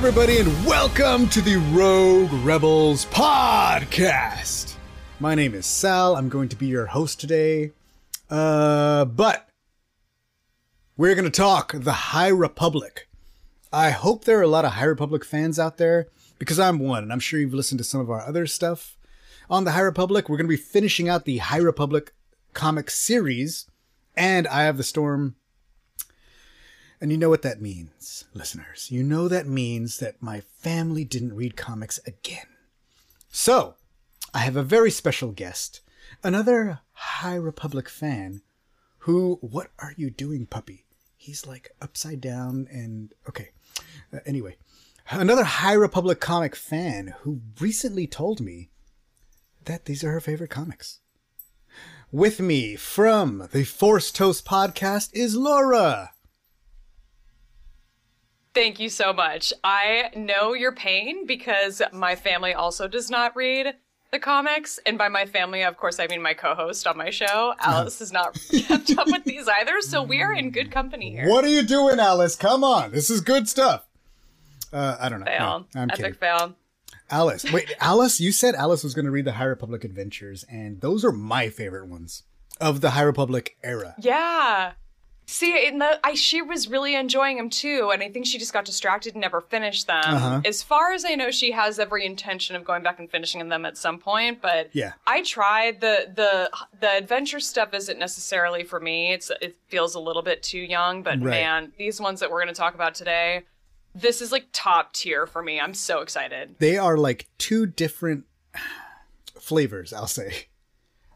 Everybody, and welcome to the Rogue Rebels podcast. My name is Sal. I'm going to be your host today. Uh, but we're going to talk the High Republic. I hope there are a lot of High Republic fans out there because I'm one, and I'm sure you've listened to some of our other stuff on the High Republic. We're going to be finishing out the High Republic comic series and I have the Storm and you know what that means, listeners. You know that means that my family didn't read comics again. So, I have a very special guest, another High Republic fan, who, what are you doing, puppy? He's like upside down and, okay. Uh, anyway, another High Republic comic fan who recently told me that these are her favorite comics. With me from the Force Toast podcast is Laura. Thank you so much. I know your pain because my family also does not read the comics. And by my family, of course, I mean my co host on my show. Alice has not kept up with these either. So we are in good company here. What are you doing, Alice? Come on. This is good stuff. Uh, I don't know. Fail. No, I'm Epic kidding. fail. Alice. Wait, Alice, you said Alice was going to read the High Republic Adventures, and those are my favorite ones of the High Republic era. Yeah. See, the, I she was really enjoying them too, and I think she just got distracted and never finished them. Uh-huh. As far as I know, she has every intention of going back and finishing them at some point. But Yeah. I tried the the the adventure stuff isn't necessarily for me. It's it feels a little bit too young. But Right. man, these ones that we're going to talk about today, this is like top tier for me. I'm so excited. They are like two different flavors, I'll say.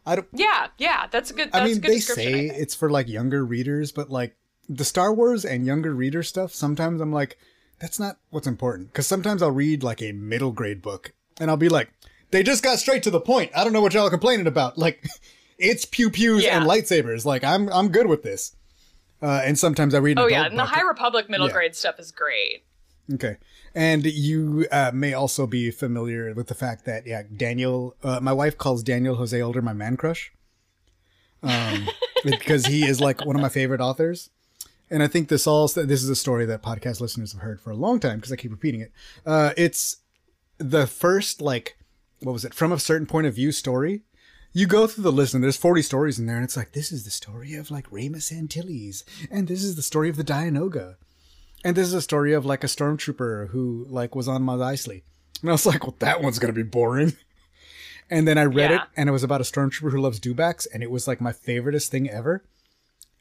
I don't. Yeah, yeah, that's a good. That's I mean, good they say it's for like younger readers, but like the Star Wars and younger reader stuff, sometimes I'm like, that's not what's important. Because sometimes I'll read like a middle grade book and I'll be like, they just got straight to the point. I don't know what y'all are complaining about. Like, it's pew pews Yeah. and lightsabers. Like, I'm I'm good with this. Uh, and sometimes I read. An Oh yeah, and the. High Republic middle Yeah. grade stuff is great. Okay. And you uh, may also be familiar with the fact that, yeah, Daniel, uh, my wife calls Daniel Jose Older my man crush. Um, because he is like one of my favorite authors. And I think this all, this is a story that podcast listeners have heard for a long time because I keep repeating it. Uh, it's the first, like, what was it, from a certain point of view story. You go through the list and there's 40 stories in there, and it's like, this is the story of like Raymus Antilles, and this is the story of the Dianoga. And this is a story of like a stormtrooper who like was on Mos Eisley. And I was like, well, that one's gonna be boring. And then I read it, and it was about a stormtrooper who loves dewbacks, and it was like my favoriteest thing ever.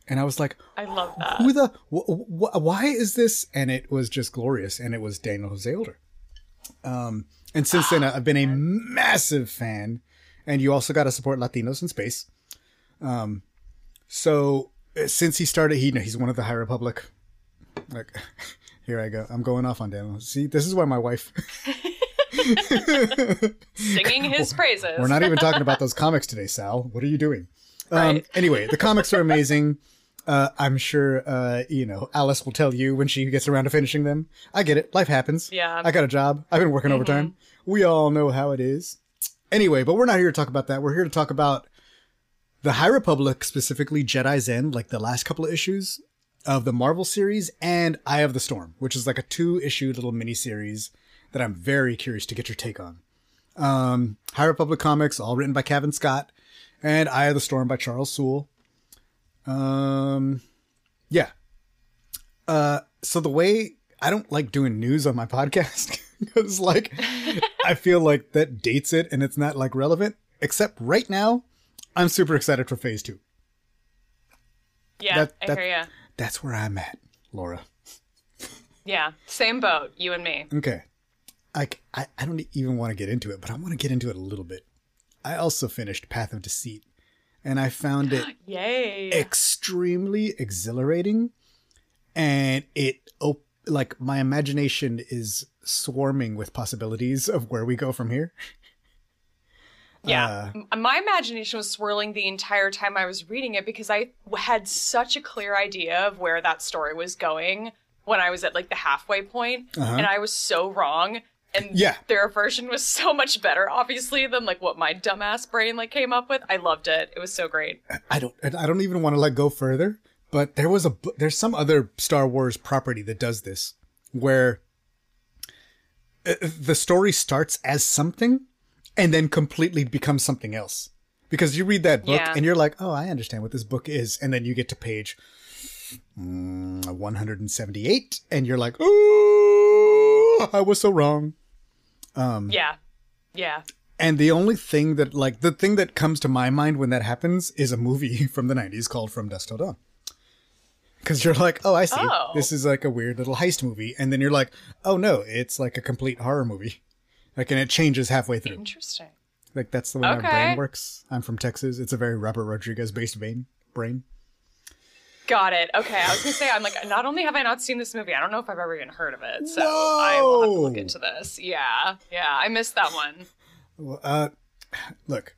And I was like, I love that. who the, wh- wh- why is this? And it was just glorious, and it was Daniel Jose Older. Um, and since then, I've been a massive fan. And you also got to support Latinos in space. Um, so uh, since he started, he he's one of the High Republic. Like, here I go. I'm going off on Daniel. See, this is why my wife. Singing his praises. We're not even talking about those comics today, Sal. What are you doing? Um, anyway, the comics are amazing. Uh, I'm sure, uh, you know, Alice will tell you when she gets around to finishing them. I get it. Life happens. Yeah. I got a job. I've been working overtime. We all know how it is. Anyway, but we're not here to talk about that. We're here to talk about the High Republic, specifically Jedi's End, like the last couple of issues of the Marvel series, and Eye of the Storm, which is like a two issue little mini series that I'm very curious to get your take on. Um, High Republic comics, all written by Cavan Scott, and Eye of the Storm by Charles Soule. Um, yeah. Uh, so the way I don't like doing news on my podcast because, like, I feel like that dates it and it's not like relevant. Except right now, I'm super excited for Phase Two. yeah, that- I that- hear ya. That's where I'm at, Laura. Yeah, same boat, you and me. Okay. I, I, I don't even want to get into it, but I want to get into it a little bit. I also finished Path of Deceit, and I found it Yay. extremely exhilarating, and it op- like my imagination is swarming with possibilities of where we go from here. Yeah. M- My imagination was swirling the entire time I was reading it because I had such a clear idea of where that story was going when I was at like the halfway point, and I was so wrong. And Yeah. their version was so much better, obviously, than like what my dumbass brain like came up with. I loved it. It was so great. I don't I don't even want to let go further, but there was a there's some other Star Wars property that does this where uh, the story starts as something and then completely becomes something else. Because you read that book Yeah. and you're like, oh, I understand what this book is. And then you get to page mm, 178 and you're like, oh, I was so wrong. Um, Yeah. Yeah. And the only thing that, like, the thing that comes to my mind when that happens is a movie from the 90s called From Dusk Till Dawn. Because you're like, oh, I see. Oh. This is like a weird little heist movie. And then you're like, oh, no, it's like a complete horror movie. Like, and it changes halfway through. Interesting. Like, that's the way my brain works. I'm from Texas. It's a very Robert Rodriguez based brain. brain. Got it. Okay. I was gonna say, I'm like, not only have I not seen this movie, I don't know if I've ever even heard of it. So I will have to look into this. Yeah. Yeah. I missed that one. Well, Uh, look,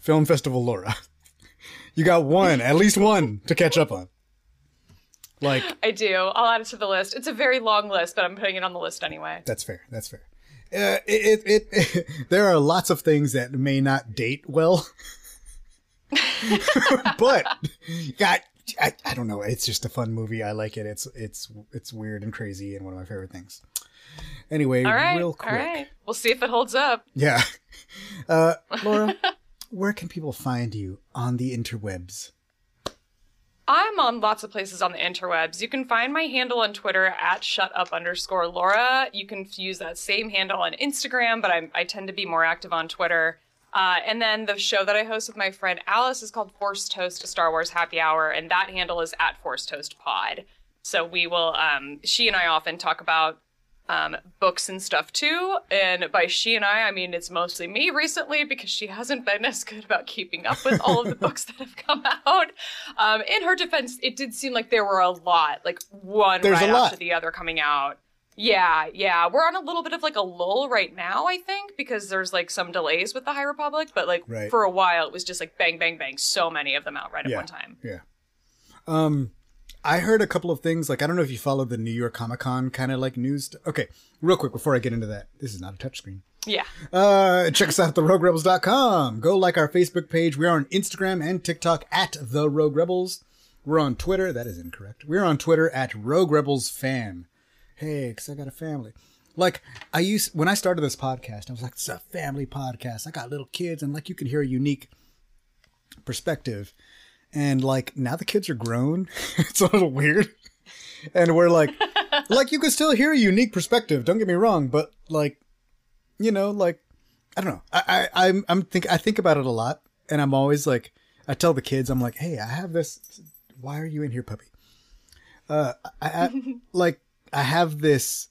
Film Festival Laura. You got one, at least one, to catch up on. Like, I do. I'll add it to the list. It's a very long list, but I'm putting it on the list anyway. That's fair. That's fair. Uh, it, it, it, there are lots of things that may not date well, but yeah, I, I don't know. It's just a fun movie. I like it. It's it's it's weird and crazy and one of my favorite things. Anyway, All right. real quick, All right. We'll see if it holds up. yeah, uh, Laura, where can people find you on the interwebs? I'm on lots of places on the interwebs. You can find my handle on Twitter at shutup underscore Laura. You can use that same handle on Instagram, but I'm, I tend to be more active on Twitter. Uh, and then the show that I host with my friend Alice is called Force Toast, Star Wars happy hour, and that handle is at Force Toast Pod. So we will, um, she and I often talk about um, books and stuff too. And by she and I, I mean it's mostly me recently because she hasn't been as good about keeping up with all of the books that have come out. Um, in her defense, it did seem like there were a lot, like one There's right after the other coming out. Yeah, yeah. We're on a little bit of like a lull right now, I think, because there's like some delays with the High Republic, but like Right. for a while it was just like bang, bang, bang, so many of them out right at one time. Yeah. Um, I heard a couple of things. Like, I don't know if you follow the New York Comic Con kind of like news. okay, real quick before I get into that, this is not a touchscreen. Yeah. Uh, check us out at theroguerebels.com. Go like our Facebook page. We're on Instagram and TikTok at The Rogue Rebels. We're on Twitter. That is incorrect. We're on Twitter at Rogue Rebels Fam. Hey, because I got a family. Like, I used, when I started this podcast, I was like, it's a family podcast. I got little kids, and like, you can hear a unique perspective. And like, now the kids are grown. it's a little weird. And we're like, like, you can still hear a unique perspective. Don't get me wrong, but like, you know, like I don't know. I, I I'm I'm think I think about it a lot, and I'm always like, I tell the kids, I'm like, hey, I have this. Why are you in here, puppy? Uh, I, I like I have this.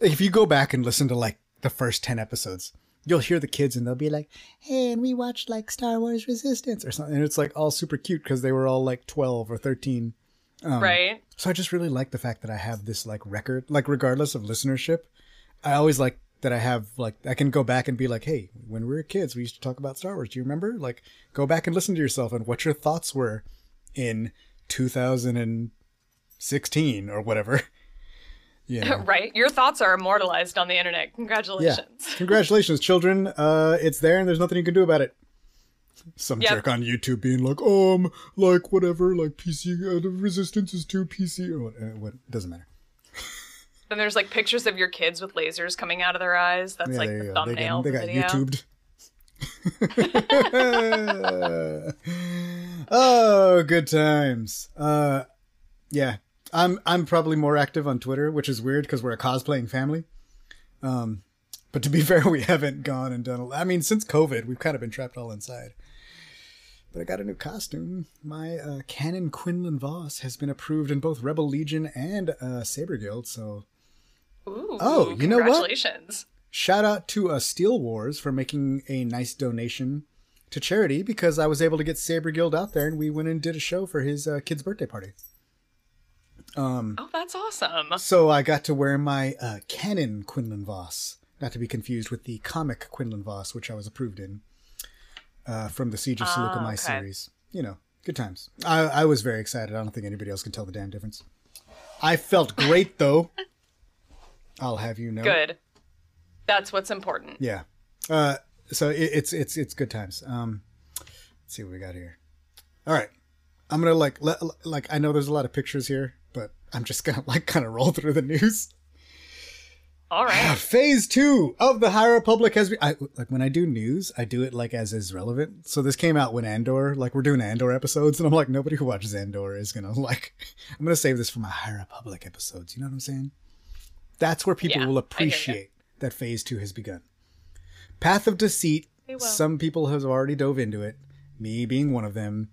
If you go back and listen to like the first ten episodes, you'll hear the kids, and they'll be like, hey, and we watched like Star Wars Resistance or something, and it's like all super cute because they were all like twelve or thirteen. Um, right. So I just really like the fact that I have this like record, like regardless of listenership, I always like that I have like I can go back and be like, hey, when we were kids, we used to talk about Star Wars. Do you remember? Like, go back and listen to yourself and what your thoughts were in 2016 or whatever. Know. Right. Your thoughts are immortalized on the internet. Congratulations. yeah. Congratulations. Children. Uh, it's there and there's nothing you can do about it. Some Yep. jerk on YouTube being like, um, like whatever, like PC, uh, the resistance is too PC or what, uh, what doesn't matter. Then there's like pictures of your kids with lasers coming out of their eyes. That's Yeah, like the go. They thumbnail got, they got the video. YouTubed. oh, good times. Uh, yeah, I'm I'm probably more active on Twitter, which is weird because we're a cosplaying family. Um, but to be fair, we haven't gone and done. A, I mean, since COVID, we've kind of been trapped all inside. But I got a new costume. My uh, Canon Quinlan Voss has been approved in both Rebel Legion and uh, Saber Guild, so Ooh, Oh, you know what? congratulations. Shout out to uh, Steel Wars for making a nice donation to charity because I was able to get Saber Guild out there and we went and did a show for his uh, kid's birthday party. Oh, that's awesome. So I got to wear my uh, canon Quinlan Voss, not to be confused with the comic Quinlan Voss, which I was approved in uh, from the Siege of Saleucami okay. series. You know, good times. I, I was very excited. I don't think anybody else can tell the damn difference. I felt great though. I'll have you know. Good. That's what's important. Yeah. Uh, so it, it's it's it's good times. Um, let's see what we got here. All right, I'm gonna like let, like I know there's a lot of pictures here, I'm just gonna like kind of roll through the news. All right. Phase two of the High Republic has been. I, like when I do news, I do it like as is relevant. So this came out when Andor, like we're doing Andor episodes, and I'm like, nobody who watches Andor is gonna like. I'm gonna save this for my High Republic episodes. You know what I'm saying? That's where people Yeah, will I hear ya. appreciate that Phase two has begun. Path of Deceit. Some people have already dove into it. Me being one of them.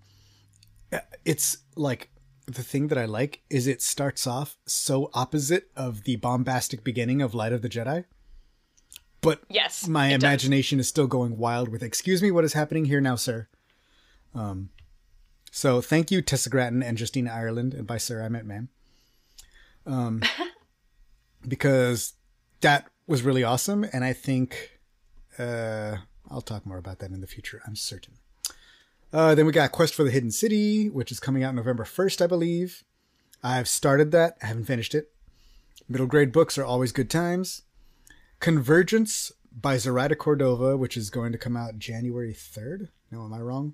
Uh, It's like the thing that I like is it starts off so opposite of the bombastic beginning of Light of the Jedi. But Yes. my it does. imagination is still going wild with excuse me what is happening here now sir um so thank you tessa gratton and justina ireland and by sir i meant ma'am um because that was really awesome and i think uh i'll talk more about that in the future i'm certain uh then we got quest for the hidden city which is coming out november 1st i believe i've started that i haven't finished it middle grade books are always good times Convergence by Zoraida Cordova, which is going to come out January 3rd. No, am I wrong?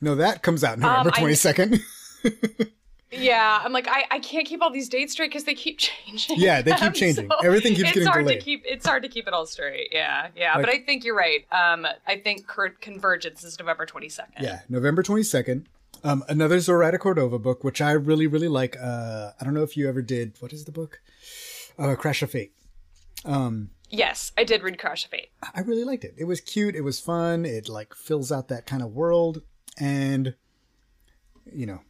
No, that comes out November Um, I- 22nd. Yeah, I'm like I, I can't keep all these dates straight because they keep changing. Yeah, they keep changing. Everything keeps it's getting hard delayed. to keep. It's hard to keep it all straight. Yeah, yeah. Like- but I think you're right. Um, I think Convergence is November 22nd. yeah, November 22nd. Um, another Zoraida Cordova book, which I really, really like. Uh, I don't know if you ever did. What is the book? Uh, Crash of Fate. Um, Yes, I did read Crash of Fate. I really liked it. It was cute. It was fun. It like fills out that kind of world, and you know,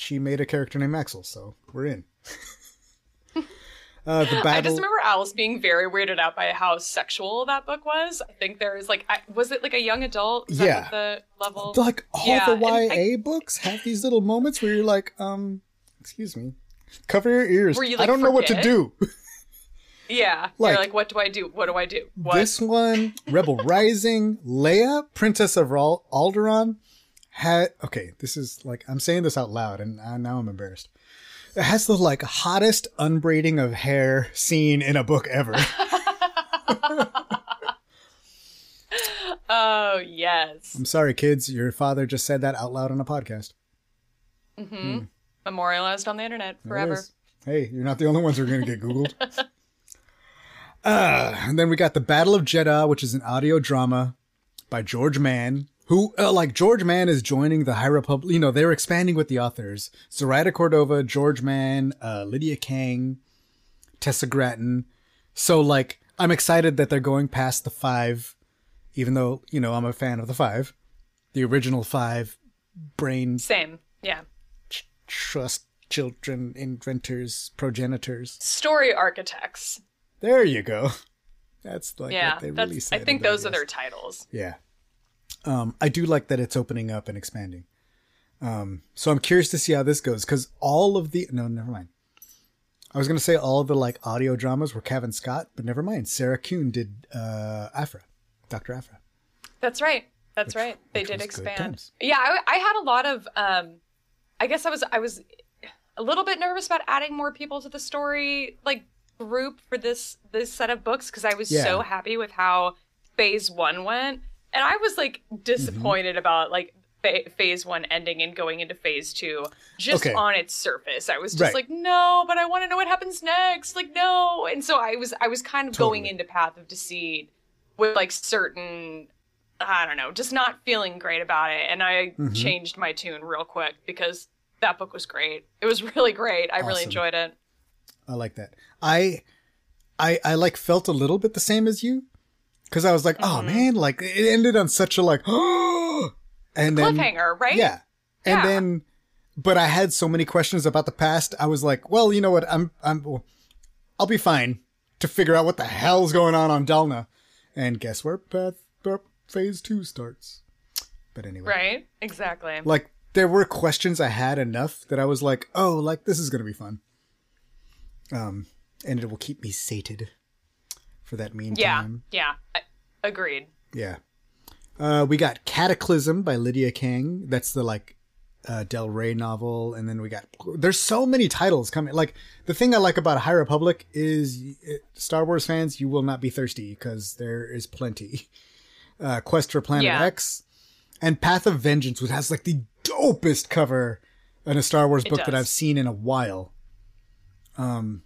she made a character named Axel, so we're in. uh, the battle. I just remember Alice being very weirded out by how sexual that book was. I think there was like, I, was it like a young adult? Is that Yeah. the level. like all Yeah, the YA books have these little moments where you're like, um, excuse me, cover your ears. You, I don't know what to do. yeah, like- you're like, what do I do? What do I do? What? This one, Rebel Rising, Leia, Princess of Al- Alderaan, had okay. This is like I'm saying this out loud, and uh, now I'm embarrassed. It has the like hottest unbraiding of hair scene in a book ever. oh yes. I'm sorry, kids. Your father just said that out loud on a podcast. Mm-hmm. Memorialized on the internet forever. Hey, you're not the only ones who are going to get Googled. uh, and then we got The Battle of Jedha, which is an audio drama by George Mann, who, uh, like, George Mann is joining the High Republic. You know, they're expanding with the authors. Zoraida Cordova, George Mann, uh, Lydia Kang, Tessa Gratton. So, like, I'm excited that they're going past the five, even though, you know, I'm a fan of the five. The original five brain Same. Yeah. ch- trust children, inventors, progenitors. Story architects. There you go. That's like yeah. what they That's. really I think those are their titles. Yeah. Um, I do like that it's opening up and expanding. Um, so I'm curious to see how this goes because all of the no, never mind. I was gonna say all of the like audio dramas were Cavan Scott, but never mind. Sarah Kuhn did uh, Aphra, Doctor Aphra. That's right. That's right. They did expand. Yeah, I, I had a lot of. Um, I guess I was I was a little bit nervous about adding more people to the story like group for this this set of books because I was Yeah. so happy with how phase one went, and I was like disappointed about like fa- phase one ending and going into phase two just Okay. on its surface. I was just Right. like, no, but I want to know what happens next. Like, no, and so I was I was kind of going into Path of Deceit with like certain I don't know, just not feeling great about it. And I Mhm. changed my tune real quick because that book was great. It was really great. I really enjoyed it. I like that. I, I, I like felt a little bit the same as you, because I was like, oh Mhm. man, like it ended on such a like, and then Cliffhanger, right? yeah, and Yeah. then, but I had so many questions about the past. I was like, well, you know what? I'm, I'm I'll be fine to figure out what the hell's going on on Dalna, and guess where path, where phase two starts. But anyway, Right? Exactly. like there were questions I had enough that I was like, oh, like this is gonna be fun. Um, and it will keep me sated for that yeah. meantime. Yeah. I, agreed. Yeah. Uh, we got Cataclysm by Lydia Kang. That's the like uh, Del Rey novel, and then we got there's so many titles coming. Like the thing I like about High Republic is uh, Star Wars fans, you will not be thirsty because there is plenty. Uh, Quest for Planet Yeah. X and Path of Vengeance, which has like the dopest cover in a Star Wars It book that. I've seen in a while. Um,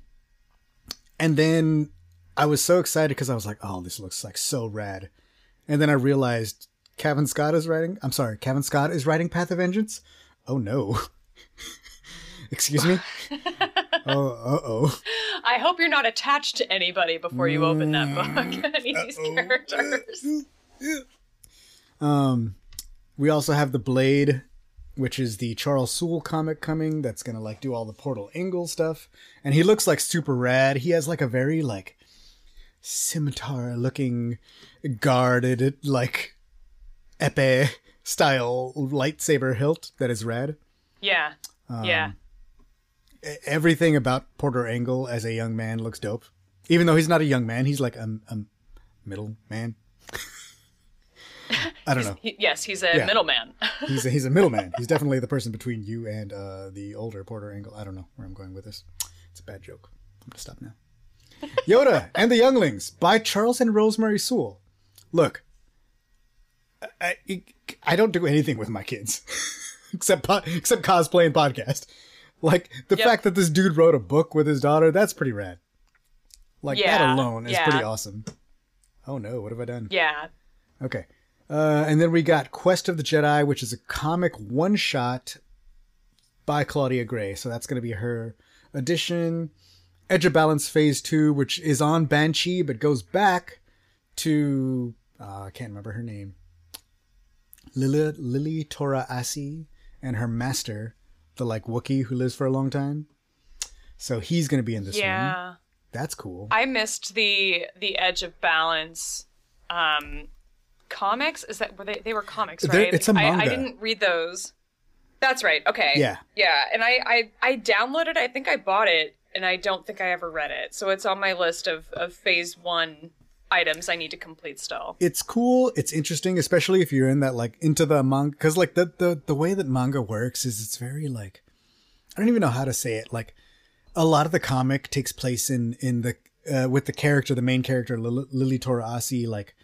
and then I was so excited because I was like, oh, this looks like so rad. And then I realized Cavan Scott is writing. I'm sorry, Cavan Scott is writing Path of Vengeance. Oh no. Excuse me. oh, uh oh. I hope you're not attached to anybody before you open that book. Any of these characters. Um, we also have the Blade, which is the Charles Soule comic coming. That's gonna like do all the Porter Engle stuff, and he looks like super rad. He has like a very like scimitar looking guarded like epee style lightsaber hilt that is red. Yeah. yeah. E- Everything about Porter Engle as a young man looks dope. Even though he's not a young man, he's like a, a middle man. I don't know. He, yes, he's a Yeah. middleman. He's a, he's a middleman. He's definitely the person between you and uh, the older Porter Engle. I don't know where I'm going with this. It's a bad joke. I'm gonna stop now. Yoda and the Younglings by Charles and Rosemary Soule. Look, I, I, don't do anything with my kids except po- except cosplay and podcast. Like the Yep. fact that this dude wrote a book with his daughter, that's pretty rad. Like that alone is yeah. pretty awesome. Oh no, what have I done? yeah. Okay. Uh, and then we got Quest of the Jedi, which is a comic one shot by Claudia Gray. So that's going to be her edition. Edge of Balance Phase 2, which is on Banchii, but goes back to. Uh, I can't remember her name. Lily, Lily Tora Asi and her master, the like Wookiee who lives for a long time. So he's going to be in this one. Yeah. That's cool. I missed the the Edge of Balance um comics. Is that were they they were comics, They're- right? it's a I, I manga. didn't read those. That's right. Okay. Yeah. Yeah, and I I I downloaded. I think I bought it, and I don't think I ever read it. So it's on my list of of phase one items I need to complete still. it's cool it's interesting especially if you're in that like into the manga because like the, the the way that manga works is it's very like i don't even know how to say it like a lot of the comic takes place in in the uh, with the character the main character Lil- lily Asi, like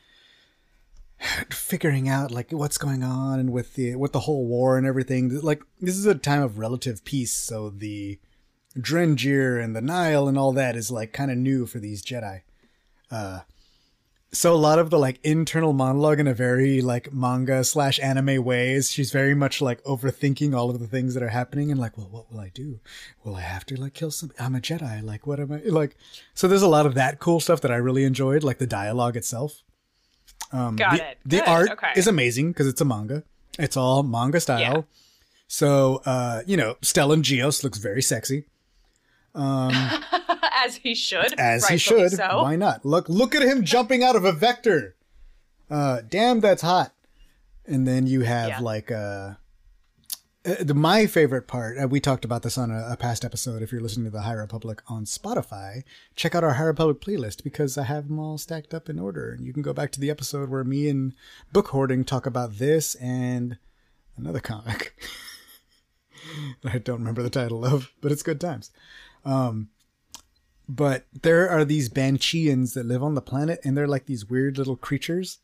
figuring out like what's going on and with the with the whole war and everything like this is a time of relative peace so the Drengir and the Nihil and all that is like kind of new for these Jedi Uh, so a lot of the like internal monologue in a very like manga slash anime ways she's very much like overthinking all of the things that are happening and like well what will i do will i have to like kill some i'm a jedi like what am i like so there's a lot of that cool stuff that i really enjoyed like the dialogue itself Got the, it. the Good. art okay. is amazing because it's a manga it's all manga style Yeah. so uh you know stellan gios looks very sexy as he should. as he should. So. Why not? Look, look at him jumping out of a vector. Uh, damn, that's hot. And then you have Yeah. like uh, uh, the my favorite part. Uh, we talked about this on a, a past episode. If you're listening to the High Republic on Spotify, check out our High Republic playlist because I have them all stacked up in order. And you can go back to the episode where me and Book Hoarding talk about this and another comic. that I don't remember the title of, but it's good times but there are these Bansheeans that live on the planet, and they're like these weird little creatures,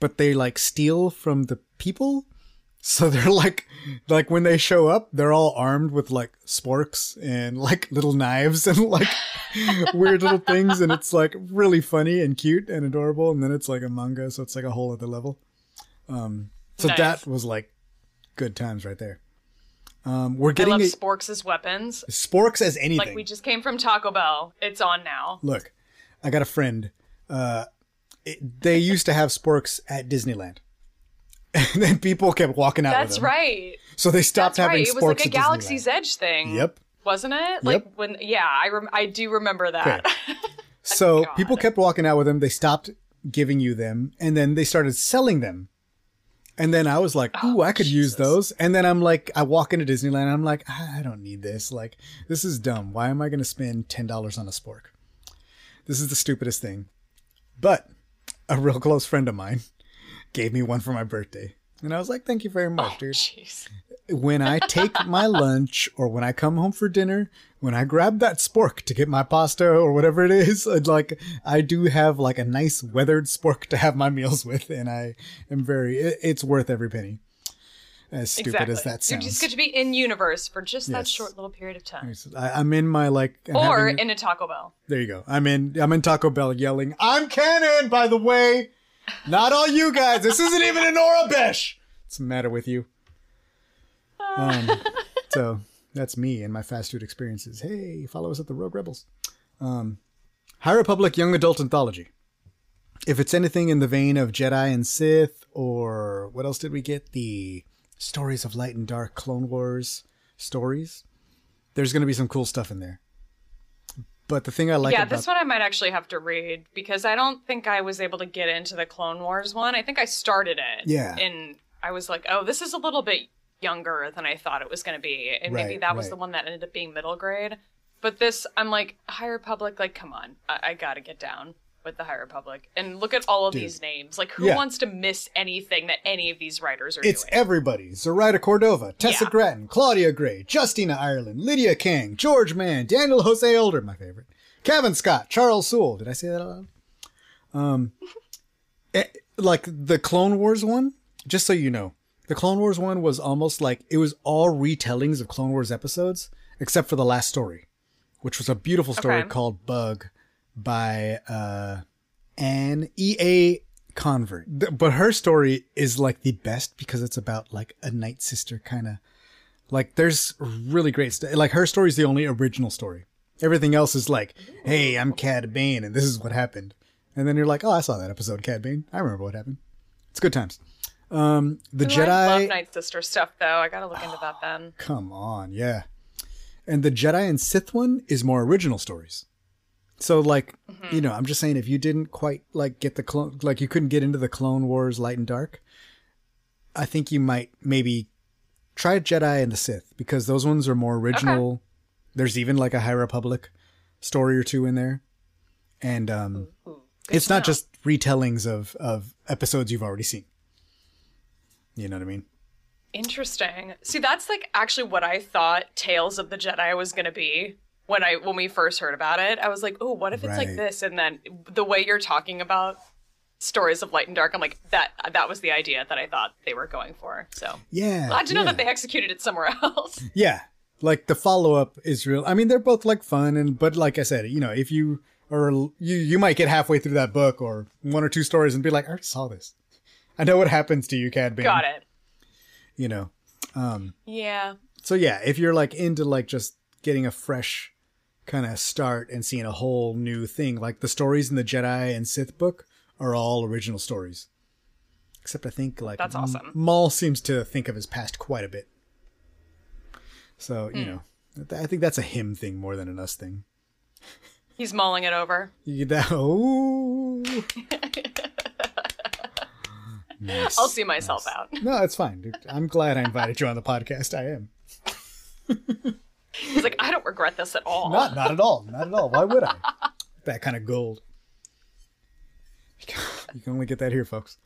but they like steal from the people. So they're like, like when they show up, they're all armed with like sporks and like little knives and like weird little things, and it's like really funny and cute and adorable. And then it's like a manga, so it's like a whole other level. Um, so Nice. that was like good times right there. Um, we're I getting love a, sporks as weapons. sporks as anything. Like we just came from Taco Bell. It's on now. Look, I got a friend. Uh, it, they used to have sporks at Disneyland, and then people kept walking out with That's right. So they stopped That's having right. sporks It was like a Galaxy's Disneyland. Edge thing. Yep. Wasn't it? Like when yeah, I rem- I do remember that. So God. people kept walking out with them. They stopped giving you them, and then they started selling them. And then I was like, Oh, "Ooh, I could use those." And then I'm like, I walk into Disneyland. And I'm like, I I don't need this. Like, this is dumb. Why am I going to spend ten dollars on a spork? This is the stupidest thing. But a real close friend of mine gave me one for my birthday, and I was like, "Thank you very oh, much, dude." Jeez. When I take my lunch or when I come home for dinner, when I grab that spork to get my pasta or whatever it is, like I do have like a nice weathered spork to have my meals with, and I am very it- it's worth every penny. As stupid exactly. as that You just sounds. get to be in universe for just that short little period of time. I, I'm in my like. I'm Or having- in a Taco Bell. there you go. I'm in. I'm in Taco Bell yelling. I'm canon, by the way. Not all you guys. This isn't even an Aurebesh. What's the matter with you? Um, so that's me and my fast food experiences. Hey, follow us at the Rogue Rebels. Um, High Republic Young Adult Anthology. If it's anything in the vein of Jedi and Sith, or what else did we get? The Stories of Light and Dark Clone Wars stories. There's going to be some cool stuff in there. But the thing I like yeah, about this one I might actually have to read because I don't think I was able to get into the Clone Wars one. I think I started it. Yeah. And I was like, oh, this is a little bit younger than I thought it was going to be. And maybe Right, that was right. the one that ended up being middle grade. But this, I'm like, High Republic, like, come on. I, I got to get down with the High Republic. And look at all of Dude. these names. Like, who Yeah. wants to miss anything that any of these writers are doing? It's doing? everybody. Zoraida Cordova, Tessa Yeah. Gratton, Claudia Gray, Justina Ireland, Lydia Kang, George Mann, Daniel Jose Older, my favorite, Cavan Scott, Charles Soule. Did I say that out loud? Um, eh, like the Clone Wars one, just so you know, the Clone Wars one was almost like it was all retellings of Clone Wars episodes, except for the last story, which was a beautiful story Okay. called Bug by uh, Anne E. A. Convert. But her story is like the best because it's about like a night sister kind of like there's really great stuff. Like her story is the only original story. Everything else is like, hey, I'm Cad Bane and this is what happened. And then you're like, oh, I saw that episode, Cad Bane. I remember what happened. It's good times. Um, the Ooh, Jedi. I love Night Sister stuff, though. I got to look into that then. Come on, yeah. And the Jedi and Sith one is more original stories. So like, you know, I'm just saying if you didn't quite like get the clone like you couldn't get into the Clone Wars Light and Dark, I think you might maybe try Jedi and the Sith because those ones are more original. There's even like a High Republic story or two in there. And um Ooh, good it's not know. just retellings of of episodes you've already seen. You know what I mean? Interesting. See, that's like actually what I thought Tales of the Jedi was going to be when I when we first heard about it. I was like, "Oh, what if it's Right. like this?" And then the way you're talking about stories of light and dark, I'm like, that that was the idea that I thought they were going for. So Yeah. glad to know yeah. that they executed it somewhere else. Yeah. Like the follow up is real. I mean, they're both like fun and but like I said, you know, if you or you you might get halfway through that book or one or two stories and be like, I already saw this. I know what happens to you, Cad Bane. Got it. You know. Um Yeah. so yeah, if you're like into like just getting a fresh kind of start and seeing a whole new thing, like the stories in the Jedi and Sith book are all original stories. Except I think like That's awesome. Maul seems to think of his past quite a bit. So, you know, th- I think that's a him thing more than an us thing. He's mulling it over. You get that? Ooh. nice. I'll see myself out. No, it's fine. Dude. I'm glad I invited you on the podcast. I am. He's like, I don't regret this at all. Not, not at all. Not at all. Why would I? That kind of gold. You can only get that here, folks.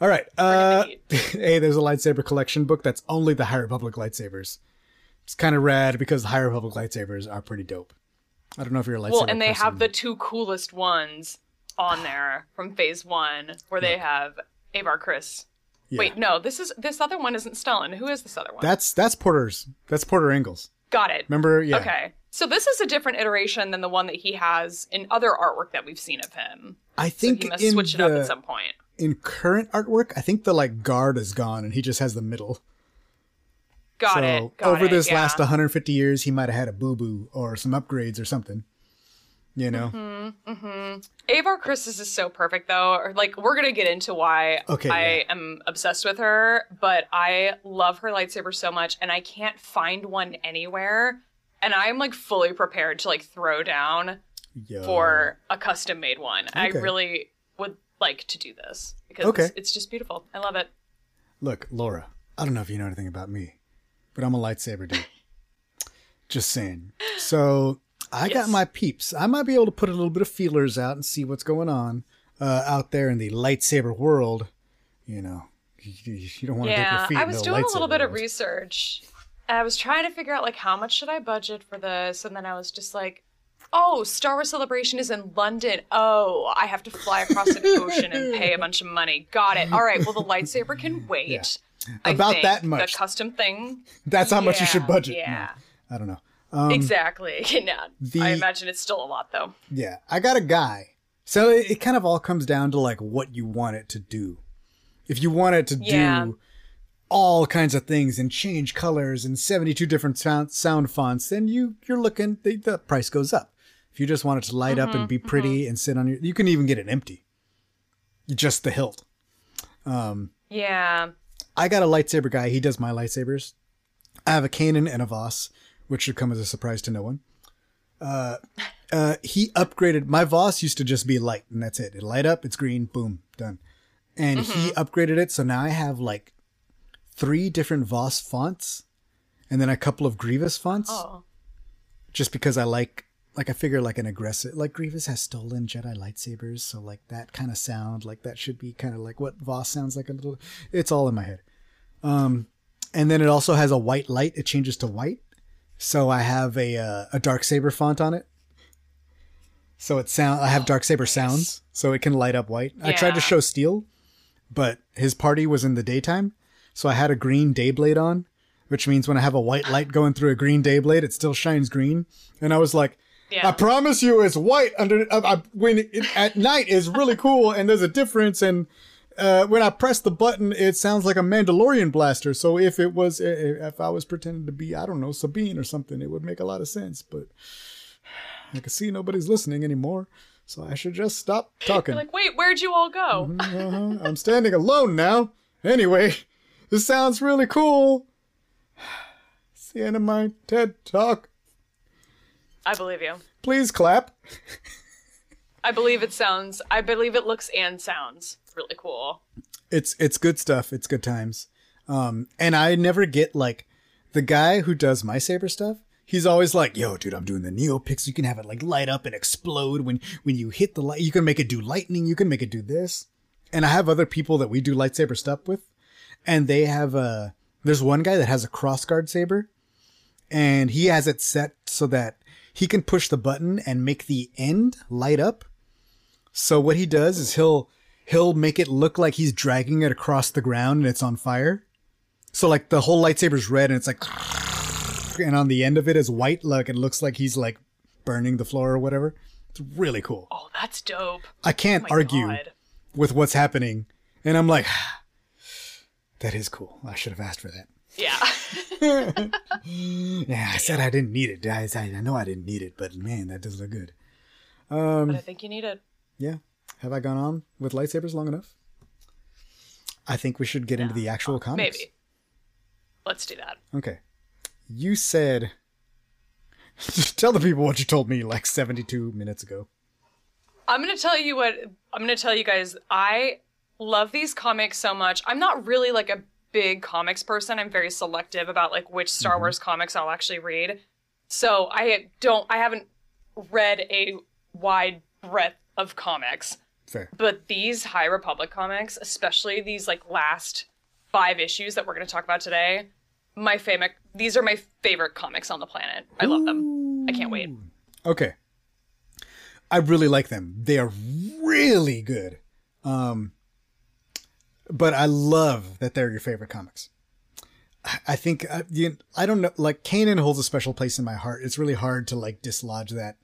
All right. Uh, hey, there's a lightsaber collection book that's only the High Republic lightsabers. It's kind of rad because the High Republic lightsabers are pretty dope. I don't know if you're a lightsaber. Well, and they person. have the two coolest ones on there from Phase One, where they have Avar Kriss. Yeah. Wait, no, this is this other one isn't Stellan. Who is this other one? That's that's Porter's. That's Porter Engle's. Got it. Remember? Yeah. Okay. So this is a different iteration than the one that he has in other artwork that we've seen of him. I So think he must in switch it the, up at some point. in current artwork, I think the like guard is gone and he just has the middle. Got so it. Got over it, this yeah. last 150 years, he might have had a boo boo or some upgrades or something. You know? Mm-hmm. Avar Kriss's is so perfect though. Or, Like we're gonna get into why Okay, I yeah. am obsessed with her, but I love her lightsaber so much, and I can't find one anywhere. And I'm like fully prepared to like throw down Yo. for a custom made one. I really would like to do this because Okay. it's, it's just beautiful. I love it. Look, Laura, I don't know if you know anything about me, but I'm a lightsaber dude. Just saying. So I got my peeps. I might be able to put a little bit of feelers out and see what's going on uh, out there in the lightsaber world. You know, you, you don't want to dip your Yeah, feet I was doing a little bit of research. I was trying to figure out like how much should I budget for this, and then I was just like, "Oh, Star Wars Celebration is in London. Oh, I have to fly across an ocean and pay a bunch of money. Got it. All right. Well, the lightsaber can wait. Yeah. About that much. The custom thing. That's how much you should budget. Yeah. No, I don't know. Um, exactly. Yeah. the- I imagine it's still a lot though. Yeah, I got a guy. So it, it kind of all comes down to like what you want it to do. If you want it to Yeah. do all kinds of things and change colors and 72 different sound, sound fonts, then you you're looking the, the price goes up. If you just want it to light up and be pretty and sit on your you can even get it empty. Just the hilt. Um Yeah. I got a lightsaber guy. He does my lightsabers. I have a Kanan and a Voss, which should come as a surprise to no one. Uh, uh, he upgraded. My Voss used to just be light, and that's it. It light up, it's green, boom, done. And he upgraded it, so now I have like three different Voss fonts, and then a couple of Grievous fonts, Oh. just because I like. Like I figure, like an aggressive, like Grievous has stolen Jedi lightsabers, so like that kind of sound, like that should be kind of like what Voss sounds like a little. It's all in my head Um, and then it also has a white light. It changes to white, so I have a uh, a dark saber font on it. So it sound I have dark saber sounds, so it can light up white. I tried to show steel, but his party was in the daytime, so I had a green dayblade on, which means when I have a white light going through a green dayblade, it still shines green. And I was like, Yeah. I promise you, it's white under uh, uh, when it, at night is really cool, and there's a difference. And uh, when I press the button, it sounds like a Mandalorian blaster. So if it was, i- i- if I was pretending to be, I don't know, Sabine or something, it would make a lot of sense. But I can see nobody's listening anymore, so I should just stop talking. You're like, wait, where'd you all go? Uh-huh. I'm standing alone now. Anyway, this sounds really cool. It's the end of my TED talk. I believe you. Please clap. I believe it sounds. I believe it looks and sounds really cool. it's it's good stuff. It's good times. Um, and I never get like the guy who does my saber stuff. He's always like, "Yo, dude, I'm doing the Neopix. You can have it like light up and explode when when you hit the light. You can make it do lightning. You can make it do this." And I have other people that we do lightsaber stuff with, and they have a. There's one guy that has a crossguard saber, and he has it set so that he can push the button and make the end light up. So what he does is he'll he'll make it look like he's dragging it across the ground and it's on fire. So like the whole lightsaber's red and it's like and on the end of it is white like it looks like he's like burning the floor or whatever. It's really cool. Oh, that's dope. I can't oh My argue God. with what's happening. And I'm like that is cool. I should have asked for that. Yeah. Yeah, I said I didn't need it. I, I know I didn't need it, but man, that does look good. but I um, think you need it. Yeah. Have I gone on with lightsabers long enough? I think we should get into the actual comics. Maybe. Let's do that. Okay. You said. Tell the people what you told me like 72 minutes ago. I'm gonna tell you what I'm gonna tell you guys. I love these comics so much. I'm not really like a big comics person. I'm very selective about like which Star mm-hmm. Wars comics I'll actually read. So I don't. I haven't read a wide breadth of comics. Fair. But these High Republic comics, especially these like last five issues that we're going to talk about today, my favorite. These are my favorite comics on the planet. I love them. I can't wait. Okay. I really like them. They are really good. Um, but I love that they're your favorite comics. I- think I, you, I don't know. Like Kanan holds a special place in my heart. It's really hard to like dislodge that.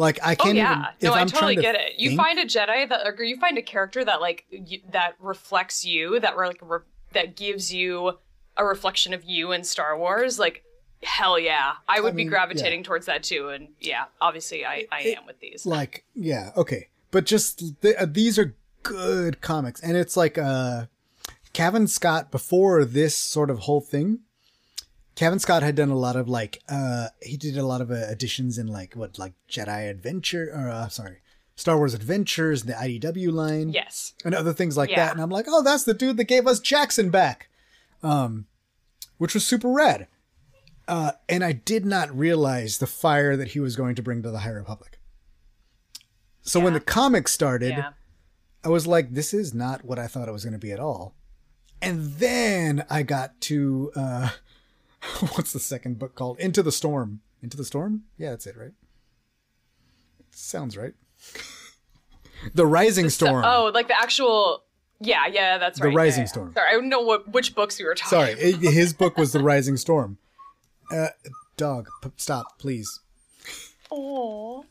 Like I Oh can't Oh, yeah, even. no, I I'm totally to get it. You think- find a Jedi that, or you find a character that like that reflects you, that like re- that gives you a reflection of you in Star Wars. Like, hell yeah, I would mean, be gravitating towards that too. And yeah, obviously, I I am with these. like yeah okay but just th- uh, these are good comics and it's like uh Cavan Scott before this sort of whole thing Cavan Scott had done a lot of like uh he did a lot of uh, additions in like what like Jedi Adventure or uh, sorry Star Wars Adventures the IDW line Yes. and other things like Yeah. that and I'm like oh that's the dude that gave us Jaxxon back um which was super rad uh and I did not realize the fire that he was going to bring to the High Republic so when the comic started Yeah. I was like, this is not what I thought it was going to be at all. And then I got to, uh, what's the second book called? Into the Storm. Into the Storm? Yeah, that's it, right? Sounds right. the Rising Storm. Oh, like the actual. Yeah, yeah, that's The right. The Rising yeah, yeah. Storm. Sorry, I don't know what which books you were talking. Sorry, it- his book was The Rising Storm. Uh, dog, p- stop, please. Oh.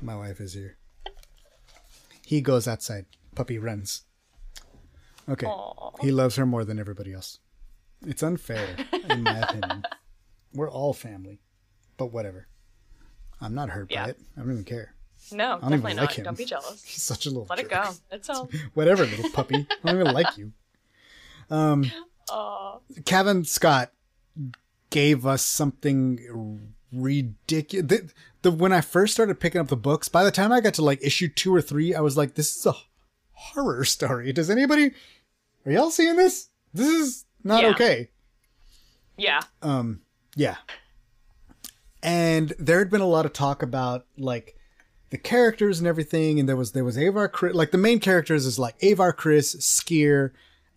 My wife is here. He goes outside. Puppy runs. Okay. Aw. He loves her more than everybody else. It's unfair, in my opinion. We're all family. But whatever. I'm not hurt Yeah. by it. I don't even care. No, don't definitely even not. like him. Don't be jealous. He's such a little Let it go. It's all. Whatever, little puppy. I don't even like you. Oh. Cavan Scott gave us something ridiculous. The, the when I first started picking up the books, by the time I got to like issue two or three, I was like, "This is a horror story." Does anybody? Are y'all seeing this? This is not Yeah. okay. Yeah. Um, yeah. And there had been a lot of talk about like the characters and everything, and there was there was Avar Kriss, like the main characters is like Avar Kriss, Sskeer,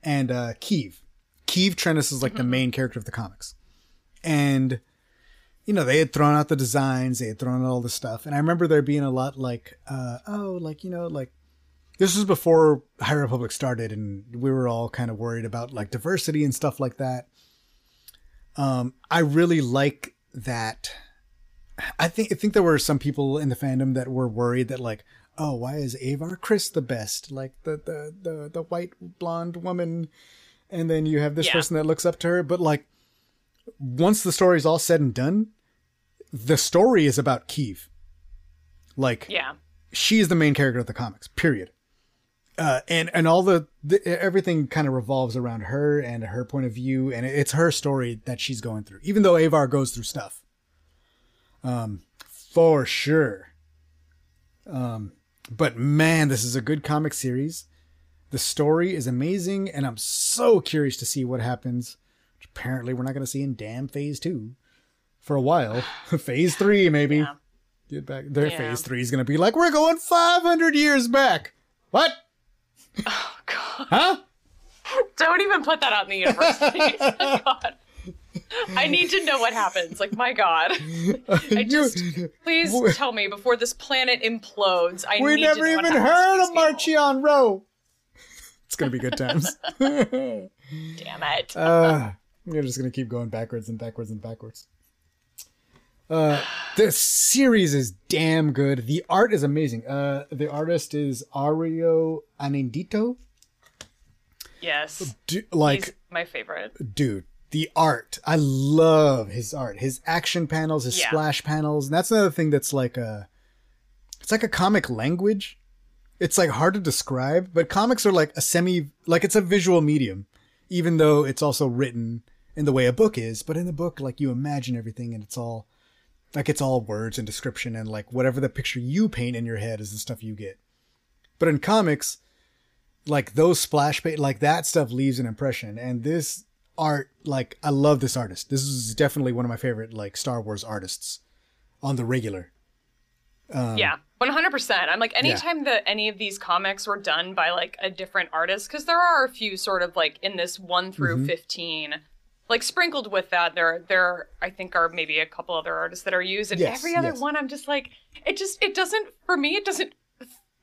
and uh Keeve. Keeve Trennis is like the main character of the comics. And you know, they had thrown out the designs, they had thrown out all the stuff. And I remember there being a lot like, uh, oh, like, you know, like this was before High Republic started and we were all kind of worried about like diversity and stuff like that. Um, I really like that. I think I think there were some people in the fandom that were worried that like, oh, why is Avar Kriss the best? Like the the the, the white blonde woman, and then you have this Yeah. person that looks up to her. But like, once the story's all said and done, the story is about Keeve. Like, Yeah. she is the main character of the comics. Period. Uh, and and all the, the everything kind of revolves around her and her point of view, and it's her story that she's going through. Even though Avar goes through stuff, um, for sure. Um, but man, this is a good comic series. The story is amazing, and I'm so curious to see what happens. Which apparently, we're not going to see in damn Phase Two for a while. phase Three, maybe. Yeah. Get back. Their Yeah. phase three is going to be like, we're going 500 years back. What? Oh God. Huh? Don't even put that out in the universe. God. I need to know what happens. Like my God. I just please tell me before this planet implodes. I we need never to know even heard of. Marchion Ro. It's going to be good times. Damn it. uh, we're just going to keep going backwards and backwards and backwards. Uh, the series is damn good. The art is amazing. Uh, the artist is Ario Anindito. yes. Du- like, He's my favorite. dude the art i love his art his action panels his Yeah. splash panels and that's another thing that's like a it's like a comic language it's like hard to describe but comics are like a semi like it's a visual medium even though it's also written in the way a book is but in the book like you imagine everything and it's all like it's all words and description and like whatever the picture you paint in your head is the stuff you get but in comics like those splash page like that stuff leaves an impression and this art like i love this artist this is definitely one of my favorite like star wars artists on the regular yeah. 100%. I'm like anytime that any of these comics were done by like a different artist cuz there are a few sort of like in this 1 through Mm-hmm. 15 like sprinkled with that there there I think are maybe a couple other artists that are used and Yes, every other yes. one I'm just like it just it doesn't for me it doesn't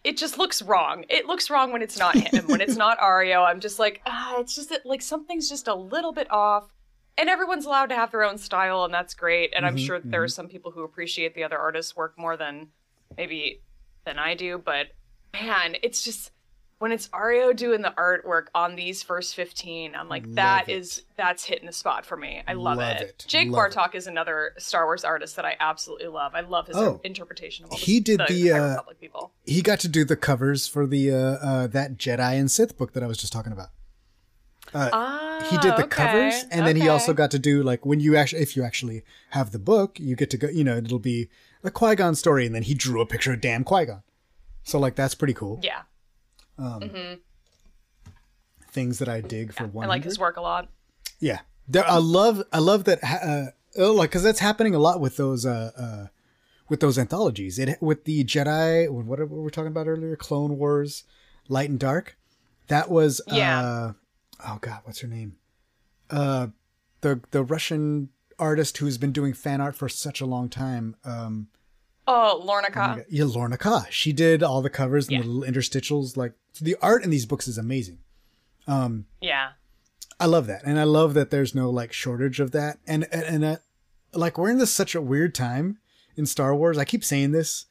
it just looks wrong. It looks wrong when it's not him. when it's not Ario, I'm just like, ah, it's just that like something's just a little bit off. And everyone's allowed to have their own style, and that's great. And I'm Mm-hmm, sure there are some people who appreciate the other artist's work more than maybe than I do. But man, it's just when it's Ario doing the artwork on these first 15, I'm like, that it. is that's hitting the spot for me. I love, Love it. it. Jake Love. Bartok is another Star Wars artist that I absolutely love. I love his Oh. interpretation of all He did the, High uh, Republic people. he got to do the covers for the uh, uh that jedi and sith book that i was just talking about Ah, he did the okay, covers and then he also got to do like when you actually if you actually have the book you get to go you know it'll be a qui-gon story and then he drew a picture of damn qui-gon so like that's pretty cool Yeah, things that i dig for one I like his work a lot. Yeah, there, I love I love that uh, uh, like because that's happening a lot with those uh, uh with those anthologies. It with the Jedi what what were we talking about earlier? Clone Wars, Light and Dark. That was Yeah. uh oh god, what's her name? Uh, the the Russian artist who's been doing fan art for such a long time. Um, Oh, Lorna Ka. Yeah, Lorna Ka. She did all the covers and Yeah. the little interstitials. Like the art in these books is amazing. Um, Yeah. I love that, and I love that there's no like shortage of that. And and, and uh, like we're in this such a weird time in Star Wars. I keep saying this,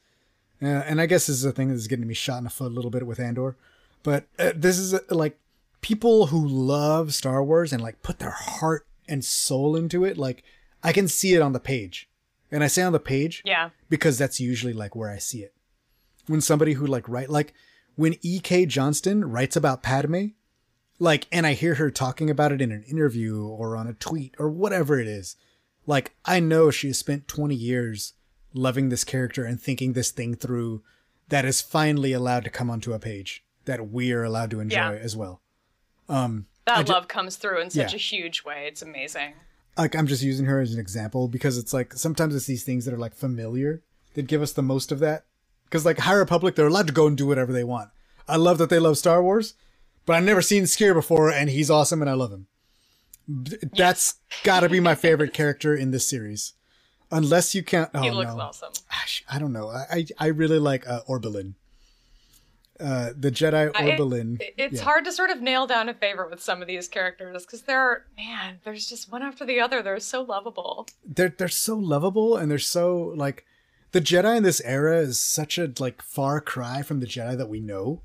uh, and I guess this is a thing that's getting me shot in the foot a little bit with Andor. But uh, this is uh, like people who love Star Wars and like put their heart and soul into it. Like I can see it on the page, and I say on the page Yeah. because that's usually like where I see it. When somebody who like write like when E.K. Johnston writes about Padme, like and I hear her talking about it in an interview or on a tweet or whatever it is, like I know she has spent 20 years loving this character and thinking this thing through that is finally allowed to come onto a page that we are allowed to enjoy Yeah. as well. Um That ju- love comes through in such Yeah. a huge way. It's amazing. Like I'm just using her as an example because it's like sometimes it's these things that are like familiar that give us the most of that. Because like High Republic, they're allowed to go and do whatever they want. I love that they love Star Wars, but I've never seen Sskeer before, and he's awesome, and I love him. That's got to be my favorite character in this series, unless you can't. Oh he looks no, awesome. I don't know. I I, I really like uh, Orbalin. Uh, the Jedi I- it- It's yeah. hard to sort of nail down a favorite with some of these characters because they're man, there's just one after the other. They're so lovable. they're they're so lovable and they're so like the Jedi in this era is such a like far cry from the Jedi that we know.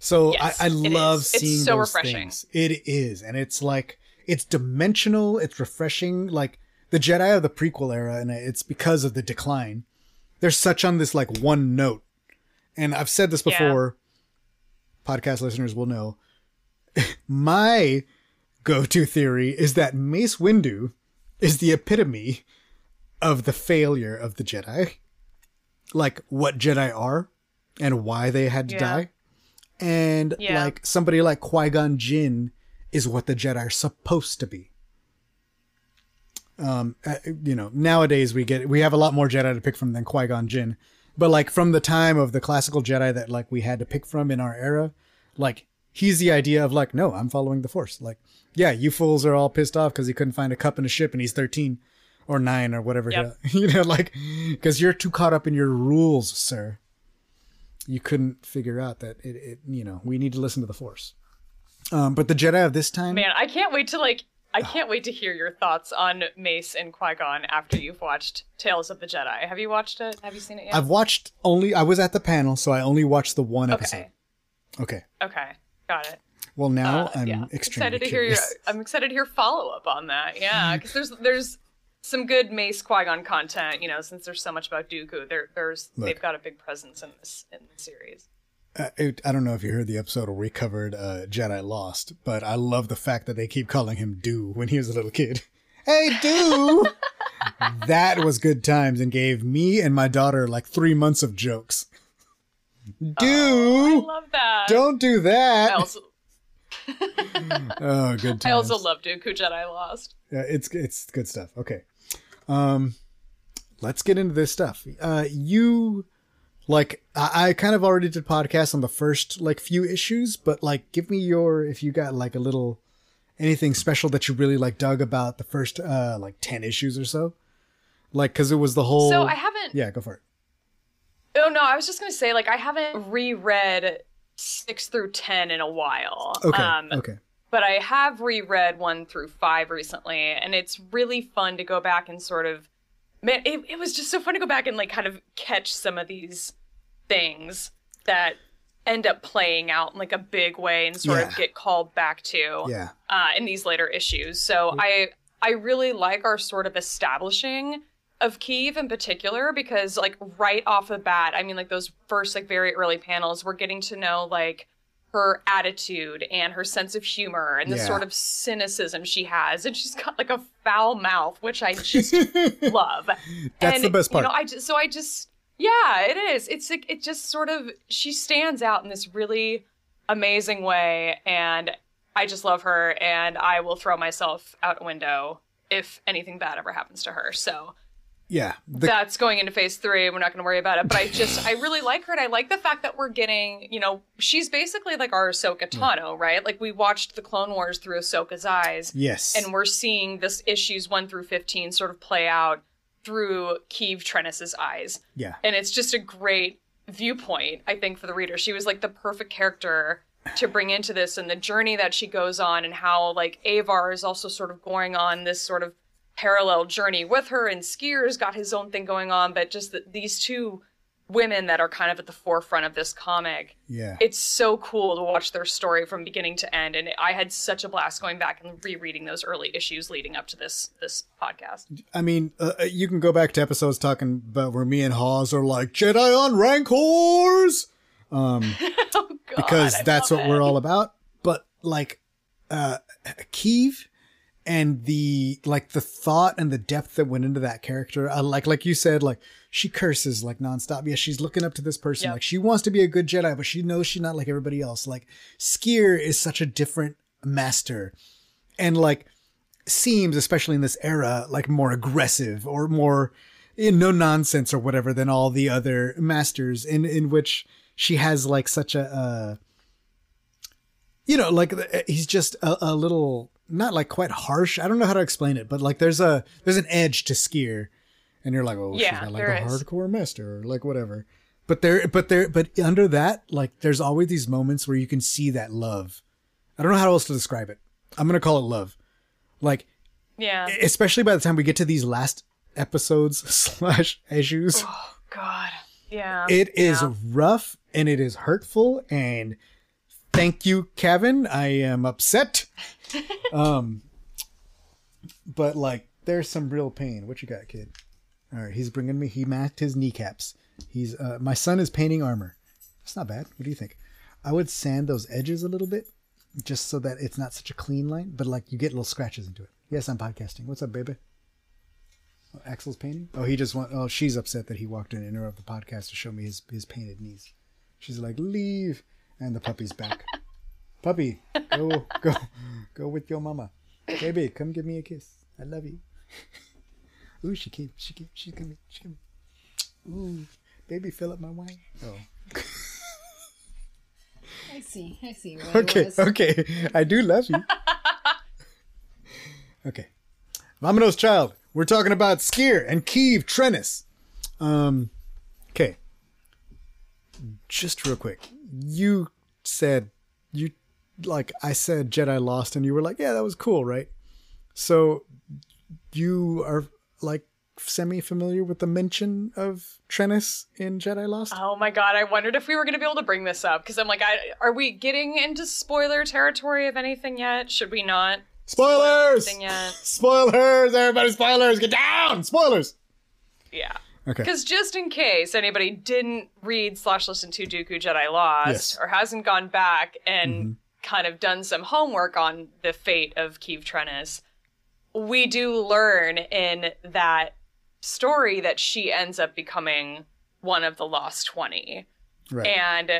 So Yes, I, I love is. It's seeing so those refreshing. things. It is, and it's like it's dimensional. It's refreshing. Like the Jedi of the prequel era, and it's because of the decline. They're such on this like one note, and I've said this Yeah. before. Podcast listeners will know. My go-to theory is that Mace Windu is the epitome of the failure of the Jedi. Like what Jedi are and why they had to Yeah. die. And Yeah. like somebody like Qui-Gon Jinn is what the Jedi are supposed to be. Um, uh, you know, nowadays we get we have a lot more Jedi to pick from than Qui-Gon Jinn, but like from the time of the classical Jedi that like we had to pick from in our era, like he's the idea of like, no, I'm following the Force. Like, yeah, you fools are all pissed off because he couldn't find a cup in a ship and he's 13 or nine or whatever. Yep. you know, like because you're too caught up in your rules, sir. You couldn't figure out that it, it you know, we need to listen to the Force. Um, but the Jedi of this time, Man, I can't wait to like. I can't wait to hear your thoughts on Mace and Qui Gon after you've watched Tales of the Jedi. Have you watched it? Have you seen it yet? I've watched only. I was at the panel, so I only watched the one episode. okay. Okay. Okay. Got it. Well, now Uh, I'm yeah. extremely excited to hear your. I'm excited to hear follow up on that. Yeah, because there's there's some good Mace Qui Gon content. You know, since there's so much about Dooku, there there's Look. they've got a big presence in this in the series. Uh, it, I don't know if you heard the episode where we covered uh, Jedi Lost, but I love the fact that they keep calling him Do when he was a little kid. Hey, Do! that was good times and gave me and my daughter like three months of jokes. I Do! love that. Don't do I that! also Oh, good times. I also love Dooku Jedi Lost. Yeah, it's it's good stuff. Okay. Um let's get into this stuff. Uh you like I, I kind of already did podcasts on the first like few issues, but like give me your if you got like a little anything special that you really like dug about the first uh like 10 issues or so. Like cuz it was the whole So I haven't. Yeah, go for it. Oh no, I was just gonna say like I haven't reread six through ten in a while. Okay. Um, okay. but I have reread one through five recently, and it's really fun to go back and sort of, man, it, it was just so fun to go back and like kind of catch some of these things that end up playing out in like a big way and sort Yeah. of get called back to Yeah. uh, in these later issues. So I I really like our sort of establishing of Keeve in particular because like right off the bat, I mean like those first like very early panels, we're getting to know like her attitude and her sense of humor and the Yeah. sort of cynicism she has, and she's got like a foul mouth, which I just love. That's and, the best part. You know, I just so I just yeah, it is. It's like it just sort of she stands out in this really amazing way, and I just love her, and I will throw myself out a window if anything bad ever happens to her. So Yeah. The, that's going into phase three. We're not going to worry about it. But I just, I really like her, and I like the fact that we're getting, you know, she's basically like our Ahsoka mm. Tano, right? Like we watched the Clone Wars through Ahsoka's eyes, yes. and we're seeing this issues one through fifteen sort of play out through Keeve Trennis's eyes. Yeah. And it's just a great viewpoint, I think, for the reader. She was like the perfect character to bring into this and the journey that she goes on and how like Avar is also sort of going on this sort of parallel journey with her and Sskeer's got his own thing going on, but just that these two women that are kind of at the forefront of this comic. Yeah. It's so cool to watch their story from beginning to end and I had such a blast going back and rereading those early issues leading up to this this podcast. I mean, uh, you can go back to episodes talking about where me and Hawes are like Jedi on Rancors. Um, oh god. because I that's what it. we're all about. But like, uh, Keeve and the like the thought and the depth that went into that character. Uh, like like you said, like she curses like nonstop. Yeah, she's looking up to this person. Yep. Like she wants to be a good Jedi, but she knows she's not like everybody else. Like Sskeer is such a different master, and like seems, especially in this era, like more aggressive or more you know, no nonsense or whatever than all the other masters. In in which she has like such a. Uh, you know, like uh, he's just a, a little not like quite harsh. I don't know how to explain it, but like there's a there's an edge to Sskeer, and you're like, oh, she's Yeah, not like a is. hardcore master or like whatever. But there, but there, but under that, like there's always these moments where you can see that love. I don't know how else to describe it. I'm gonna call it love. Like Yeah. especially by the time we get to these last episodes slash issues, Oh god. Yeah. it is Yeah. rough and it is hurtful. And thank you, Cavan. I am upset. um, but like, there's some real pain. What you got, kid? All right, he's bringing me. He matched his kneecaps. He's uh, my son is painting armor. That's not bad. What do you think? I would sand those edges a little bit, just so that it's not such a clean line. But like, you get little scratches into it. Yes, I'm podcasting. What's up, baby? Oh, Axel's painting. Oh, he just want. Oh, she's upset that he walked in and interrupted the podcast to show me his his painted knees. She's like, leave, and the puppy's back. Puppy, go go go with your mama. Baby, come give me a kiss. I love you. Ooh, she came. She came. She coming. She coming. Ooh, baby, fill up my wine. Oh, I see. I see. Okay, okay. I do love you. okay, Vamanos child. We're talking about Sskeer and Keeve Trennis. Um, okay. Just real quick, you said you like I said Jedi Lost, and you were like, yeah, that was cool, right? So you are like semi familiar with the mention of Trennis in Jedi Lost? Oh my god, I wondered if we were going to be able to bring this up because I'm like, I, are we getting into spoiler territory of anything yet? Should we not? Spoilers! Anything yet? Spoilers! Everybody, spoilers! Get down! Spoilers! Yeah. Okay. Because just in case anybody didn't read slash listen to Dooku Jedi Lost Yes. Mm-hmm. or hasn't gone back and kind of done some homework on the fate of Keeve Trennis, we do learn in that story that she ends up becoming one of the Lost 20. Right. And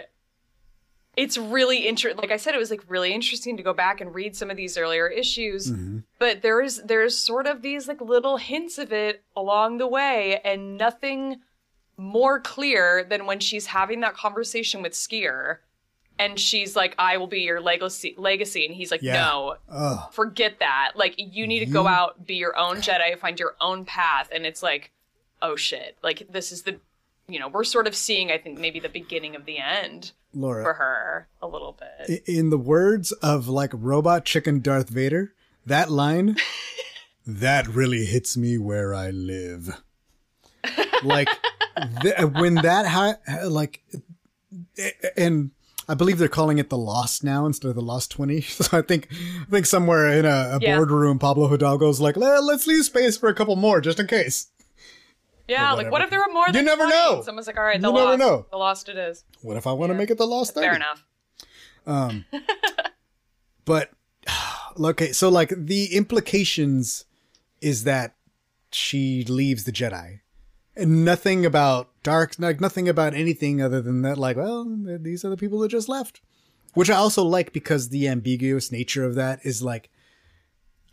it's really interesting. Like I said, it was like really interesting to go back and read some of these earlier issues. Mm-hmm. But there's there's sort of these like little hints of it along the way, and nothing more clear than when she's having that conversation with Sskeer, and she's like, "I will be your legacy." Legacy, and he's like, Yeah. "No, Ugh. forget that. Like you need to go out, be your own Jedi, find your own path." And it's like, "Oh shit!" Like this is the, you know, we're sort of seeing, I think, maybe the beginning of the end Laura. for her a little bit. In the words of like robot chicken Darth Vader, that line, that really hits me where I live. Like th- when that ha- like, and I believe they're calling it the Lost now instead of the Lost Twenty. So I think I think somewhere in a, a Yeah. boardroom, Pablo Hidalgo's like, let's leave space for a couple more just in case. Yeah, like what if there were more? You than never 20? know. Someone's like, all right, the You never lost, know. the lost it is. What if I want to make it the Lost 30? Fair enough. Um, but okay, so like the implications is that she leaves the Jedi, and nothing about dark, like nothing about anything other than that. Like, well, these are the people that just left, which I also like because the ambiguous nature of that is like,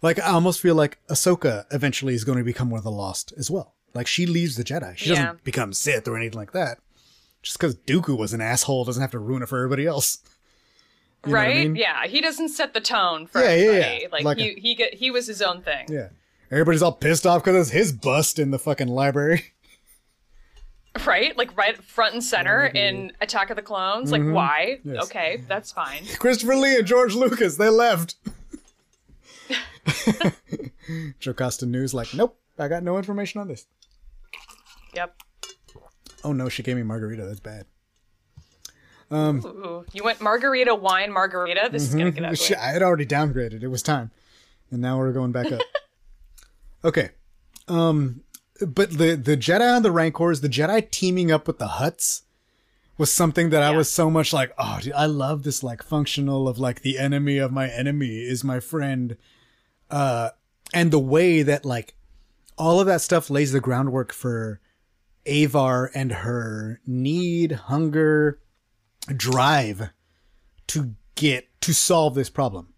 like I almost feel like Ahsoka eventually is going to become one of the Lost as well. Like she leaves the Jedi, she Yeah. doesn't become Sith or anything like that. Just because Dooku was an asshole doesn't have to ruin it for everybody else. You what I right? mean? Yeah, he doesn't set the tone for Yeah, yeah, everybody. yeah. Like, Like he a- he get he was his own thing. Yeah. Everybody's all pissed off because it's his bust in the fucking library. Right? Like right front and center mm-hmm. in Attack of the Clones. Like mm-hmm. why? Yes. Okay, that's fine. Christopher Lee and George Lucas, they left. Jocasta Nu's, like, nope, I got no information on this. Yep. Oh no, she gave me margarita. That's bad. Ooh, you went margarita wine margarita. This is gonna get ugly. Shit, I had already downgraded. It was time, and now we're going back up. okay, um, but the the Jedi and the Rancors, the Jedi teaming up with the Hutts, was something that I was so much like, oh, dude, I love this like functional of like the enemy of my enemy is my friend, uh, and the way that like all of that stuff lays the groundwork for Avar and her need, hunger, drive to get to solve this problem.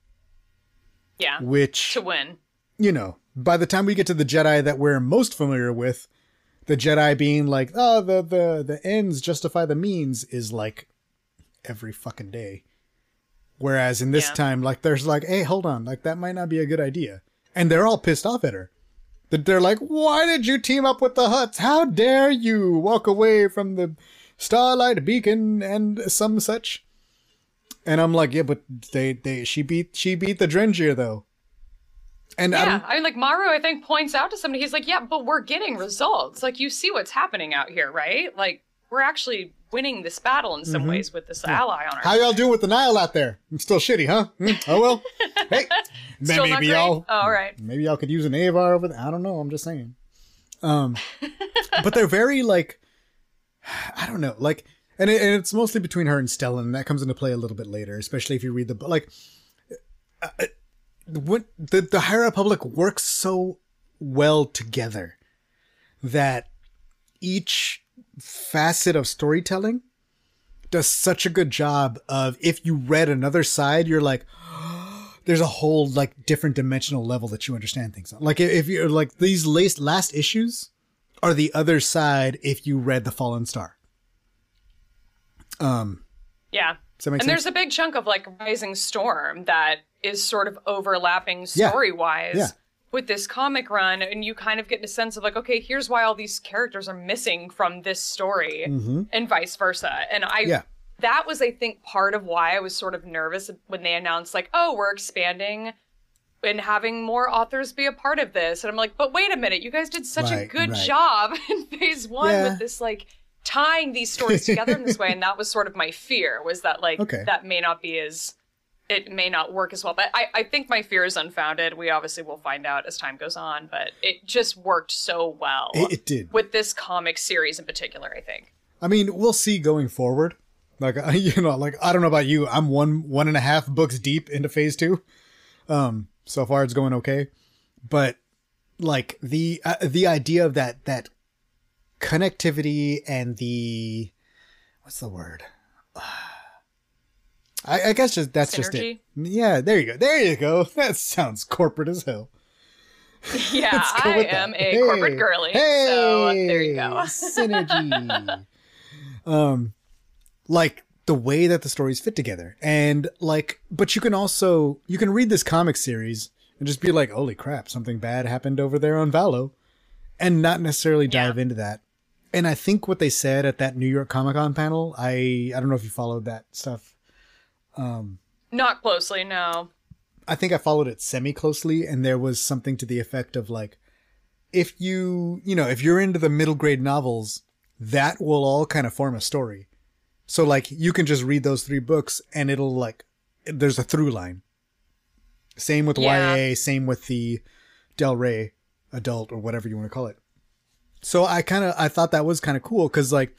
Yeah. Which To win. you know, by the time we get to the Jedi that we're most familiar with, the Jedi being like, oh, the the the ends justify the means is like every fucking day. Whereas in this Yeah. time, like, there's like, hey, hold on, like that might not be a good idea, and they're all pissed off at her. That they're like, why did you team up with the Hutts? How dare you walk away from the Starlight Beacon and some such? And I'm like, yeah, but they they she beat she beat the Drengir though. And Yeah, don't, I mean, like Maru, I think points out to somebody, he's like, "Yeah, but we're getting results. Like, you see what's happening out here, right? Like, we're actually winning this battle in some ways with this ally on our How y'all doing with the Nihil out there? I'm still shitty, huh? Hmm, Oh well. Hey, Still maybe not great? y'all. Oh, all right. Maybe y'all could use an Avar over there. I don't know. I'm just saying. Um, but they're very like, I don't know, like, and, it, and it's mostly between her and Stellan, and that comes into play a little bit later, especially if you read the book. Like, uh, uh, what the the High Republic works so well together that each facet of storytelling does such a good job of if you read another side, you're like, there's a whole like different dimensional level that you understand things on. Like if you're like these last last issues are the other side if you read the Fallen Star. Um, Yeah. does that make And sense? there's a big chunk of like Rising Storm that is sort of overlapping story wise Yeah. With this comic run, and you kind of get a sense of like, okay, here's why all these characters are missing from this story, and vice versa. And I, Mm-hmm. Yeah. that was, I think, part of why I was sort of nervous when they announced like, oh, we're expanding. And having more authors be a part of this. And I'm like, but wait a minute, you guys did such a good right. job in phase one Yeah. with this like tying these stories together in this way and that was sort of my fear was that like Okay. that may not be as it may not work as well but I, I think my fear is unfounded we obviously will find out as time goes on but it just worked so well It- it did. with this comic series in particular i think I mean, we'll see going forward. Like you know, like I don't know about you, I'm one one and a half books deep into phase two. Um, so far it's going okay, but like the uh, the idea of that that connectivity and the what's the word? I, I guess just that's just it. Yeah, there you go. There you go. That sounds corporate as hell. yeah i am that. a Hey, corporate girly so there you go synergy. um, like the way that the stories fit together, and like, but you can also you can read this comic series and just be like, "Holy crap, something bad happened over there on Valo," and not necessarily dive Yeah. into that. And I think what they said at that New York Comic Con panel, I I don't know if you followed that stuff. Not closely no I think I followed it semi closely, and there was something to the effect of like, if you, you know, if you're into the middle grade novels, that will all kind of form a story. So like, you can just read those three books, and it'll like, there's a through line. Same with Yeah. YA, same with the Del Rey adult or whatever you want to call it. So I kind of I thought that was kind of cool because like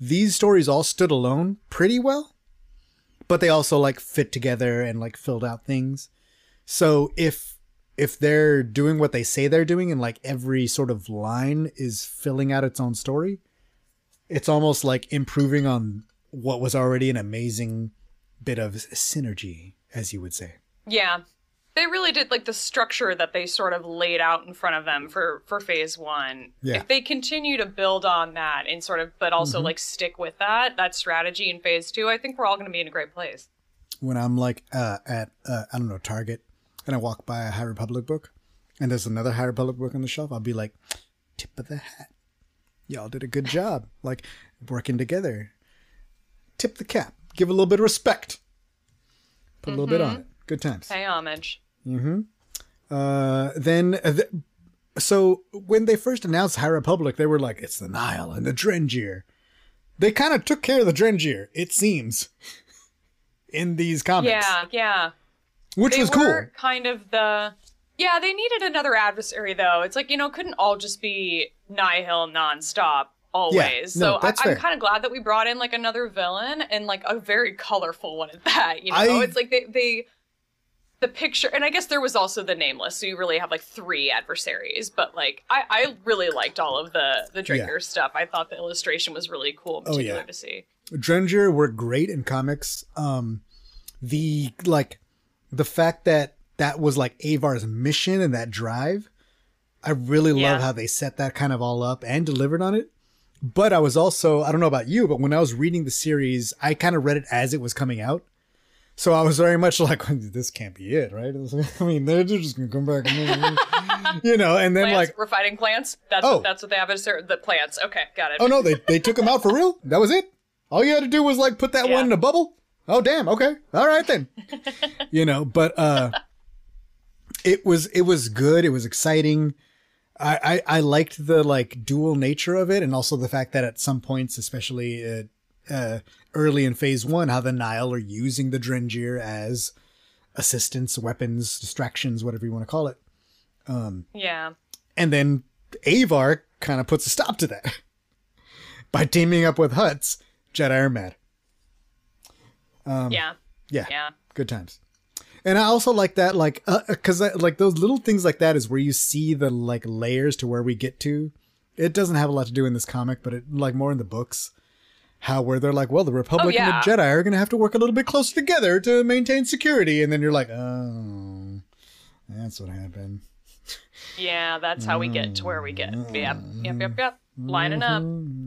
these stories all stood alone pretty well, but they also like fit together and like filled out things. So if if they're doing what they say they're doing and like every sort of line is filling out its own story, it's almost like improving on what was already an amazing bit of synergy, as you would say. Yeah. They really did like the structure that they sort of laid out in front of them for for phase 1. Yeah. If they continue to build on that and sort of but also like stick with that that strategy in phase 2, I think we're all going to be in a great place. when I'm like uh, at uh, I don't know Target and I walk by a High Republic book and there's another High Republic book on the shelf, I'll be like, tip of the hat. Y'all did a good job. Like working together. Tip the cap. Give a little bit of respect. Put a little bit on it. Good times. Pay homage. Uh, then, uh, th- so when they first announced High Republic, they were like, it's the Nihil and the Drengir. They kind of took care of the Drengir, it seems, in these comics, Yeah, yeah. which They was cool. kind of the. Yeah, they needed another adversary though. It's like you know, couldn't all just be Nihil nonstop always. no, so I. I'm kind of glad that we brought in like another villain and like a very colorful one at that. You know, I- it's like they they the picture, and I guess there was also the nameless, so you really have like three adversaries. But like, I I really liked all of the the Drengir stuff. I thought the illustration was really cool, Oh, yeah. to see. Drengir were great in comics. Um, the like the fact that that was like Avar's mission and that drive. I really love Yeah. how they set that kind of all up and delivered on it. But I was also I don't know about you, but when I was reading the series, I kind of read it as it was coming out. So I was very much like, this can't be it, right? It was like- I mean, they're just gonna come back, and you know. And then Plants, like, we're fighting plants. That's Oh. what, that's what they have their- the plants. Okay, got it. oh no, they they took him out for real. That was it. All you had to do was like put that Yeah. one in a bubble. Oh damn. Okay. All right then. you know, but uh, it was it was good. It was exciting. I, I I liked the like dual nature of it, and also the fact that at some points, especially uh, uh, early in Phase One, how the Nihil are using the Drengir as assistants, weapons, distractions, whatever you want to call it. Um, yeah. And then Avar kind of puts a stop to that by teaming up with Hutts. Jedi are mad. Um, yeah. Yeah, Yeah. good times. And I also like that, like, uh, uh, because like those little things like that is where you see the like layers to where we get to. It doesn't have a lot to do in this comic, but it like more in the books. How where they're like, well, the Republic yeah. and the Jedi are going to have to work a little bit closer together to maintain security, and then you're like, oh, that's what happened. Yeah, that's how we get to where we get. Yep. Yep, yep, yep. Lining up.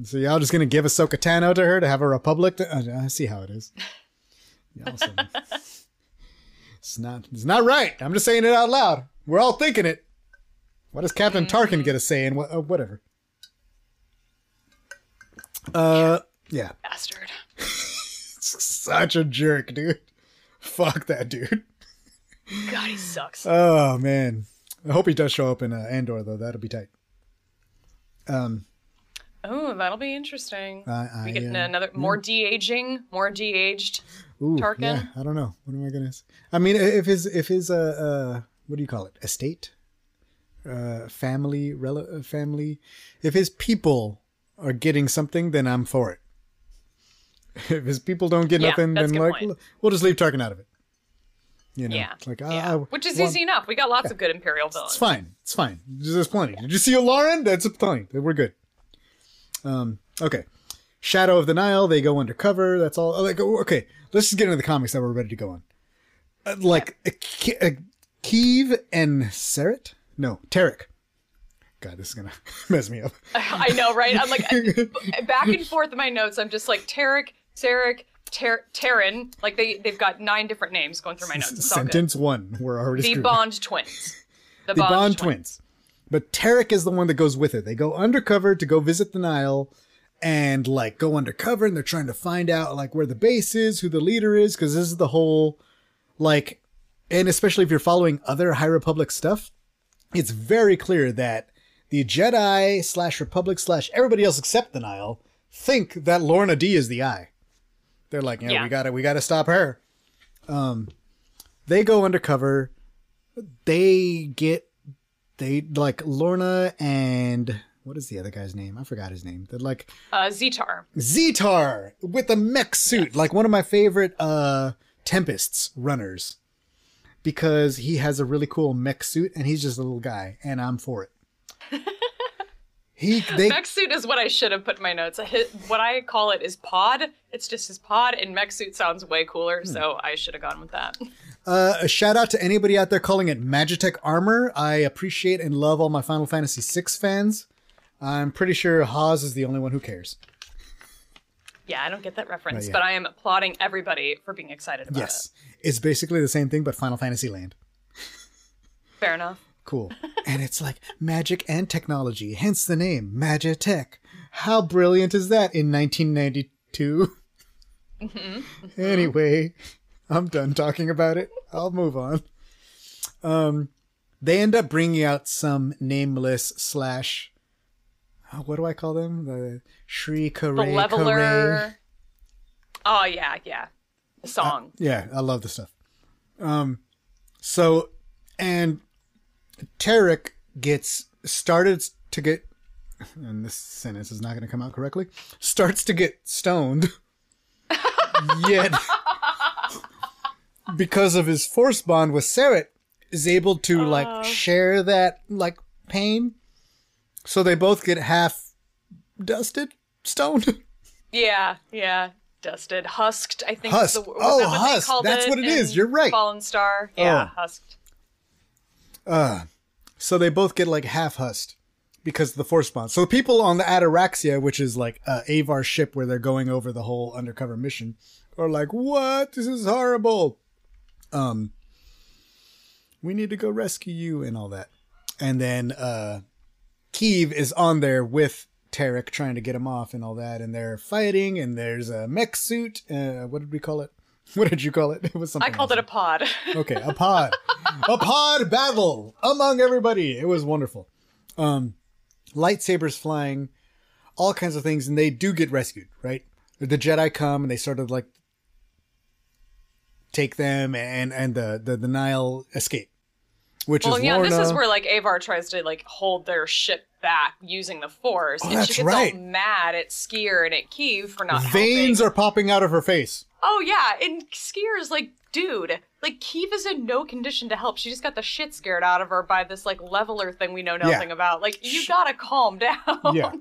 So y'all just gonna give Ahsoka Tano to her to have a Republic? To, uh, I see how it is. It's not. It's not right. I'm just saying it out loud. We're all thinking it. What does Captain Tarkin get a say in? What, uh, whatever. Uh, yeah. Bastard. Such a jerk, dude. Fuck that dude. God, he sucks. Oh man. I hope he does show up in uh, Andor though. That'll be tight. Um, Oh, that'll be interesting. I, I, we get uh, another more de-aging, more de-aged. Ooh, Tarkin? Yeah, I don't know. What am I gonna? Say? I mean, if his if his uh uh what do you call it? Estate, uh, family, rel- uh, family. If his people are getting something, then I'm for it. If his people don't get Yeah, nothing, then like point. we'll just leave Tarkin out of it. You know, Yeah. like yeah. ah, Which is well, easy enough. We got lots of good Imperial villains. It's fine. It's fine. There's plenty. Did you see Lauren? That's plenty. We're good. Um. Okay. Shadow of the Nihil. They go undercover. That's all. Like okay. Let's just get into the comics that we're ready to go on. Uh, like Ke- uh, Keeve and Ceret. No, Terec. God, this is gonna mess me up. I know, right? I'm like back and forth in my notes. I'm just like Tarek, Sarek, Ter- Terran. Like they they've got nine different names going through my notes. It's all good. Sentence one. We're already The screwed. Bond twins. The, the Bond, twins. But Terec is the one that goes with it. They go undercover to go visit the Nihil and like go undercover and they're trying to find out like where the base is, who the leader is, because this is the whole like and especially if you're following other High Republic stuff, it's very clear that the Jedi slash Republic slash everybody else except the Nihil think that Lourna Dee is the Eye. They're like, yeah, Yeah. we gotta we gotta stop her. Um they go undercover. They get they like Lourna and what is the other guy's name? I forgot his name. They're like Uh, Zeetar. Zeetar with a mech suit, like one of my favorite uh Tempests runners. Because he has a really cool mech suit and he's just a little guy and I'm for it. he they Mech suit is what I should have put in my notes. What I call it is pod. It's just his pod, and mech suit sounds way cooler, Hmm. so I should have gone with that. uh a shout out to anybody out there calling it Magitech armor. I appreciate and love all my Final Fantasy VI fans. I'm pretty sure Haas is the only one who cares. Yeah, I don't get that reference, but I am applauding everybody for being excited about it. Yes. It's basically the same thing but Final Fantasy Land. Fair enough. Cool. And it's like magic and technology, hence the name Magitech. How brilliant is that in 1992? Anyway, I'm done talking about it. I'll move on. Um, they end up bringing out some nameless slash. uh, What do I call them? The Shri The Kare Kare. leveler. Oh yeah, yeah. The song. Yeah, I love the stuff. Um, so, and Terec gets started to get, and this sentence is not going to come out correctly, starts to get stoned. yet, because of his force bond with Ceret, is able to like oh. share that like pain. So they both get half dusted, stoned. yeah, yeah. Dusted, husked. I think. Husked. Is the, Oh, that husked. That's it what it is. You're right. Fallen Star. Yeah, Oh. husked. So they both get like half husked because of the force bond. So the people on the Ataraxia, which is like uh, Avar's ship where they're going over the whole undercover mission, are like, "What? This is horrible." Um, we need to go rescue you and all that. And then uh, Keeve is on there with Terec trying to get him off and all that, and they're fighting. And there's a mech suit. Uh, what did we call it? What did you call it? It was something. I called it a pod. Okay, a pod. a pod battle among everybody. It was wonderful. Um lightsabers flying, all kinds of things, and they do get rescued, right? The Jedi come and they sort of like take them and and the the, the Nihil escape. Which well, is yeah, Lourna. this is where like Avar tries to like hold their ship back using the Force, Oh, and that's she gets right. all mad at Sskeer and at Keeve for not veins helping. are popping out of her face. Oh yeah, and Sskeer's like, dude, like Keeve is in no condition to help. She just got the shit scared out of her by this like leveler thing we know nothing about. Like, you gotta calm down. Yeah.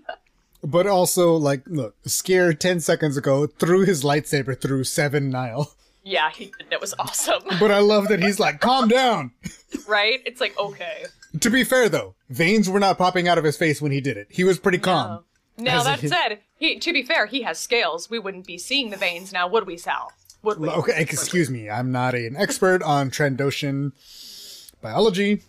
But also, like, look, Sskeer 10 seconds ago threw his lightsaber through seven Nihil. yeah, he did. It was awesome, But I love that he's like, calm down. right? It's like okay. To be fair, though, veins were not popping out of his face when he did it. He was pretty calm. Now As that said, he to be fair, he has scales. We wouldn't be seeing the veins now, would we, Sal? Would we? Okay, excuse me. I'm not an expert on Trandoshan biology.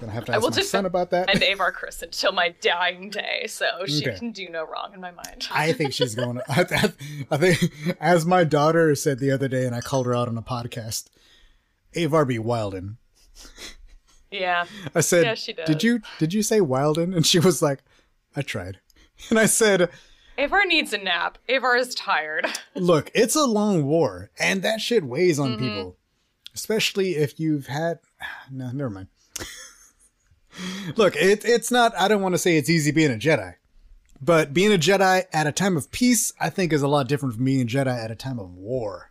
Gonna have to I ask will my defend son about that. and Avar Kriss until my dying day, so she Okay. can do no wrong in my mind. I think she's going to. I, I think, as my daughter said the other day, and I called her out on a podcast, Avar be Wilden. yeah. I said, Yeah, she does. "Did you did you say Wilden?" And she was like, "I tried." And I said, Avar needs a nap. Avar is tired. Look, it's a long war, and that shit weighs on Mm-hmm. people, especially if you've had. No, never mind. Look, it, it's not. I don't want to say it's easy being a Jedi, but being a Jedi at a time of peace, I think, is a lot different from being a Jedi at a time of war.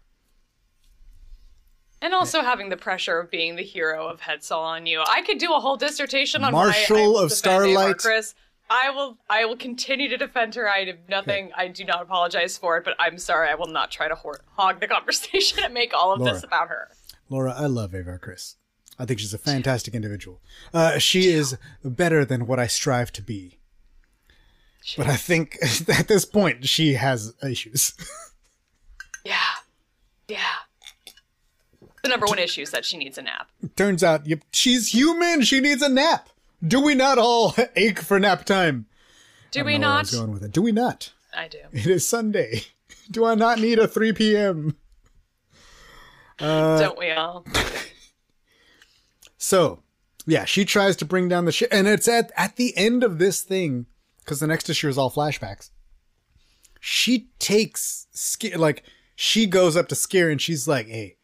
And also having the pressure of being the hero of Hetzal on you. I could do a whole dissertation on Marshal I of Starlight. Chris. I will I will continue to defend her. I have nothing I do not apologize for it, but I'm sorry, I will not try to hog the conversation and make all of Laura. this about her. Laura, I love Avar Kriss. I think she's a fantastic individual. Uh, she is better than what I strive to be. But I think at this point she has issues. Yeah. Yeah. The number one issue is that she needs a nap. Turns out yep, she's human. She needs a nap. Do we not all ache for nap time? Do we don't know where I not? going with it. Do we not? I do. It is Sunday. Do I not need a 3 p.m.? Uh, Don't we all? So, yeah, she tries to bring down the ship, and it's at at the end of this thing because the next issue is all flashbacks. She takes Sk- like she goes up to Sskeer and she's like, "Hey,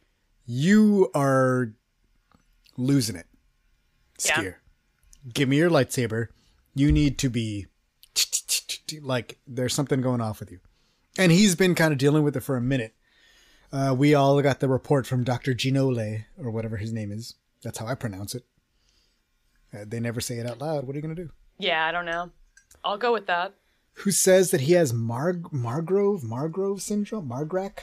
you are losing it. Sskeer. Give me your lightsaber. You need to be like there's something going off with you." And he's been kind of dealing with it for a minute. Uh, we all got the report from Dr. Ginole, or whatever his name is. That's how I pronounce it. Uh, they never say it out loud. What are you going to do? Yeah, I don't know. I'll go with that. Who says that he has Mar- Margrove? Margrove syndrome? Margrack?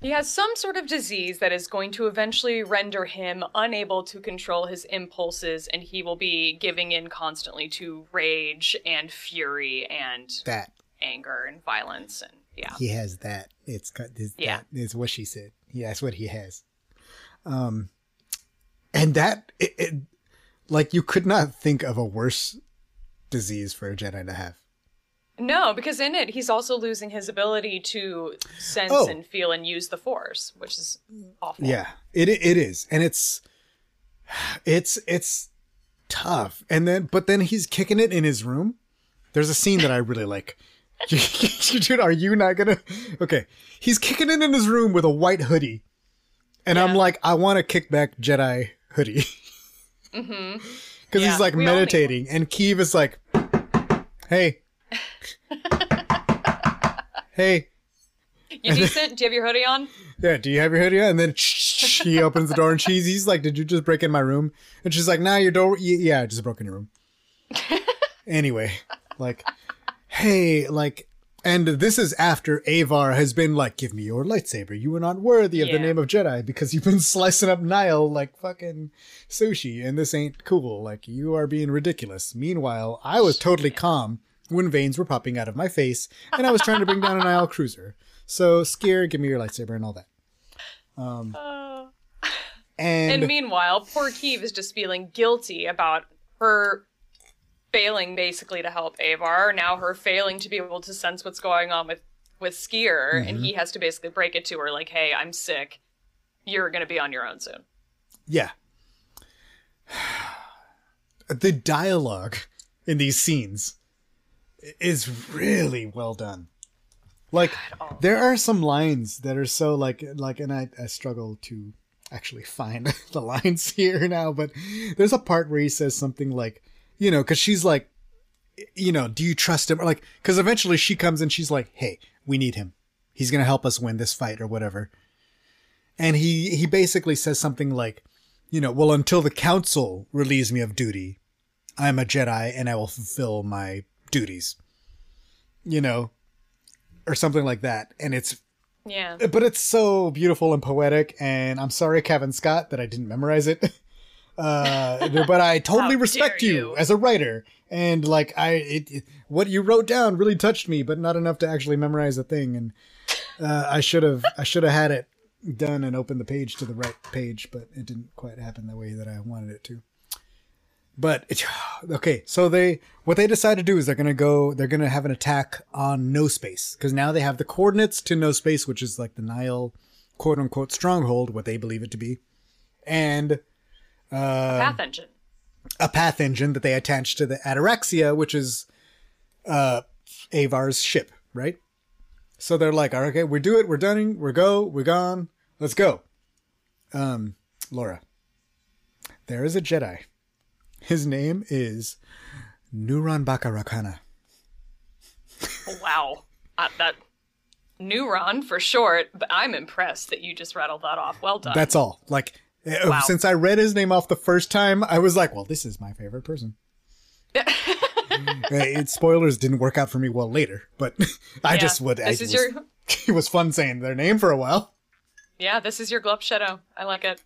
He has some sort of disease that is going to eventually render him unable to control his impulses, and he will be giving in constantly to rage and fury and That. anger and violence. And yeah, He has that. It's this. Yeah. That is what she said. Yeah, that's what he has. Um, and that, it, it, like you could not think of a worse disease for a Jedi to have. No, because in it he's also losing his ability to sense Oh. and feel and use the Force, which is awful. Yeah, it it is, and it's it's it's tough. And then, but then he's kicking it in his room. There's a scene that I really like. Dude, are you not gonna? Okay, he's kicking it in his room with a white hoodie, and I'm like, I want to kick back Jedi hoodie Mm-hmm. because Yeah, he's like we all need meditating, and Keeve is like, "Hey, hey." You decent? Do you have your hoodie on? Yeah, do you have your hoodie on? And then she opens the door and she's he's like, "Did you just break in my room?" And she's like, "Nah, your door. Yeah, I just broke in your room." anyway, like, hey, like, and this is after Avar has been like, "Give me your lightsaber. You are not worthy of the name of Jedi because you've been slicing up Nihil like fucking sushi, and this ain't cool. Like, you are being ridiculous." Meanwhile, I was totally calm when veins were popping out of my face, and I was trying to bring down an Nihil cruiser. So, Sskeer, give me your lightsaber and all that. Um, Uh, and, and meanwhile, poor Keeve is just feeling guilty about her failing basically to help Avar. Now her failing to be able to sense what's going on with with Sskeer, Mm-hmm. and he has to basically break it to her like, "Hey, I'm sick. You're gonna be on your own soon." yeah. The dialogue in these scenes is really well done. Like there are some lines that are so like like and I, I struggle to actually find the lines here now, but there's a part where he says something like, you know, cuz she's like you know, do you trust him? Or like cuz eventually she comes and she's like, "Hey, we need him. He's going to help us win this fight or whatever." And he he basically says something like, you know, well, until the council relieves me of duty, I'm a Jedi and I will fulfill my duties. You know, or something like that. And it's, Yeah. but it's so beautiful and poetic. And I'm sorry, Cavan Scott, that I didn't memorize it. Uh, but I totally respect you, you. as a writer. And like, I, it, it- what you wrote down really touched me, but not enough to actually memorize a thing. And, uh, I should have, I should have had it done and opened the page to the right page, but it didn't quite happen the way that I wanted it to. But it, okay, so they what they decide to do is they're gonna go. They're gonna have an attack on No Space because now they have the coordinates to No Space, which is like the Nihil quote unquote stronghold, what they believe it to be, and uh, Path engine. a path engine that they attach to the Ataraxia, which is uh, Avar's ship, right? So they're like, "All right, okay, we do it. We're done. We're go. We're gone. Let's go." Um, Laura, there is a Jedi. His name is Nuran Bakarakana. Wow. Uh, that neuron for short, but I'm impressed that you just rattled that off. Well done. That's all. Like, uh, Wow. since I read his name off the first time, I was like, "Well, this is my favorite person." Uh, it, spoilers didn't work out for me well later, but I Yeah, just would. This I is was- your it was fun saying their name for a while. yeah. This is your Glup Shadow. I like it.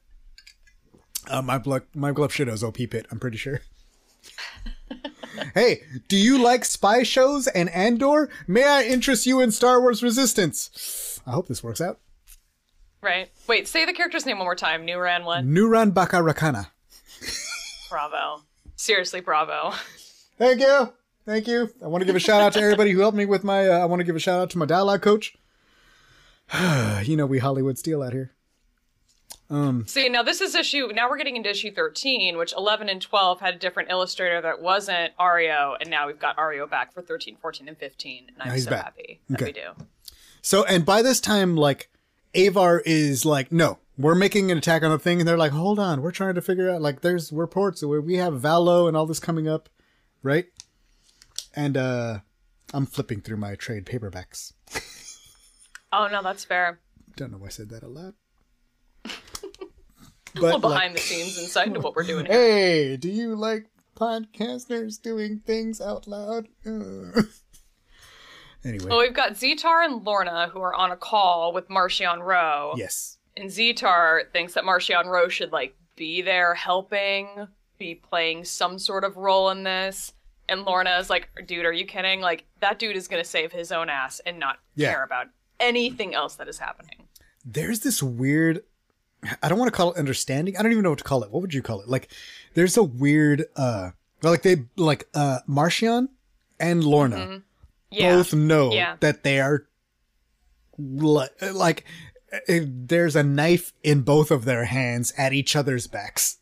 Uh, my blood, my glove shadow's OP pit. I'm pretty sure. hey, do you like spy shows and Andor? May I interest you in Star Wars Resistance? I hope this works out. Right. Wait. Say the character's name one more time. Nuran what? Nuran Bakarakana. Bravo. Seriously, bravo. Thank you, thank you. I want to give a shout out to everybody who helped me with my. Uh, I want to give a shout out to my dialogue coach. you know we Hollywood steal out here. See, now this is issue. Now we're getting into issue 13, which 11 and 12 had a different illustrator that wasn't Ario, and now we've got Ario back for 13, 14, and 15, and I'm he's so back. happy that Okay. we do. So, and by this time, like, Avar is like, no, we're making an attack on the thing. And they're like, hold on, we're trying to figure out, like, there's reports where we have Valo and all this coming up, right? And, uh, I'm flipping through my trade paperbacks. Oh no, that's fair. Don't know why I said that a lot. But, behind like, the scenes inside into what we're doing here. hey, do you like podcasters doing things out loud? Anyway, Well, we've got Zeetar and Lourna who are on a call with Marchion Ro. yes. And Zeetar thinks that Marchion Ro should like be there helping, be playing some sort of role in this. And Lourna is like, dude, are you kidding? Like, that dude is gonna save his own ass and not Yeah. care about anything else that is happening. there's this weird I don't want to call it understanding. I don't even know what to call it. What would you call it? Like there's a weird uh like they like uh Marchion and Lourna Mm-hmm. Yeah. both know Yeah. that they are li- like uh, there's a knife in both of their hands at each other's backs.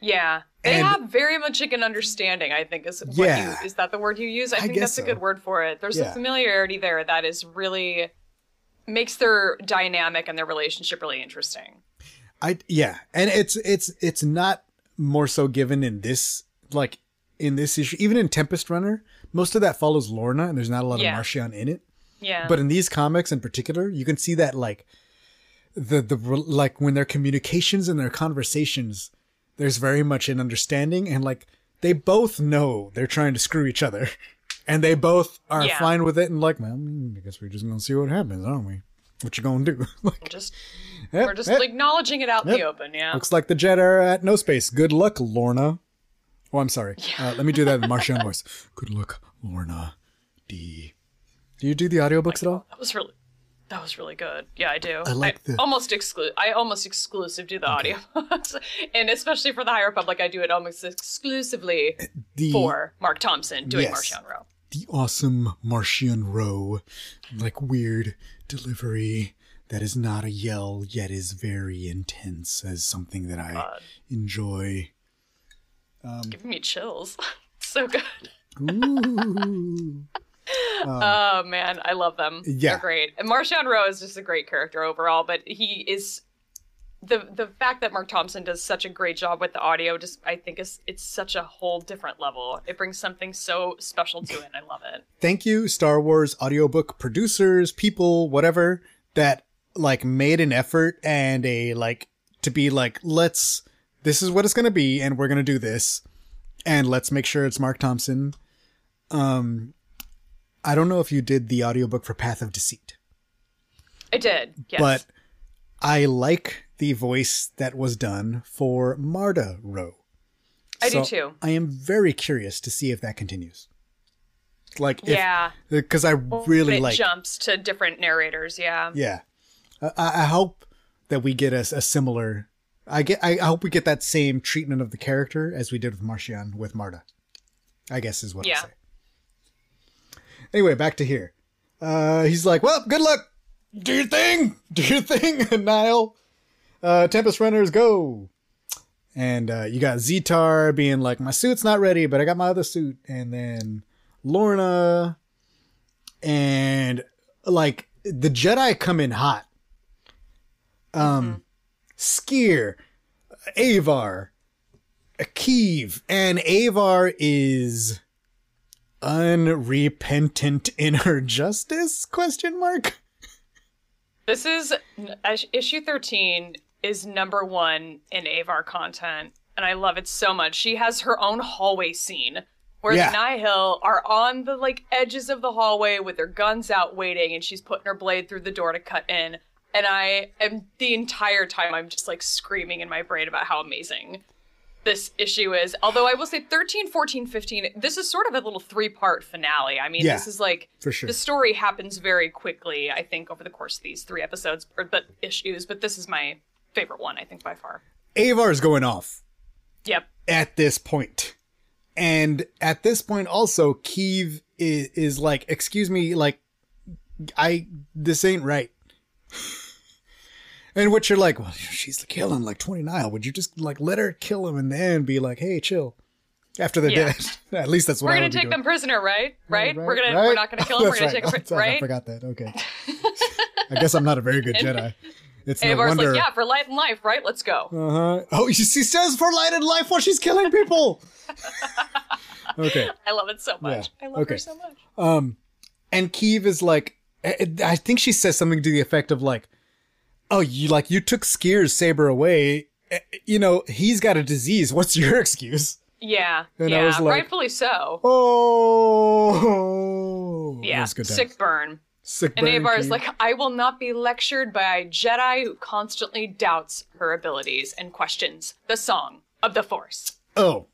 Yeah. They And- have very much like an understanding, I think, is what Yeah. you is that the word you use? I, I think that's a good word for it. There's Yeah. a familiarity there that is really makes their dynamic and their relationship really interesting. I yeah, and it's it's it's not more so given in this like in this issue. Even in Tempest Runner, most of that follows Lourna, and there's not a lot Yeah. of Marchion in it. Yeah. But in these comics in particular, you can see that like the the like when their communications and their conversations, there's very much an understanding, and like they both know they're trying to screw each other, and they both are Yeah. fine with it, and like, well, I guess we're just gonna see what happens, aren't we? What you gonna do? like, just yep, we're just yep. acknowledging it out in the open, yeah. Looks like the Jet are at no space. Good luck, Lourna. Oh, I'm sorry. Uh, let me do that in the Marchion voice. Good luck, Lourna. D. Do you do the audiobooks at all? That was really that was really good. Yeah, I do. I like the- almost exclude. I almost exclusive do the audio, and especially for the High Republic, I do it almost exclusively The for Marc Thompson doing Yes. Marchion Ro. the awesome Marchion Ro, like weird delivery that is not a yell yet is very intense as something that I God. enjoy. Giving me chills. so good. Ooh. Um, oh man, I love them. Yeah. They're great. And Marchion Ro is just a great character overall, but he is the the fact that Marc Thompson does such a great job with the audio just I think is it's such a whole different level. It brings something so special to it and I love it. Thank you, Star Wars audiobook producers, people, whatever, that like made an effort and a like to be like, let's this is what it's gonna be, and we're gonna do this. And let's make sure it's Marc Thompson. Um I don't know if you did the audiobook for Path of Deceit. I did. Yes. but I like the voice that was done for Marda Ro. I do too. I am very curious to see if that continues. Like, if, yeah. because I really it like, jumps to different narrators, yeah. yeah. I, I hope that we get a, a similar. I get. I hope we get that same treatment of the character as we did with Marchion with Marda. I guess is what Yeah. I'll say. Anyway, back to here. Uh, he's like, "Well, good luck. Do your thing. Do your thing, Nihil. Uh, Tempest Runners, go." And uh, you got Zeetar being like, "My suit's not ready, but I got my other suit." And then Lourna and like the Jedi come in hot. Um, Sskeer, Avar, Keeve, and Avar is unrepentant in her justice? Question mark. This is issue 13 is number 1 in Avar content and I love it so much. She has her own hallway scene where Yeah. the Nihil are on the like edges of the hallway with their guns out waiting and she's putting her blade through the door to cut in and I am the entire time I'm just like screaming in my brain about how amazing this issue is. Although I will say 13, 14, 15, this is sort of a little three-part finale. I mean, Yeah, this is like for sure. the story happens very quickly, I think, over the course of these three episodes or but issues, but this is my favorite one, I think, by far. Avar is going off Yep. at this point. And at this point also Keeve is, is like, excuse me, like I this ain't right. And what you're like, well, she's killing like 20 Nihil. Would you just like let her kill him and then be like, hey, chill? After they're Yeah. dead. At least that's what We're gonna take doing. them prisoner, right? Right? We're gonna right? we're not gonna kill them, we're gonna take them right. pri- Oh, I right? forgot that. Okay. I guess I'm not a very good Jedi. It's no Avar's wonder. like, yeah, for light and life, right? Let's go. Uh-huh. Oh, she says for light and life while she's killing people. okay. I love it so much. Yeah, I love okay. her so much. Um, and Keeve is like, I think she says something to the effect of like, "Oh, you like you took Sskeer's saber away. Eh, You know he's got a disease. What's your excuse?" Yeah. And yeah. like- rightfully so. Oh, yeah. Sick burn. Sick. And Avar's Keeve. like, I will not be lectured by a Jedi who constantly doubts her abilities and questions the song of the Force. "Oh,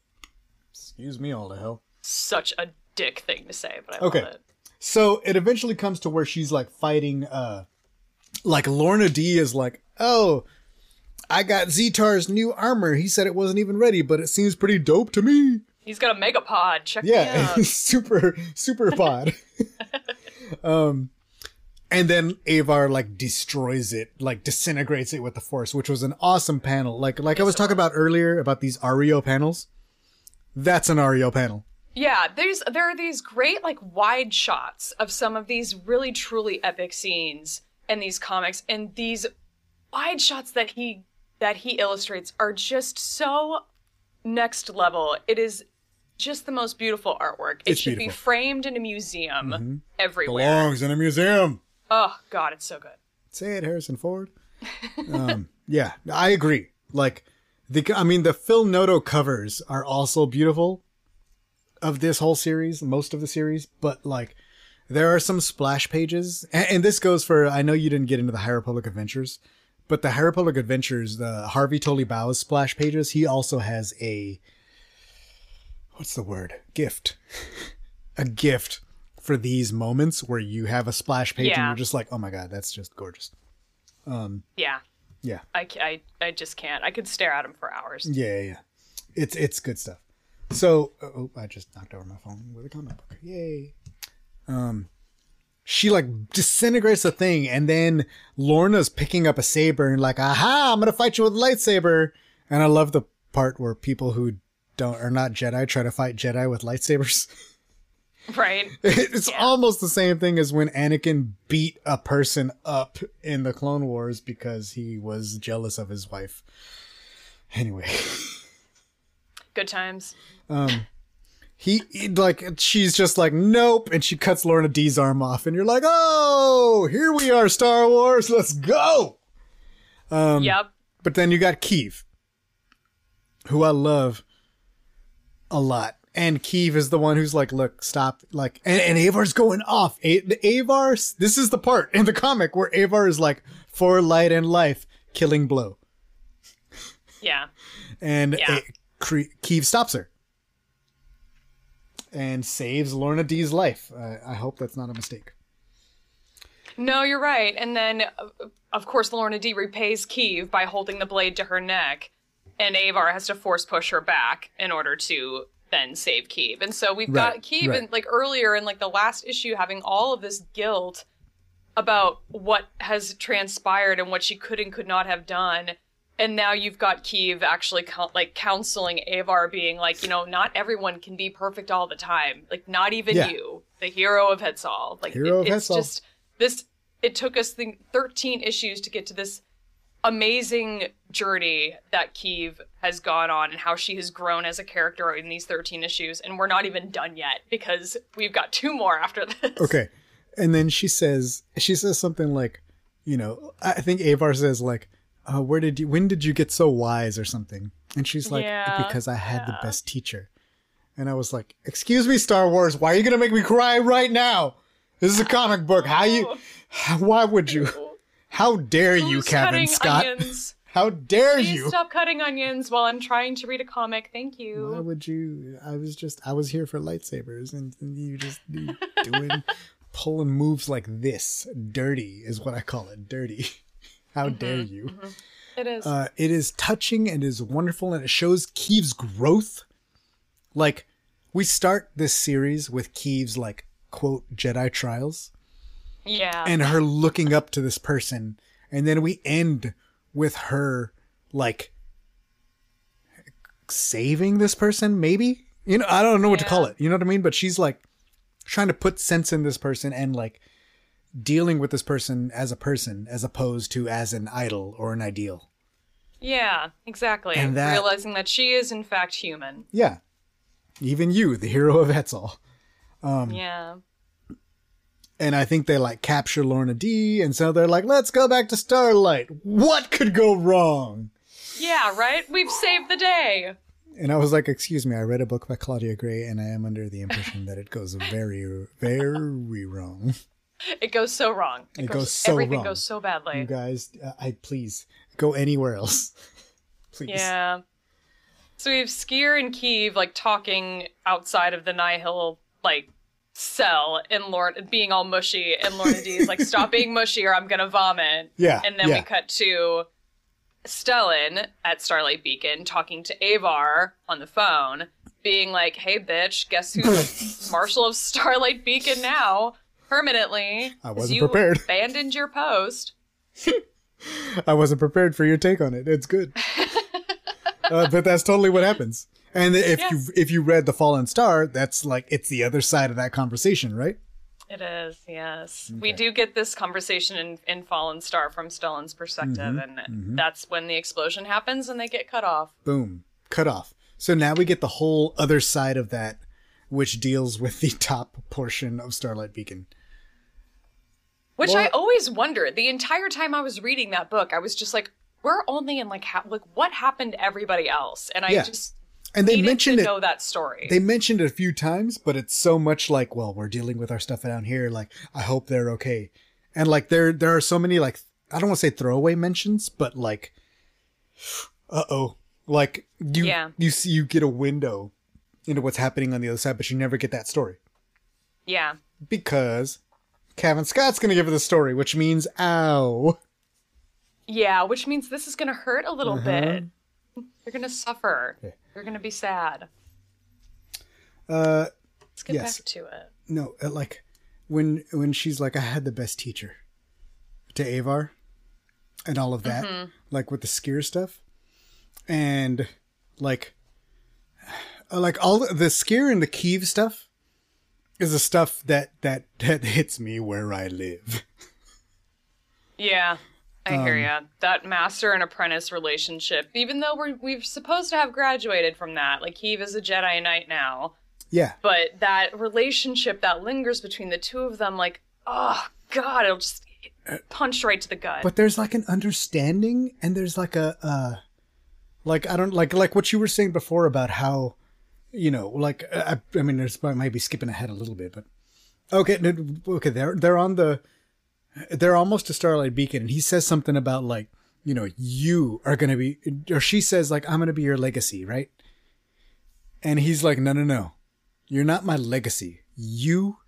excuse me, all the hell." Such a dick thing to say, but I Okay. love it. So it eventually comes to where she's like fighting uh like Lourna Dee is like, "Oh, I got Zeetar's new armor. He said it wasn't even ready, but it seems pretty dope to me. He's got a megapod. Check Yeah, super super pod. um, and then Avar like destroys it, like disintegrates it with the Force, which was an awesome panel. Like like I was talking about earlier about these Ario panels. That's an Ario panel. Yeah, there's there are these great like wide shots of some of these really truly epic scenes in these comics, and these wide shots that he that he illustrates are just so next level. It is just the most beautiful artwork. It It's should be beautiful. Mm-hmm. framed in a museum everywhere. Belongs in a museum. Oh God, it's so good. Say it, Harrison Ford. um, yeah, I agree. Like the, I mean, the Phil Noto covers are also beautiful of this whole series, most of the series, but like there are some splash pages, and, and this goes for. I know you didn't get into the High Republic Adventures, but the High Republic Adventures, the Harvey Tolibao splash pages, he also has a what's the word? Gift, a gift for these moments where you have a splash page and you're just like, oh my god, that's just gorgeous. Yeah, Yeah. I, I I just can't. I could stare at them for hours. Yeah, yeah, yeah. It's it's good stuff. So, oh, I just knocked over my phone with a comic book. Yay. Um she like disintegrates the thing and then Lourna's picking up a saber and like, "Aha, I'm going to fight you with a lightsaber." And I love the part where people who don't are not Jedi try to fight Jedi with lightsabers. Right? It's almost the same thing as when Anakin beat a person up in the Clone Wars because he was jealous of his wife. Anyway. Good times. he, he- like she's just like nope and she cuts Lourna Dee's arm off and you're like oh here we are star wars let's go Um, yep. but then you got Keeve, who i love a lot and Keeve is the one who's like look stop like and, and avar's going off A- the avar this is the part in the comic where avar is like for light and life killing blow Yeah. and Yeah. A- Cre- Keeve stops her and saves Lourna Dee's life. Uh, I hope that's not a mistake. No, you're right. And then, of course, Lourna Dee repays Keeve by holding the blade to her neck, and Avar has to force push her back in order to then save Keeve. And so we've Right, got Keeve, right. in, like earlier in like the last issue, having all of this guilt about what has transpired and what she could and could not have done. And now you've got Keeve actually co- like counseling Avar, being like, you know, not everyone can be perfect all the time. Like, not even Yeah. you, the hero of Hetzal. Like, Hero it- of it's Hetzal. just this. It took us the 13 issues to get to this amazing journey that Keeve has gone on and how she has grown as a character in these 13 issues. And we're not even done yet because we've got two more after this. Okay. And then she says, she says something like, you know, I think Avar says like, uh, where did you, when did you get so wise or something? And she's like, Yeah, because I had the best teacher. And I was like, excuse me, Star Wars, why are you going to make me cry right now? This is a comic book. How you, why would you, how dare you, Cavan Scott? onions? How dare you Please you? stop cutting onions while I'm trying to read a comic. Thank Why you. would you? I was just, I was here for lightsabers, and, and you just you doing, pulling moves like this. Dirty is what I call it. Dirty. How dare you? It is. Uh, it is touching and is wonderful, and it shows Keeve's growth. Like, we start this series with Keeve's like quote Jedi trials, yeah. and her looking up to this person, and then we end with her like saving this person maybe you know i don't know what to call it you know what i mean but she's like trying to put sense in this person and like dealing with this person as a person as opposed to as an idol or an ideal yeah, exactly. And that- Realizing that she is, in fact, human. yeah even you the hero of Hetzal. Um, yeah. And i think they like capture Lourna Dee and so they're like let's go back to starlight what could go wrong Yeah, right? We've saved the day. And I was like, excuse me, I read a book by Claudia Gray and I am under the impression that it goes very, very wrong. It goes so wrong. It goes so Everything wrong. goes so badly. You guys, uh, I please go anywhere else. please. Yeah. So we have Sskeer and Keeve like talking outside of the Nihil like cell and Lourna being all mushy and Lourna Dee is like, stop being mushy or I'm gonna vomit. Yeah. And then yeah. we cut to Stellan at Starlight Beacon talking to Avar on the phone, being like, "Hey, bitch, guess who's Marshal of Starlight Beacon now permanently? I wasn't you prepared. Abandoned your post." I wasn't prepared for your take on it. It's good. uh, but that's totally what happens. And if Yeah. you if you read The Fallen Star, that's like it's the other side of that conversation, right? It is, yes. We do get this conversation in, in Fallen Star from Stellan's perspective, Mm-hmm, and that's when the explosion happens and they get cut off. Boom, cut off. So now we get the whole other side of that, which deals with the top portion of Starlight Beacon. Which I always wondered. The entire time I was reading that book, I was just like, we're only in like, ha- like what happened to everybody else? And I Yeah. just And they mentioned to it. know that story. They mentioned it a few times, but it's so much like, well, we're dealing with our stuff down here. Like, I hope they're okay. And like, there there are so many like I don't want to say throwaway mentions, but like, uh oh, like you Yeah. you see you get a window into what's happening on the other side, but you never get that story yeah. because Cavan Scott's gonna give it the story, which means ow. Yeah, which means this is going to hurt a little Uh-huh. bit. You're going to suffer. You're going to be sad. Uh, Let's get Yes. back to it. no, uh, like when when she's like, I had the best teacher to Avar and all of that, like with the Sskeer stuff, and like uh, like all the, the Sskeer and the Keeve stuff is the stuff that that that hits me where I live. Yeah, I Um, hear ya. That master and apprentice relationship, even though we're we're supposed to have graduated from that, like Keeve is a Jedi Knight now, Yeah, but that relationship that lingers between the two of them, like, oh god, it'll just punch right to the gut. but there's like an understanding and there's like a uh like i don't like like what you were saying before about how you know like i, I mean there's I might be skipping ahead a little bit but okay okay they're they're on the they're almost a starlight beacon and he says something about like you know you are gonna be or she says like i'm gonna be your legacy right and he's like no no no you're not my legacy you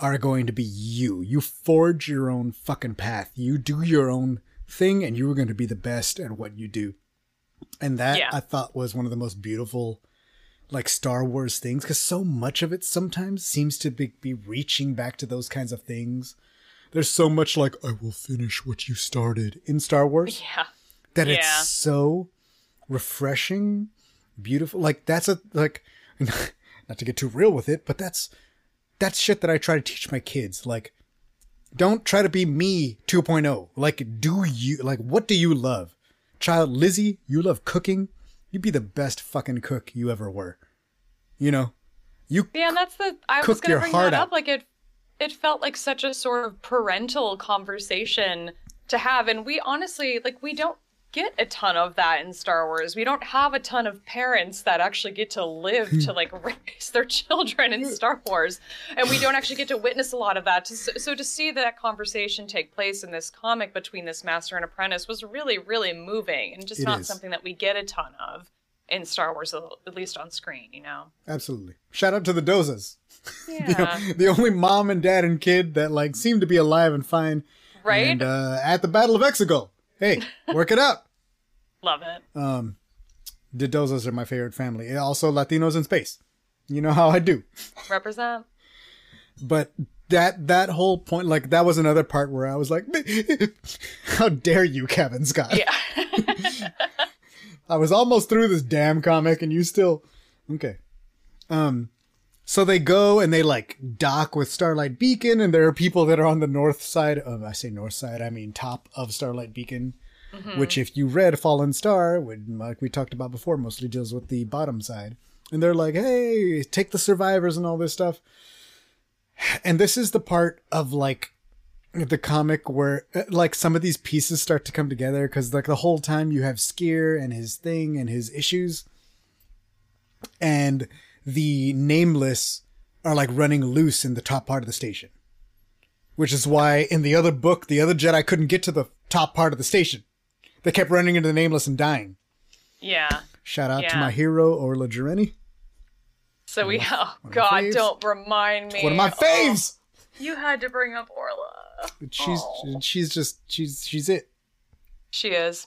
are going to be you. You forge your own fucking path. You do your own thing and you are going to be the best at what you do. And that Yeah. I thought was one of the most beautiful like Star Wars things cuz so much of it sometimes seems to be, be reaching back to those kinds of things. There's so much like I will finish what you started in Star Wars yeah, that Yeah. it's so refreshing, beautiful. Like that's a like not to get too real with it, but that's that's shit that I try to teach my kids. Like don't try to be me 2.0. Like do you like what do you love? Child Lizzie, you love cooking. You'd be the best fucking cook you ever were. You know? You yeah. And that's the I was gonna bring that out. up. Like it, it felt like such a sort of parental conversation to have, and we honestly like we don't get a ton of that in Star Wars. We don't have a ton of parents that actually get to live hmm. to like raise their children in Star Wars, and we don't actually get to witness a lot of that. So, so to see that conversation take place in this comic between this master and apprentice was really, really moving, and just It not is. something that we get a ton of in Star Wars, at least on screen. You know? absolutely. Shout out to the Dozas. Yeah. the only mom and dad and kid that like seem to be alive and fine. Right? And uh, at the Battle of Exegol. Hey, work it out. Love it. Um, the Dozas are my favorite family. Also, Latinos in space. You know how I do. Represent. But that that whole point, like that was another part where I was like, "How dare you, Cavan Scott?" Yeah. I was almost through this damn comic, and you still okay. Um, so they go and they like dock with Starlight Beacon, and there are people that are on the north side of I say north side, I mean top of Starlight Beacon, mm-hmm. which if you read Fallen Star, would like we talked about before, mostly deals with the bottom side, and they're like, hey, take the survivors and all this stuff. And this is the part of like the comic where like some of these pieces start to come together because like the whole time you have Sskeer and his thing and his issues, and the nameless are like running loose in the top part of the station, which is why in the other book the other Jedi couldn't get to the top part of the station. They kept running into the nameless and dying. Yeah. Shout out to my hero Orla Jareni. So we, oh God, don't remind me. One of my Oh, faves. you had to bring up Orla. She's Oh. she's just she's she's it. She is.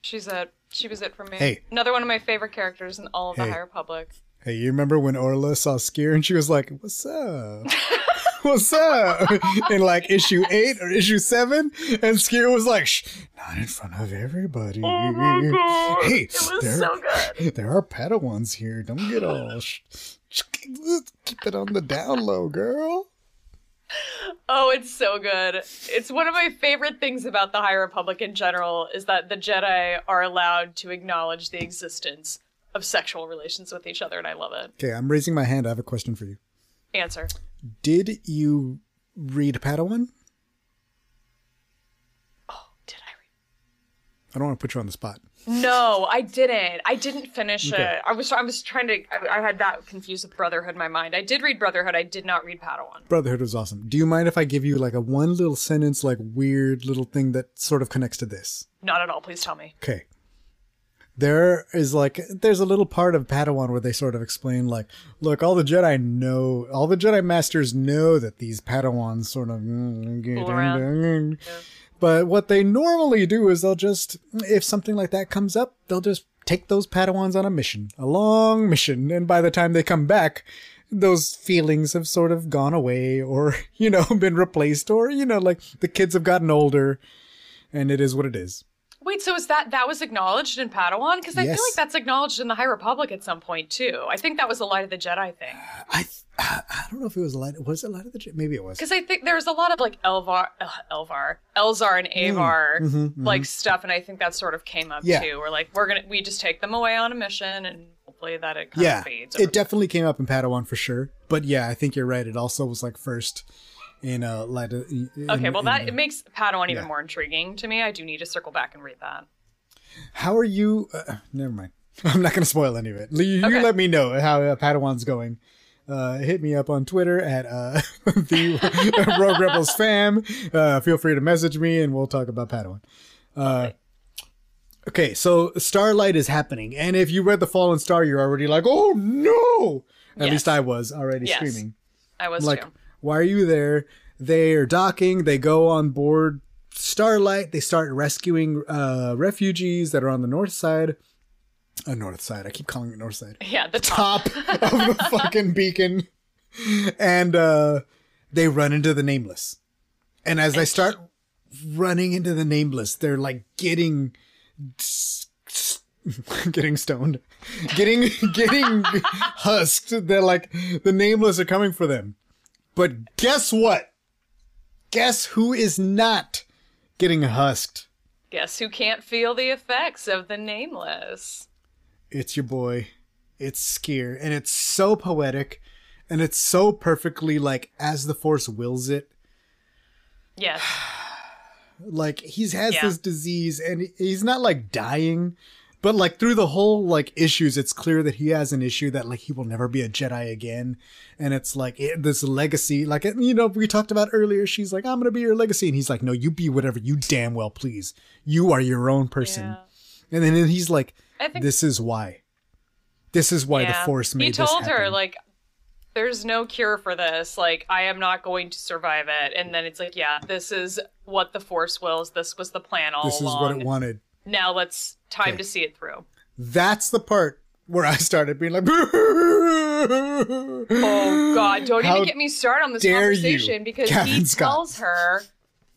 She's it. She was it for me. Hey. Another one of my favorite characters in all of the Hey. High Republic. Hey, you remember when Orla saw Sskeer and she was like, "What's up? What's up?" in like issue eight or issue seven, and Sskeer was like, Shh, "Not in front of everybody." Oh my god! Hey, it was there, so good. there are Padawans here. Don't get all. Sh- keep it on the down low, girl. Oh, it's so good. It's one of my favorite things about the High Republic in general is that the Jedi are allowed to acknowledge the existence of sexual relations with each other, and I love it. Okay, I'm raising my hand. I have a question for you. Answer. Did you read Padawan? Oh, did I read? I don't want to put you on the spot. No, I didn't. I didn't finish Okay. it. I was I was trying to. I, I had that confused with Brotherhood in my mind. I did read Brotherhood. I did not read Padawan. Brotherhood was awesome. Do you mind if I give you like a one little sentence, like weird little thing that sort of connects to this? Not at all. Please tell me. Okay. There is like there's a little part of Padawan where they sort of explain like, look, all the Jedi know, all the Jedi masters know that these Padawans sort of, but what they normally do is they'll just, if something like that comes up, they'll just take those Padawans on a mission, a long mission, and by the time they come back, those feelings have sort of gone away, or you know, been replaced, or you know, like the kids have gotten older, and it is what it is. Wait, so is that that was acknowledged in Padawan? Because I Yes. feel like that's acknowledged in the High Republic at some point too. I think that was a Light of the Jedi thing. I th- I don't know if it was a light. Was it light of the Jedi? Maybe it was. Because I think there's a lot of like Elvar, uh, Elvar, Elzar, and Avar mhm, like stuff, and I think that sort of came up Yeah. too. We're like, we're gonna we just take them away on a mission, and hopefully that it kind Yeah, of fades. it definitely came up in Padawan for sure. But yeah, I think you're right. It also was like first in uh light. Of, in- okay, well that the- it makes Padawan even yeah. more intriguing to me. I do need to circle back and read that. How are you? Uh, never mind. I'm not going to spoil any of it. You, you let me know how uh, Padawan's going. Uh, hit me up on Twitter at uh, the Rogue Rebels fam. Uh, feel free to message me and we'll talk about Padawan. Uh, okay, so Starlight is happening, and if you read the Fallen Star, you're already like, oh no! At Yes. least I was already Yes. screaming. I was like too. Why are you there? They are docking. They go on board starlight. They start rescuing uh refugees that are on the north side. Uh, north side. I keep calling it north side. Yeah, the top. top of the fucking beacon. And uh they run into the nameless. And as they start running into the nameless they're like getting getting stoned. Getting getting husked. They're like the nameless are coming for them but guess what? Guess who is not getting husked? Guess who can't feel the effects of the nameless? it's your boy. It's Sskeer and it's so poetic. And it's so perfectly like as the force wills it. Yes. like he's has Yeah. this disease and he's not like dying but like through the whole like issues it's clear that he has an issue that like he will never be a jedi again and it's like it, this legacy like eh, you know we talked about earlier she's like i'm gonna be your legacy and he's like no you be whatever you damn well please you are your own person Yeah. and then he's like I think this is why this is why yeah. the force made He this told her like there's no cure for this. Like I am not going to survive it. And then it's like, yeah, this is what the force wills. This was the plan all this is along. what it wanted Now let's time Okay. to see it through. that's the part where i started being like Oh God! Don't How even get me started on this dare you, conversation because Captain he Scott. tells her,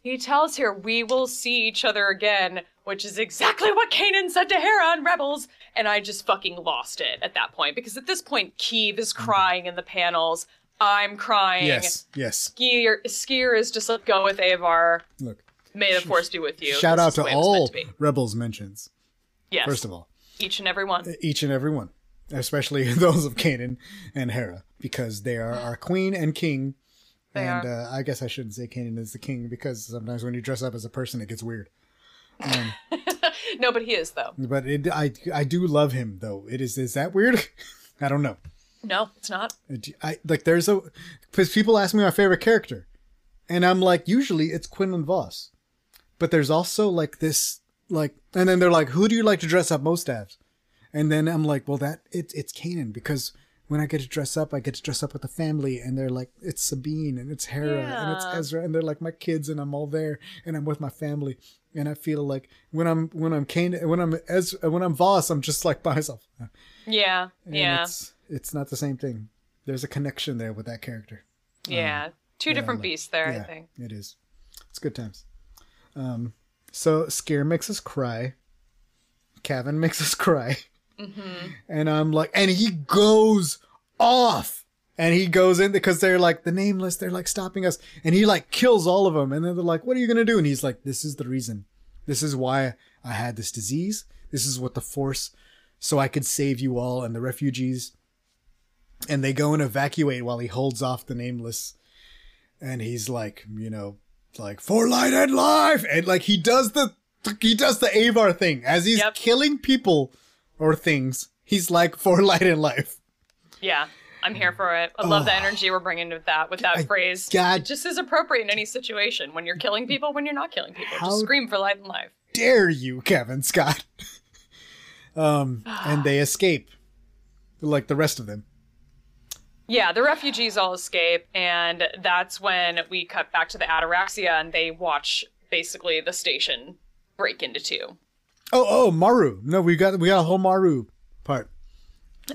he tells her, "We will see each other again," which is exactly what Kanan said to Hera on Rebels, and I just fucking lost it at that point because at this point, Keeve is mm-hmm. crying in the panels. I'm crying. yes yes Sskeer, Sskeer is just like, "Go with Avar. look May the Force be with you." shout This out to way it was meant all to rebels mentions Yes, first of all each and every one. each and every one, especially those of Kanan and Hera, because they are our queen and king. They and. Uh, I guess I shouldn't say Kanan is the king because sometimes when you dress up as a person, it gets weird. No, but he is though. But it, I, I do love him though. It is, is that weird? I don't know. No, it's not. I like there's a because people ask me my favorite character, and I'm like usually it's Quinlan Vos, but there's also like this like, and then they're like, who do you like to dress up most as? And then I'm like, well that it's it's Kanan because when I get to dress up, I get to dress up with the family, and they're like, it's Sabine and it's Hera and it's Ezra, and they're like my kids, and I'm all there, and I'm with my family, and I feel like when I'm when I'm Kane, when I'm Ez, when I'm Vos, I'm just like by myself. Yeah. And Yeah. it's it's not the same thing. There's a connection there with that character. Yeah. Um, Two different like- beasts there, I think. it is. It's good times. Um, so Sskeer makes us cry. Cavan makes us cry. And I'm like, and he goes off. And he goes in because they're like the nameless, they're like stopping us. And he like kills all of them. And then they're like, what are you going to do? And he's like, this is the reason. This is why I had this disease. This is what the force, so I could save you all and the refugees. And they go and evacuate while he holds off the nameless. And he's like, you know, like for light and life. And like he does the, he does the Avar thing as he's Yep. killing people or things. He's like for light and life. Yeah. I'm here for it. I love the energy we're bringing with that with that I- phrase. God- It just is appropriate in any situation when you're killing people, when you're not killing people. How- Just scream for light and life. dare you, Cavan Scott? um, and they escape, like the rest of them. Yeah, the refugees all escape, and that's when we cut back to the Ataraxia and they watch basically the station break into two. Oh, oh, Maru. No, we got we got a whole Maru part.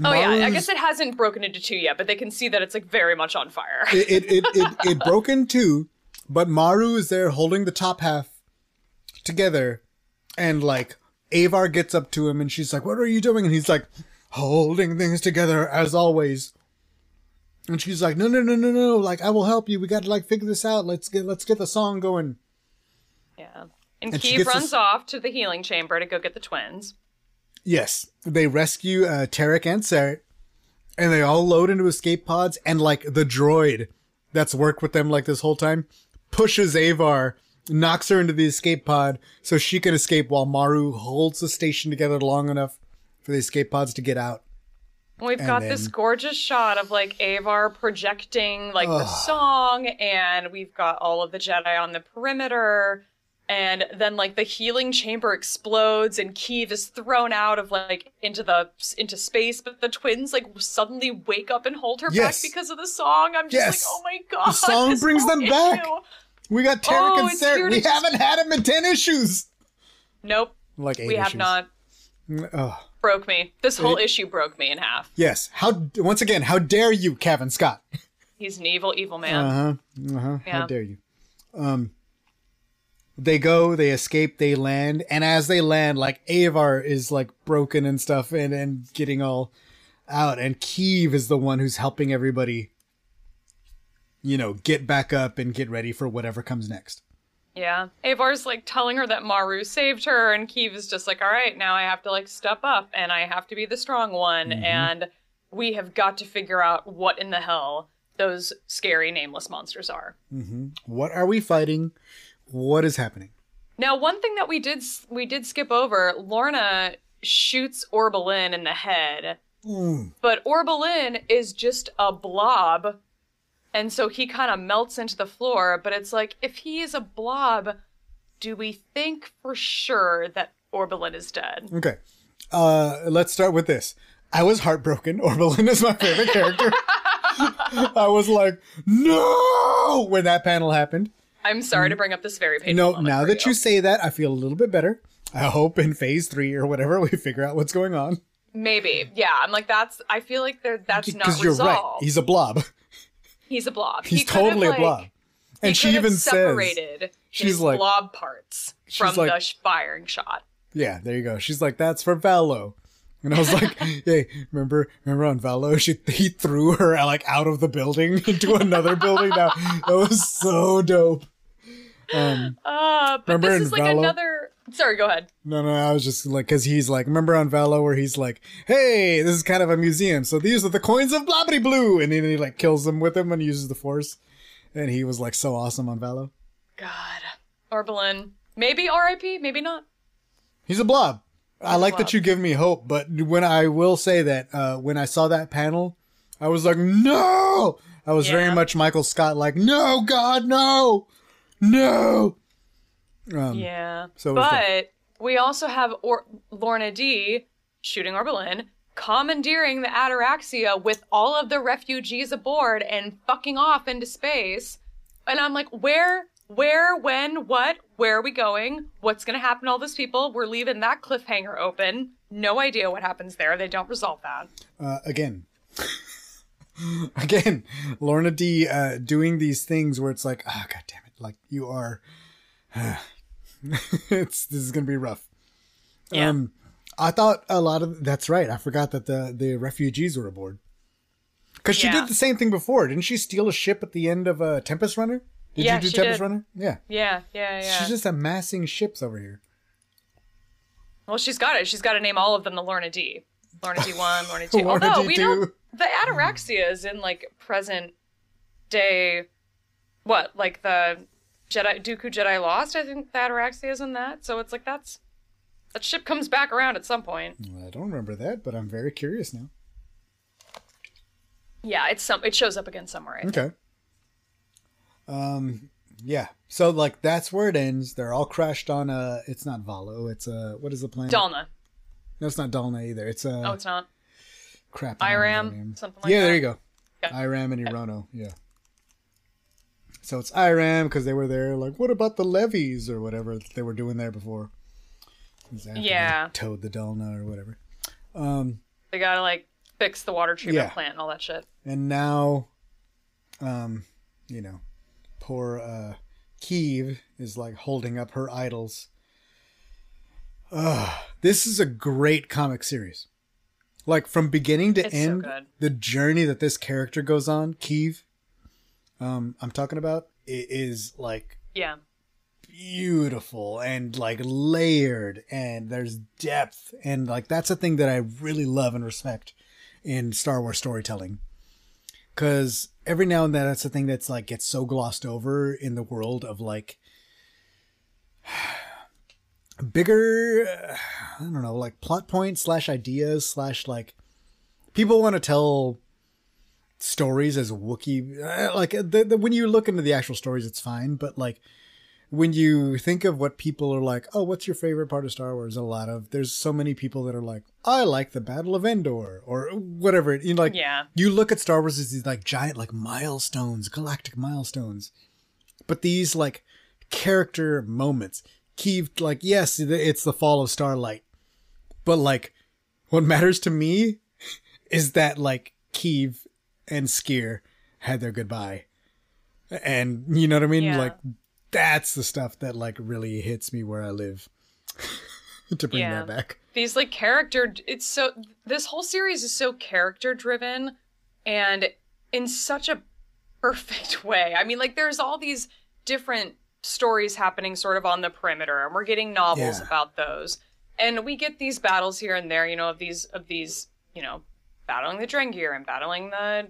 Oh yeah, I guess it hasn't broken into two yet, but they can see that it's like very much on fire. it it it, it, it broke in two, but Maru is there holding the top half together, and like Avar gets up to him and she's like, "What are you doing?" And he's like, "Holding things together as always." And she's like, "No, no, no, no, no! Like I will help you. We got to like figure this out. Let's get let's get the song going." yeah. And, And gets runs off to the healing chamber to go get the twins. Yes, they rescue uh, Terec and Ceret, and they all load into escape pods. And like the droid that's worked with them like this whole time pushes Avar, knocks her into the escape pod so she can escape while Maru holds the station together long enough for the escape pods to get out. We've And got this gorgeous shot of like Avar projecting like the song, and we've got all of the Jedi on the perimeter. And then like the healing chamber explodes, and Keeve is thrown out of like into the into space. But the twins like suddenly wake up and hold her Yes. back because of the song. I'm just Yes. like, oh my god! the song brings them back. We got Terec Oh, and it's here Ceret. to We just- haven't had him in ten issues. Nope, Like we have not. Oh, Broke me. This whole It- issue broke me in half. yes. How once again? How dare you, Cavan Scott? He's an evil, evil man. Uh huh. Uh huh. How dare you? Um, they go, they escape, they land, and as they land, like Avar is like broken and stuff, and and getting all out, and Keeve is the one who's helping everybody. You know, get back up and get ready for whatever comes next. Yeah. Avar's like telling her that Maru saved her, and Keeve is just like, all right, now I have to like step up and I have to be the strong one. Mm-hmm. And we have got to figure out what in the hell those scary nameless monsters are. Mm-hmm. What are we fighting? What is happening? Now, one thing that we did we did skip over, Lourna shoots Orbalin in the head, mm. but Orbalin is just a blob, and so he kind of melts into the floor. But it's like, if he is a blob, do we think for sure that Orbalin is dead? Okay. Uh, let's start with this. I was heartbroken. Orbalin is my favorite character. I was like, no, when that panel happened. I'm sorry to bring up this very painful No, now that you say that, I feel a little bit better. I hope in phase three or whatever we figure out what's going on. maybe, yeah, I'm like that's. I feel like there that's not Because you're right. He's a blob. He's a blob. He's He totally a like- blob. he And she even says, separated she's his like- blob parts from like- the firing shot. yeah, there you go. She's like, that's for Valo. And I was like, hey, remember, remember on Valo, she, he threw her like out of the building into another building. Now that was so dope. Um, Uh, but Remember this in is like Valo? another. Sorry, go ahead. No, no, I was just like, because he's like, remember on Valo where he's like, hey, this is kind of a museum, so these are the coins of Blobbity Blue, and then he like kills them with him and uses the Force, and he was like so awesome on Valo. God, Orbalin. Maybe R.I.P. Maybe not. He's a blob. I like blob. that you give me hope, but when I will say that uh, when I saw that panel, I was like, no. I was very much Michael Scott, like, no, God, no, no. Um, Yeah. so but we also have or- Lourna Dee shooting Orbalin, commandeering the Ataraxia with all of the refugees aboard and fucking off into space. And I'm like, where, where, when, what, where are we going? What's going to happen to all those people? We're leaving that cliffhanger open. No idea what happens there. They don't resolve that. Uh, again, again, Lourna Dee uh, doing these things where it's like, ah, oh, god damn it, like you are. it's this is gonna be rough. Yeah. Um, I thought a lot of that's right. I forgot that the the refugees were aboard. Because she Yeah. did the same thing before, didn't she? Steal a ship at the end of uh, Tempest Runner. Did Yeah, you do she Tempest did. Runner? Yeah. Yeah, yeah, yeah. She's just amassing ships over here. Well, she's got it. She's got to name all of them the Lourna Dee. Lourna D1, Lourna D2. Lourna Although we know D2. the Ataraxia is in like present day. What, like the Jedi Dooku Jedi Lost? I think the Ataraxia is in that. So it's like that's that ship comes back around at some point. I don't remember that, but I'm very curious now. Yeah, it's some. It shows up again somewhere. I think. Okay. Um. Yeah. So like that's where it ends. They're all crashed on a. It's not Valo. It's a. What is the planet? Dalna. No, it's not Dalna either. It's a. Oh, it's not. crap. Iram, something like yeah, that. there you go. Yeah. Iram and Irono. Yeah. So it's Iram because they were there. Like, what about the levies or whatever they were doing there before? Yeah. Towed the Dalna or whatever. Um. They gotta like fix the water treatment Yeah. plant and all that shit. and now um you know poor uh Keeve is like holding up her idols Ugh, this is a great comic series like from beginning to It's end good. the journey that this character goes on Keeve um i'm talking about it is like Yeah. beautiful and like layered and there's depth and like that's a thing that I really love and respect in Star Wars storytelling. Cause every now and then that's the thing that's like gets so glossed over in the world of like bigger I don't know, like plot points slash ideas slash like people want to tell stories as Wookiee uh, like the, the, when you look into the actual stories it's fine, but like when you think of what people are like, oh, what's your favorite part of Star Wars? A lot of there's so many people that are like, I like the Battle of Endor or whatever. You know, like Yeah. you look at Star Wars as these like giant like milestones, galactic milestones, but these like character moments. Keeve like yes, it's the fall of Starlight, but like what matters to me is that like Keeve and Sskeer had their goodbye, and you know what I mean. Yeah. Like that's the stuff that like really hits me where I live. to bring Yeah. that back. these like character it's so this whole series is so character driven and in such a perfect way i mean like there's all these different stories happening sort of on the perimeter and we're getting novels Yeah. about those and we get these battles here and there you know of these of these you know battling the drengir and battling the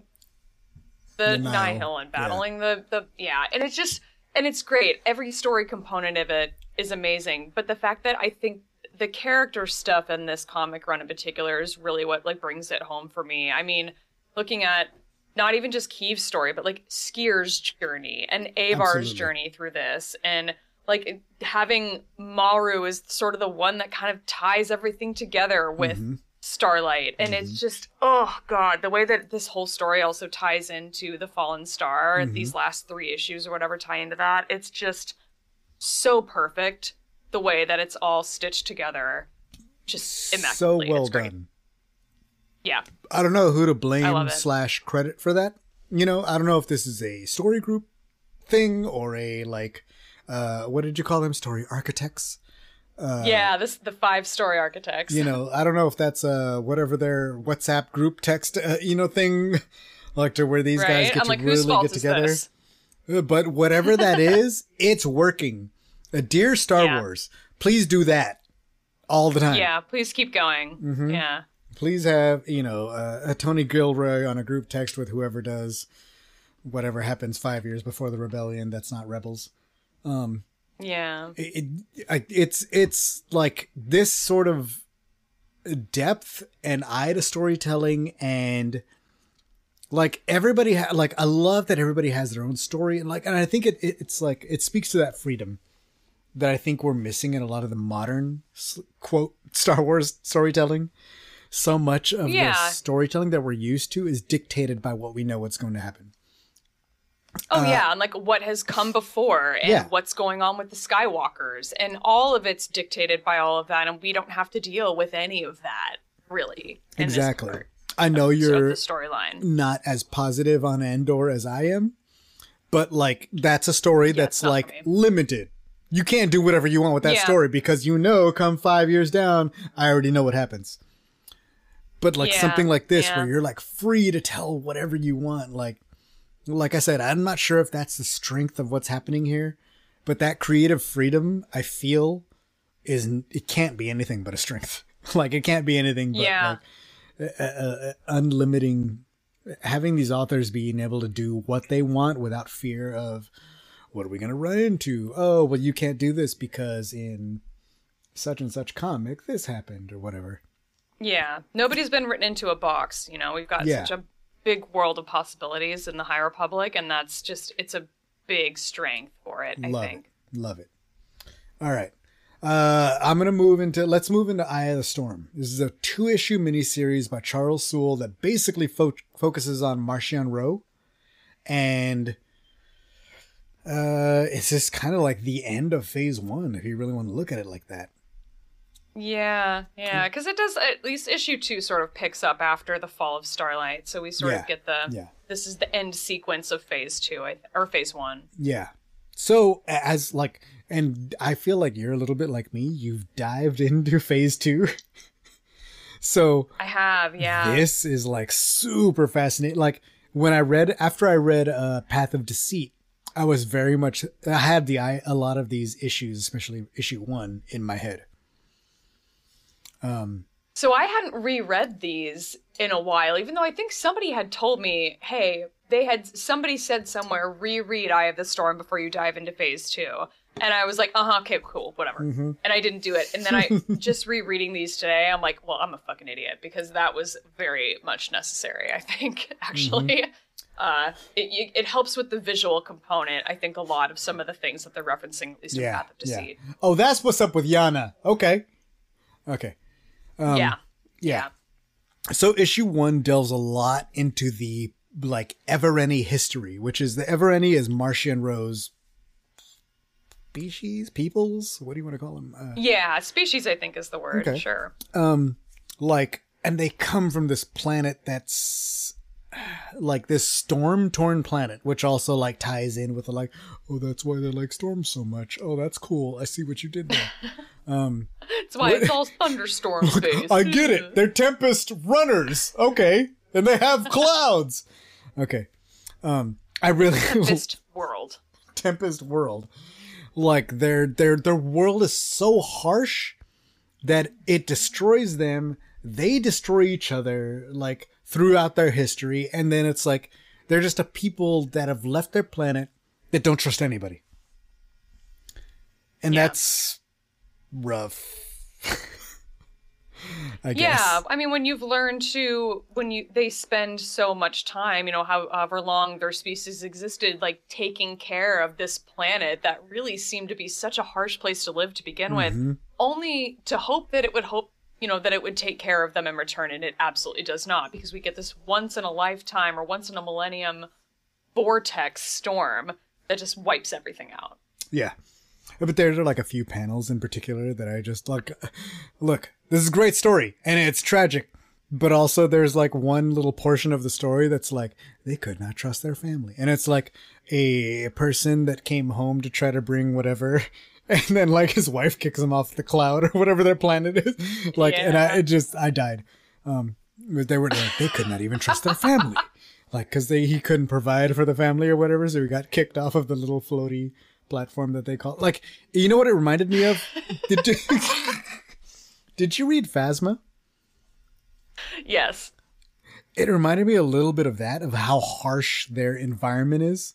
the, The Nihil, and battling the the yeah. And it's just and it's great. Every story component of it is amazing. But the fact that i think the character stuff in this comic run in particular is really what like brings it home for me. I mean looking at not even just Keeve's story, but like Sskeer's journey and Avar's journey through this, and like having Maru is sort of the one that kind of ties everything together with Mm-hmm. Starlight, and it's just oh god, the way that this whole story also ties into the Fallen Star, Mm-hmm. these last three issues or whatever tie into that. It's just so perfect the way that it's all stitched together, just So well done. Yeah, I don't know who to blame slash credit for that. You know, I don't know if this is a story group thing or a like uh what did you call them story architects? Yeah. This the five story architects. You know, I don't know if that's uh whatever their WhatsApp group text uh, you know thing like to where these guys get I'm to whose really get together. this? Uh, But whatever that is, it's working. Uh, dear Star Yeah. Wars, please do that all the time. Yeah, please keep going. Mm-hmm. Yeah. please have you know uh, a Tony Gilroy on a group text with whoever does whatever happens five years before the rebellion. That's not rebels. Yeah. It, it it's it's like this sort of depth and eye to storytelling and like everybody ha- like I love that everybody has their own story and like and I think it, it it's like it speaks to that freedom that I think we're missing in a lot of the modern quote Star Wars storytelling so much of Yeah. the storytelling that we're used to is dictated by what we know what's going to happen. Oh yeah, and like what has come before and Uh, Yeah. what's going on with the Skywalkers and all of it's dictated by all of that and we don't have to deal with any of that really. exactly. I know of you're storyline. not as positive on Andor as I am, but like that's a story that's not for like me. limited. You can't do whatever you want with that Yeah. story because you know, come five years down, I already know what happens. But like Yeah, something like this, yeah. where you're like free to tell whatever you want, like, like I said, I'm not sure if that's the strength of what's happening here, but that creative freedom, I feel, is it can't be anything but a strength. like it can't be anything but Yeah. like uh, unlimiting having these authors being able to do what they want without fear of what are we going to run into oh well you can't do this because in such and such comic this happened or whatever Yeah. Nobody's been written into a box, you know. We've got Yeah. such a big world of possibilities in the High Republic and that's just it's a big strength for it, I love think. it. Love it. All right. Uh i'm gonna move into let's move into eye of the storm. This is a two issue miniseries by Charles Soule that basically fo- focuses on Marchion Ro and uh it's just kind of like the end of phase one if you really want to look at it like that Yeah, yeah, because it does at least issue two sort of picks up after the fall of Starlight, so we sort Yeah, of get the yeah. this is the end sequence of phase two, I th- or phase one. Yeah. So as like, and I feel like you're a little bit like me. You've dived into phase two. so I have, yeah, this is like super fascinating. Like when I read after I read uh, Path of Deceit, I was very much I had the I a lot of these issues, especially issue one, in my head. So I hadn't reread these in a while, even though I think somebody had told me, hey, they had somebody said somewhere, reread Eye of the Storm before you dive into phase two. And I was like, uh huh, okay, cool, whatever. Mm-hmm. And I didn't do it. And then I just rereading these today, I'm like, well, I'm a fucking idiot because that was very much necessary, I think, actually. Mm-hmm. Uh, it, it helps with the visual component. I think a lot of some of the things that they're referencing, at least Yeah. Path of Yeah. Oh, that's what's up with Yana. Okay. Okay. Um, yeah. Yeah. So issue one delves a lot into the like Evereni history, which is the Evereni is Marchion Ro's species, peoples. What do you want to call them? Uh, Yeah, species, I think, is the word. Okay. Sure. um, like, and they come from this planet that's like this storm torn planet, which also like ties in with the like, oh, that's why they like storms so much. Oh, that's cool. I see what you did there. That's why it's all thunderstorm space. I get it. They're tempest runners. Okay. And they have clouds. Okay. Um I really Tempest world. Tempest world. Like their their their world is so harsh that it destroys them. They destroy each other like throughout their history and then it's like they're just a people that have left their planet that don't trust anybody. And Yeah. that's rough. I guess. Yeah, I mean, when you've learned to, when you they spend so much time, you know, however long their species existed, like taking care of this planet that really seemed to be such a harsh place to live to begin Mm-hmm. with, only to hope that it would hope, you know, that it would take care of them in return, and it absolutely does not, because we get this once in a lifetime or once in a millennium vortex storm that just wipes everything out. Yeah. But there are like a few panels in particular that I just like look, this is a great story and it's tragic. But also there's like one little portion of the story that's like they could not trust their family. And it's like a person that came home to try to bring whatever and then like his wife kicks him off the cloud or whatever their planet is. Like and I it just I died. Um but they were like they could not even trust their family. Like cuz they he couldn't provide for the family or whatever so he got kicked off of the little floaty platform that they call like you know what it reminded me of did you, did you read phasma Yes. it reminded me a little bit of that of how harsh their environment is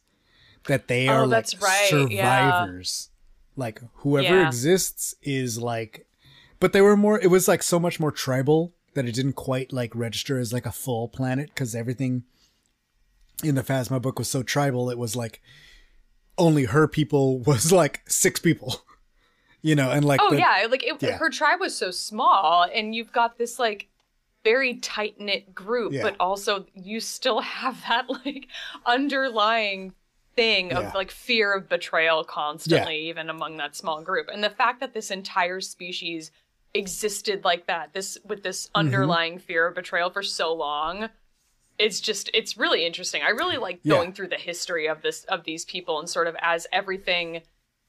that they Oh, are like right, yeah. survivors like whoever Yeah. exists is like but they were more it was like so much more tribal that it didn't quite like register as like a full planet because everything in the phasma book was so tribal it was like only her people was like six people you know and like Oh the- yeah, like it, yeah. her tribe was so small, and you've got this like very tight knit group, Yeah. but also you still have that like underlying thing of Yeah. like fear of betrayal constantly, even among that small group. And the fact that this entire species existed like that, this with this Mm-hmm. underlying fear of betrayal for so long, it's just it's really interesting. I really like Yeah. going through the history of this of these people and sort of as everything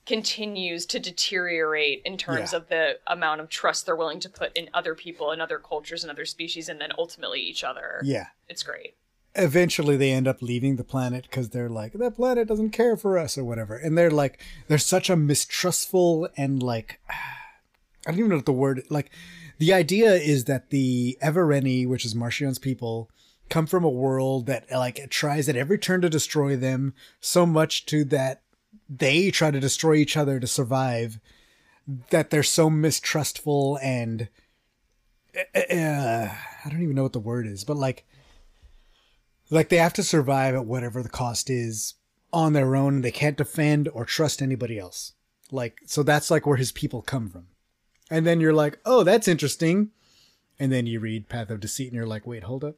continues to deteriorate in terms Yeah. of the amount of trust they're willing to put in other people and other cultures and other species and then ultimately each other. Yeah. It's great. Eventually, they end up leaving the planet because they're like, that planet doesn't care for us or whatever. And they're like, they're such a mistrustful and like, I don't even know what the word, like, the idea is that the Evereni, which is Marchion's people, come from a world that like tries at every turn to destroy them so much to that they try to destroy each other to survive that they're so mistrustful and uh, I don't even know what the word is, but like like they have to survive at whatever the cost is on their own. They can't defend or trust anybody else. Like so that's like where his people come from. And then you're like, "Oh, that's interesting." And then you read Path of Deceit and you're like, "Wait, hold up."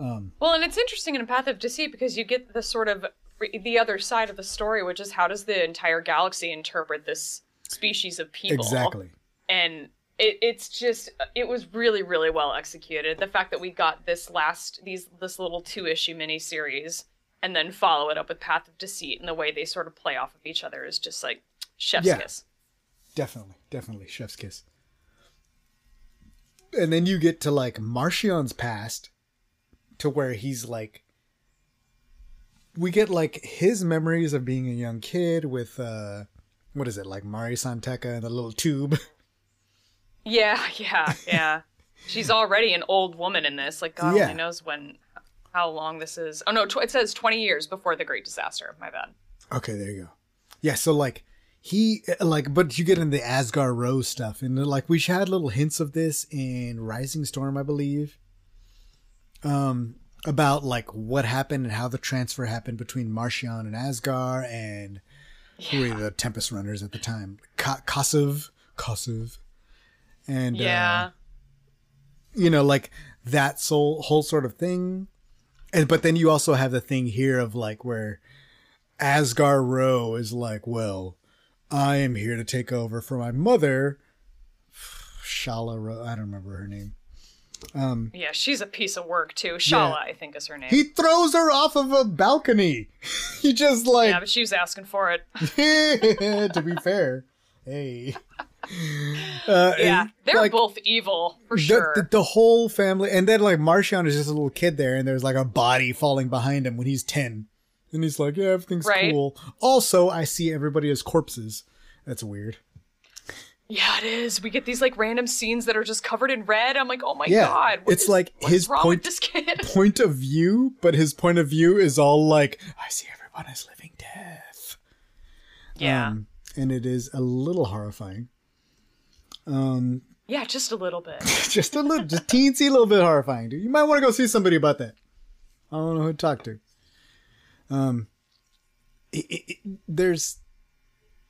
Um, well, and it's interesting in a Path of Deceit because you get the sort of the other side of the story, which is how does the entire galaxy interpret this species of people? Exactly. and it, it's just it was really really well executed the fact that we got this last these this little two issue mini series and then follow it up with path of deceit and the way they sort of play off of each other is just like chef's Yeah. kiss Definitely, definitely chef's kiss. And then you get to like Marchion's past to where he's like we get like his memories of being a young kid with uh what is it, like Mari San Tekka and the little tube. yeah yeah yeah she's already an old woman in this like god Yeah. only knows when how long this is oh no tw- it says 20 years before the great disaster my bad Okay, there you go. Yeah, so like he like but you get in the Asgar Ro's stuff and like we had little hints of this in Rising Storm, I believe. Um about like what happened and how the transfer happened between Marchion and Asgar and who were the Tempest runners at the time? Ka- Kassav, Kassav. And uh, yeah you know, like that soul whole sort of thing. And but then you also have the thing here of like where Asgar Ro is like, well, I am here to take over for my mother. Shala Row, I don't remember her name. Yeah she's a piece of work too. Shala i think is her name. He throws her off of a balcony. he just like yeah but she was asking for it. To be fair. Hey. Uh, yeah they're like, both evil for the, sure. the, the whole family and then like Marchion is just a little kid there and there's like a body falling behind him when he's 10 and he's like yeah everything's Right. cool. Also i see everybody as corpses. That's weird Yeah, it is. We get these like random scenes that are just covered in red. I'm like, oh my Yeah, god, what it's is- like what his point- this kid. point of view but his point of view is all like i see everyone as living death yeah, Um, and it is a little horrifying yeah, just a little bit. just a little just teensy little bit horrifying dude you might want to go see somebody about that i don't know who to talk to um it, it, it- there's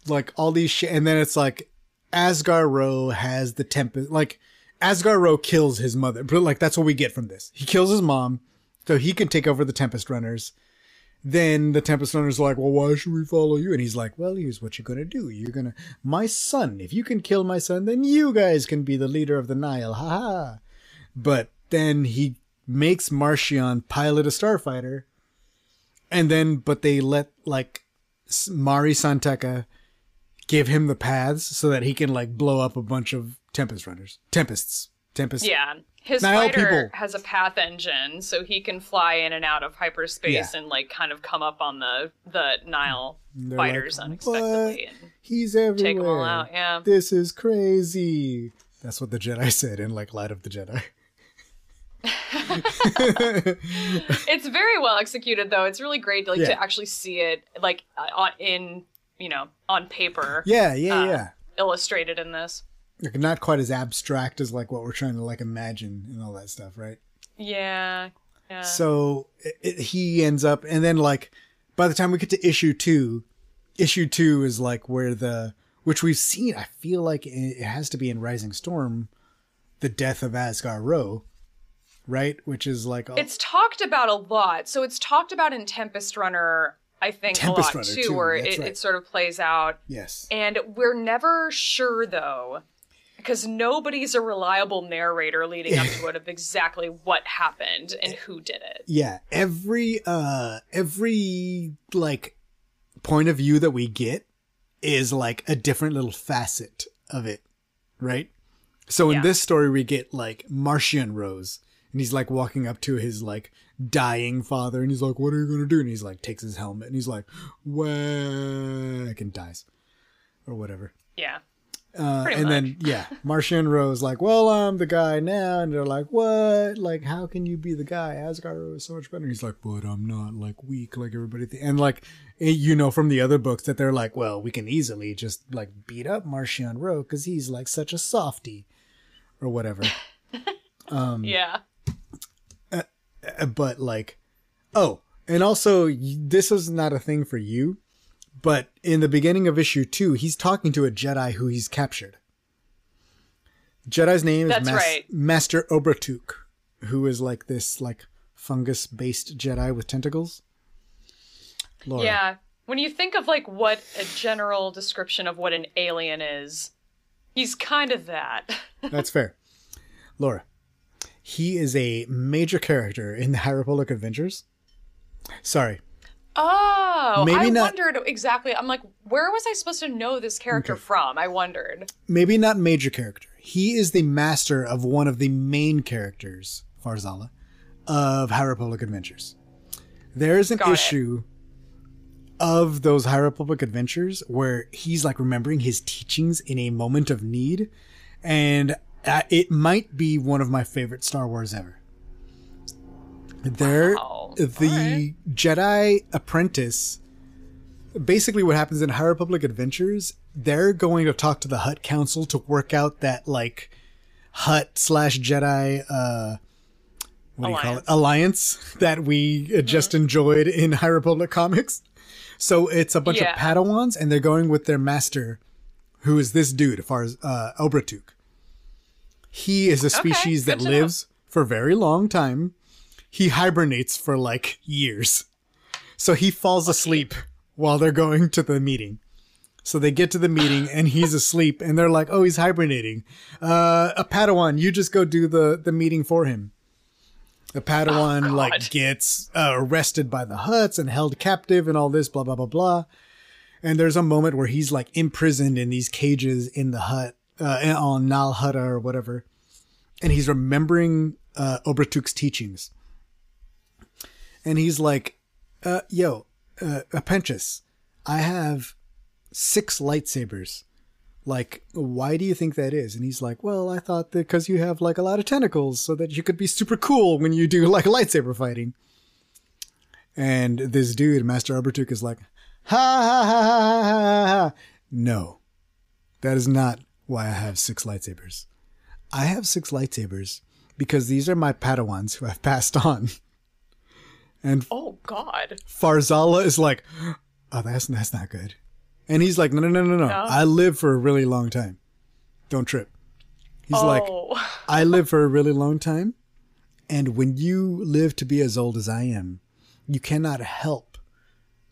like all these shit and then it's like Asgar Ro has the tempest like Asgar Ro kills his mother but like that's what we get from this. He kills his mom so he can take over the tempest runners. Then the tempest runners are like well why should we follow you? And he's like well here's what you're gonna do. You're gonna my son if you can kill my son then you guys can be the leader of the Nihil. Ha ha. But then he makes Marchion pilot a starfighter and then but they let like Mari San Tekka give him the paths so that he can like blow up a bunch of tempest runners tempests tempests. Yeah, his Nihil fighter people. has a path engine, so he can fly in and out of hyperspace Yeah. and like kind of come up on the the Nihil They're fighters like, unexpectedly and he's everywhere take them all out. Yeah, this is crazy that's what the jedi said in like light of the jedi it's very well executed though. It's really great like Yeah. to actually see it like uh, in you know on paper yeah yeah Uh, yeah illustrated in this. like not quite as abstract as like what we're trying to like imagine and all that stuff right Yeah, yeah. so it, it- he ends up and then like by the time we get to issue two issue two is like where the which we've seen i feel like it has to be in rising storm the death of Asgar Ro, right? Which is like a, It's talked about a lot. So it's talked about in Tempest Runner, I think, Tempest a lot Runner, too, where it, right. it sort of plays out. yes, And we're never sure though, because nobody's a reliable narrator leading up to it of exactly what happened and who did it. yeah. Every uh every like point of view that we get is like a different little facet of it, right? So in Yeah. this story, we get like Marchion Ro's, and he's like walking up to his like dying father, and he's like, "What are you gonna do?" And he's like, takes his helmet, and he's like, "Whack," and dies, or whatever. Yeah. Uh, and then yeah, Marchion Ro's like, "Well, I'm the guy now," and they're like, "What? Like, how can you be the guy? Asgar is so much better." And he's like, "But I'm not like weak like everybody." Th-. And like, you know from the other books that they're like, "Well, we can easily just like beat up Marchion Ro's because he's like such a softy." or whatever. Um, yeah. Uh, but like, oh, and also this is not a thing for you, but in the beginning of issue two, he's talking to a Jedi who he's captured. Jedi's name is That's right. Master Obratuk, who is like this like fungus-based Jedi with tentacles. Laura. Yeah. When you think of like what a general description of what an alien is, he's kind of that. That's fair. Laura. He is a major character in the High Republic Adventures. Sorry. Oh, Maybe I not- wondered exactly. I'm like, where was I supposed to know this character Okay. from? I wondered. Maybe not major character. He is the master of one of the main characters, Farzala, of High Republic Adventures. There is an Got it. issue of those High Republic Adventures where he's like remembering his teachings in a moment of need, and it might be one of my favorite Star Wars ever. There, Wow. the Alright. Jedi apprentice. Basically, what happens in High Republic Adventures, they're going to talk to the Hutt Council to work out that like Hutt slash Jedi. uh what do you call it? Alliance that we uh, just enjoyed in High Republic comics. So it's a bunch Yeah. of Padawans, and they're going with their master, who is this dude, as far as uh, Obratuk. He is a species that good to know. lives for a very long time. He hibernates for like years. So he falls asleep while they're going to the meeting. So they get to the meeting and he's asleep and they're like, "Oh, he's hibernating." Uh, a Padawan, you just go do the the meeting for him. The Padawan like gets uh, arrested by the Hutts and held captive and all this blah blah blah blah. And there's a moment where he's like imprisoned in these cages in the hut uh, on Nal Hutta or whatever, and he's remembering uh, Obratuk's teachings. And he's like, uh, "Yo, uh, Apprentice, I have six lightsabers. Like, why do you think that is?" And he's like, "Well, I thought that because you have like a lot of tentacles, so that you could be super cool when you do like lightsaber fighting." And this dude, Master Obratuk, is like, ha ha ha ha ha ha. No, that is not why I have six lightsabers. I have six lightsabers because these are my Padawans who I've passed on. And Oh God. Farzala is like, oh, that's that's not good. And he's like, no, no, no, no, no. No? I live for a really long time. Don't trip. He's like, oh. I live for a really long time. And when you live to be as old as I am, you cannot help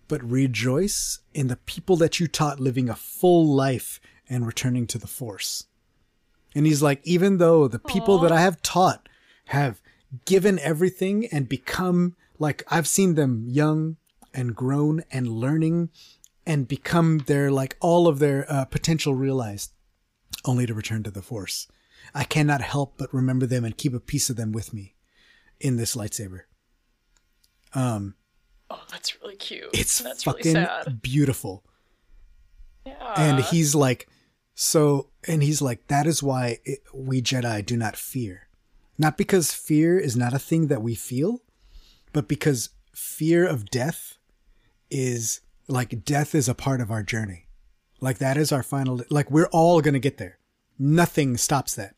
but rejoice in the people that you taught living a full life and returning to the Force. And he's like, even though the people that I have taught have given everything and become like, I've seen them young and grown and learning and become their, like, all of their uh, potential realized only to return to the Force. I cannot help but remember them and keep a piece of them with me in this lightsaber. Um, oh, that's really cute. it's that's really fucking sad. beautiful. Yeah. And he's like, so, and he's like, that is why it, we Jedi do not fear. Not because fear is not a thing that we feel, but because fear of death is like death is a part of our journey. Like that is our final, like we're all going to get there. Nothing stops that.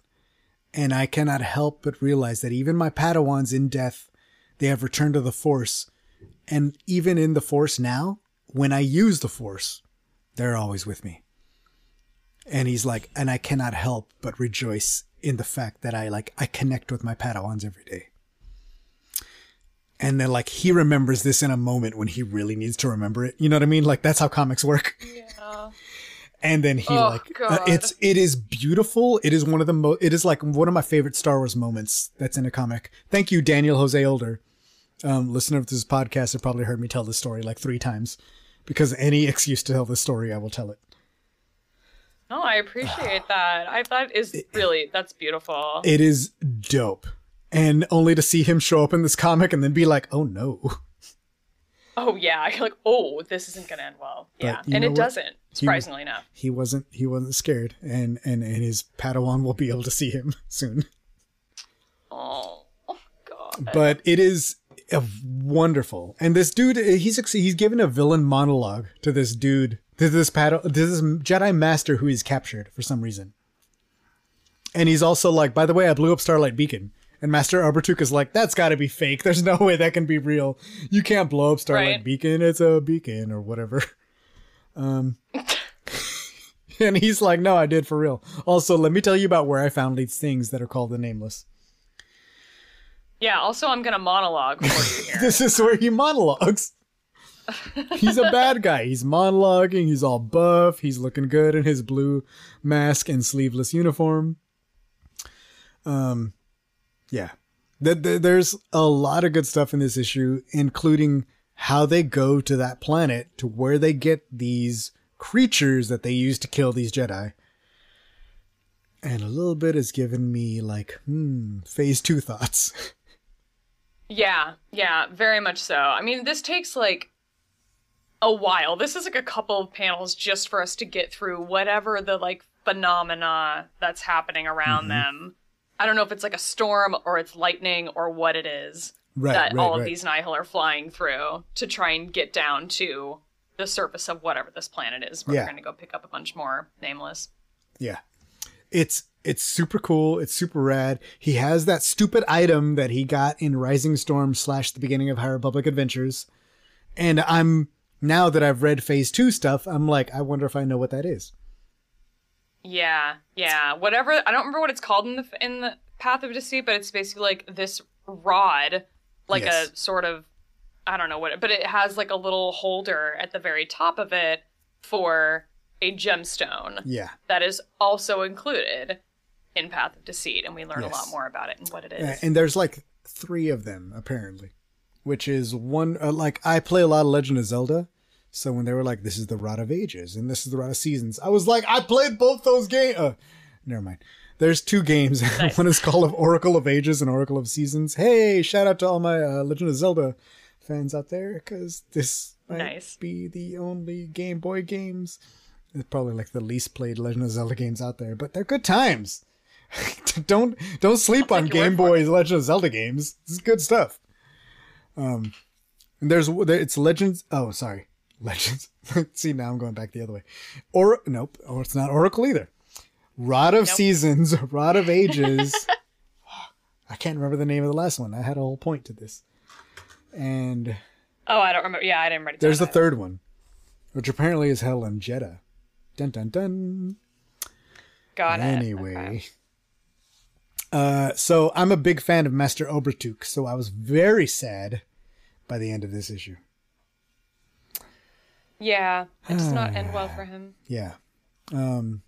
And I cannot help but realize that even my Padawans in death, they have returned to the Force. And even in the Force now, when I use the Force, they're always with me. And he's like, and I cannot help but rejoice in the fact that I like I connect with my Padawans every day. And then like he remembers this in a moment when he really needs to remember it. You know what I mean? Like that's how comics work. Yeah. and then he Oh, like uh, it's it is beautiful it is one of the most it is like one of my favorite star wars moments that's in a comic thank you daniel jose older um listener of this podcast have probably heard me tell this story like three times because any excuse to tell this story i will tell it No, I appreciate that. I that is really that's beautiful. it is dope and only to see him show up in this comic and then be like oh no oh yeah, you're like, oh, this isn't gonna end well. Yeah, and it what? doesn't. Surprisingly enough. he wasn't he wasn't scared and and and his padawan will be able to see him soon Oh, oh God. but it is a wonderful. And this dude, he's he's given a villain monologue to this dude, to this paddle, to this Jedi Master who he's captured for some reason. And he's also like, by the way, I blew up Starlight Beacon. And Master Obratuk is like, that's got to be fake. There's no way that can be real. You can't blow up Starlight Right. Beacon. It's a beacon or whatever. Um, and he's like, no, I did for real. Also, let me tell you about where I found these things that are called the Nameless. yeah. Also, I'm gonna monologue for you here. this is where he monologues. He's a bad guy. He's monologuing. He's all buff. He's looking good in his blue mask and sleeveless uniform. Um, yeah. Th- th- There's a lot of good stuff in this issue, including how they go to that planet to where they get these creatures that they use to kill these Jedi. And a little bit has given me like, hmm, phase two thoughts. Yeah, yeah, very much so. I mean, this takes like a while. This is like a couple of panels just for us to get through whatever the like phenomena that's happening around Mm-hmm. them. I don't know if it's like a storm or it's lightning or what it is Right, that right, all of these Nihil are flying through to try and get down to the surface of whatever this planet is. Where Yeah. we're going to go pick up a bunch more nameless. Yeah. It's it's super cool. It's super rad. He has that stupid item that he got in Rising Storm slash the beginning of High Republic Adventures. And I'm now that I've read phase two stuff, I'm like, I wonder if I know what that is. Yeah, yeah. Whatever. I don't remember what it's called in the in the Path of Deceit, but it's basically like this rod, like Yes. a sort of, I don't know what, it, but it has like a little holder at the very top of it for a gemstone Yeah. that is also included in Path of Deceit, and we learn Yes. a lot more about it and what it is. And there's like three of them apparently, which is one uh, like I play a lot of Legend of Zelda. So when they were like, "This is the Rod of Ages" and "This is the Rod of Seasons," I was like, "I played both those games." Uh, never mind. There's two games. one is called of Oracle of Ages and Oracle of Seasons. Hey, shout out to all my uh, Legend of Zelda fans out there because this might Nice. be the only Game Boy games. It's probably like the least played Legend of Zelda games out there, but they're good times. don't don't sleep on Game Boy's Legend of Zelda games. This is good stuff. Um, and there's it's Legends. Oh, sorry, Legends. See now I'm going back the other way. Or nope, or it's not Oracle either. Rod of Seasons, Rod of Ages. I can't remember the name of the last one. I had a whole point to this. And oh, I don't remember. Yeah, I didn't write it there's the third one, which apparently is held in Jedha. Dun dun dun. Got it. Anyway. Okay. Uh, so I'm a big fan of Master Obratuk, so I was very sad by the end of this issue. Yeah, it does not end well for him. Yeah. Um,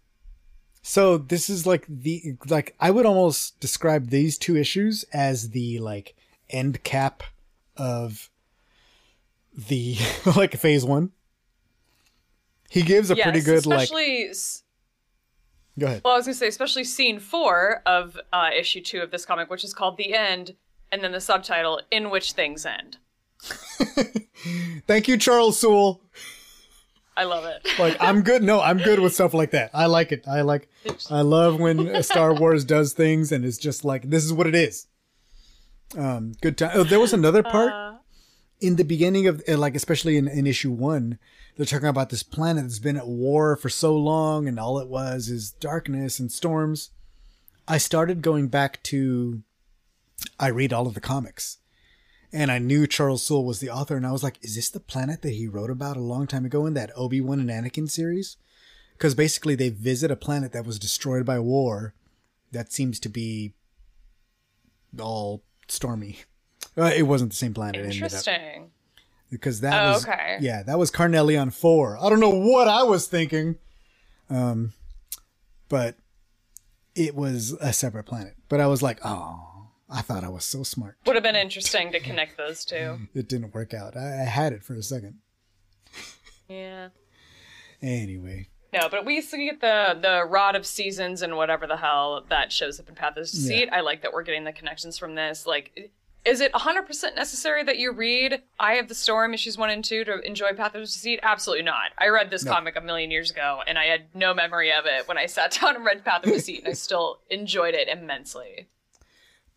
so this is like the like I would almost describe these two issues as the like end cap of the like phase one. He gives a pretty Yes, good like. especially s Go ahead. Well, I was gonna say, especially scene four of uh, issue two of this comic, which is called "The End," and then the subtitle "In Which Things End." Thank you, Charles Soule. I love it. like I'm good. No, I'm good with stuff like that. I like it. I like. I love when Star Wars does things and it's just like this is what it is. Um, good time. Oh, there was another part Uh, in the beginning of uh, like, especially in, in issue one. They're talking about this planet that's been at war for so long, and all it was is darkness and storms. I started going back to. I read all of the comics, and I knew Charles Soule was the author, and I was like, "Is this the planet that he wrote about a long time ago in that Obi Wan and Anakin series?" Because basically, they visit a planet that was destroyed by war, that seems to be all stormy. Uh, it wasn't the same planet. it ended up Interesting. because that Oh, was okay. yeah that was Carnelian four. I don't know what I was thinking, um, but it was a separate planet. But I was like, oh, I thought I was so smart. Would have been interesting to connect those two. It didn't work out. I, I had it for a second. Yeah. Anyway, No, but we still get the the rod of seasons and whatever the hell that shows up in Path of Deceit. I like that we're getting the connections from this. Like, is it 100% necessary that you read Eye of the Storm issues 1 and 2 to enjoy Path of Deceit? Absolutely not. I read this comic a million years ago and I had no memory of it when I sat down and read Path of Deceit and I still enjoyed it immensely.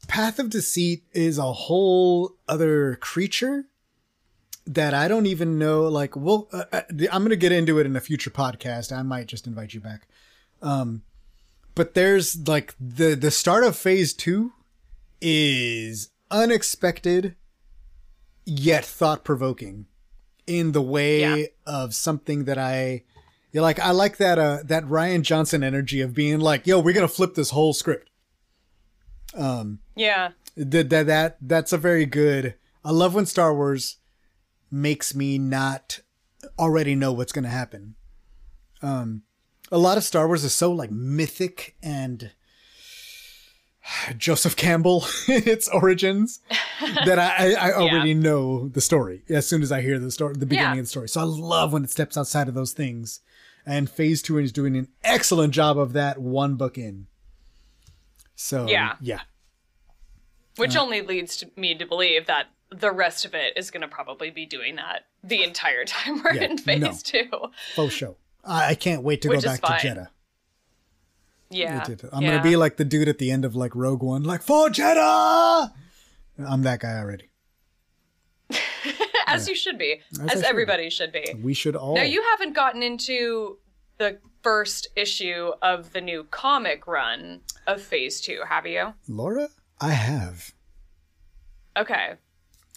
Path of Deceit is a whole other creature that I don't even know. Like, well, uh, uh, I'm going to get into it in a future podcast. I might just invite you back. Um, but there's like the the start of Phase Two is unexpected yet thought provoking in the way Yeah. of something that I. You're like I like that uh that Rian Johnson energy of being like, yo, we're gonna flip this whole script. Yeah. that that that that's a very good. I love when Star Wars makes me not already know what's going to happen. Um, a lot of Star Wars is so like mythic and Joseph Campbell in its origins that I, I, already know the story as soon as I hear the story, the beginning Yeah. of the story. So I love when it steps outside of those things. And Phase Two is doing an excellent job of that one book in. So Yeah. yeah. Which mm. only leads to me to believe that the rest of it is going to probably be doing that the entire time we're Yeah, in phase no. two. faux show. I, I can't wait to Which go back to fine. Jedha. Yeah. I'm yeah. gonna be like the dude at the end of like Rogue One, like for Jedha. I'm that guy already. as you should be, I as, should everybody should be. We should all. Now you haven't gotten into the first issue of the new comic run of Phase Two, have you? Laura, I have. Okay.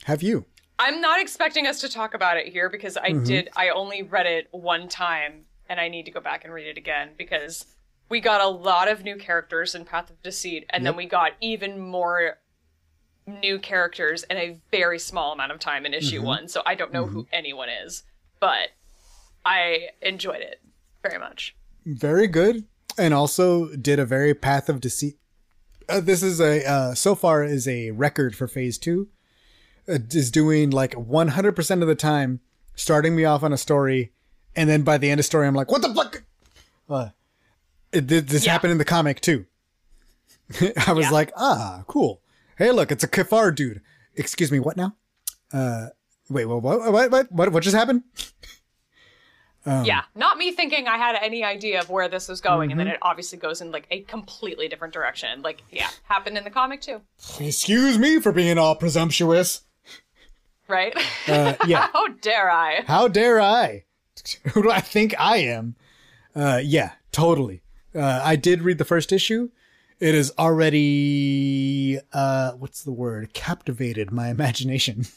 Have you? I'm not expecting us to talk about it here because I Mm-hmm. did. I only read it one time, and I need to go back and read it again because we got a lot of new characters in Path of Deceit, and then we got even more new characters in a very small amount of time in Mm-hmm. issue one. So I don't know who anyone is, but I enjoyed it very much. Very good, and also did a very Path of Deceit. Uh, this is a uh, so far is a record for Phase Two. Uh, is doing like 100 percent of the time, starting me off on a story, and then by the end of story, I'm like, what the fuck? Uh, it, this Yeah. happened in the comic too. I was Yeah. like, ah, cool. Hey, look, it's a Kafar dude. Excuse me, what now? Uh, wait, what, what, what, what, what just happened? Um, yeah, not me thinking I had any idea of where this was going, and then Mm-hmm. it obviously goes in like a completely different direction. Like, yeah, happened in the comic too, Excuse me for being all presumptuous. right? Uh, yeah. How dare I? How dare I? Who do I think I am? Uh, yeah, totally. Uh, I did read the first issue. It has already, uh, what's the word? Captivated my imagination.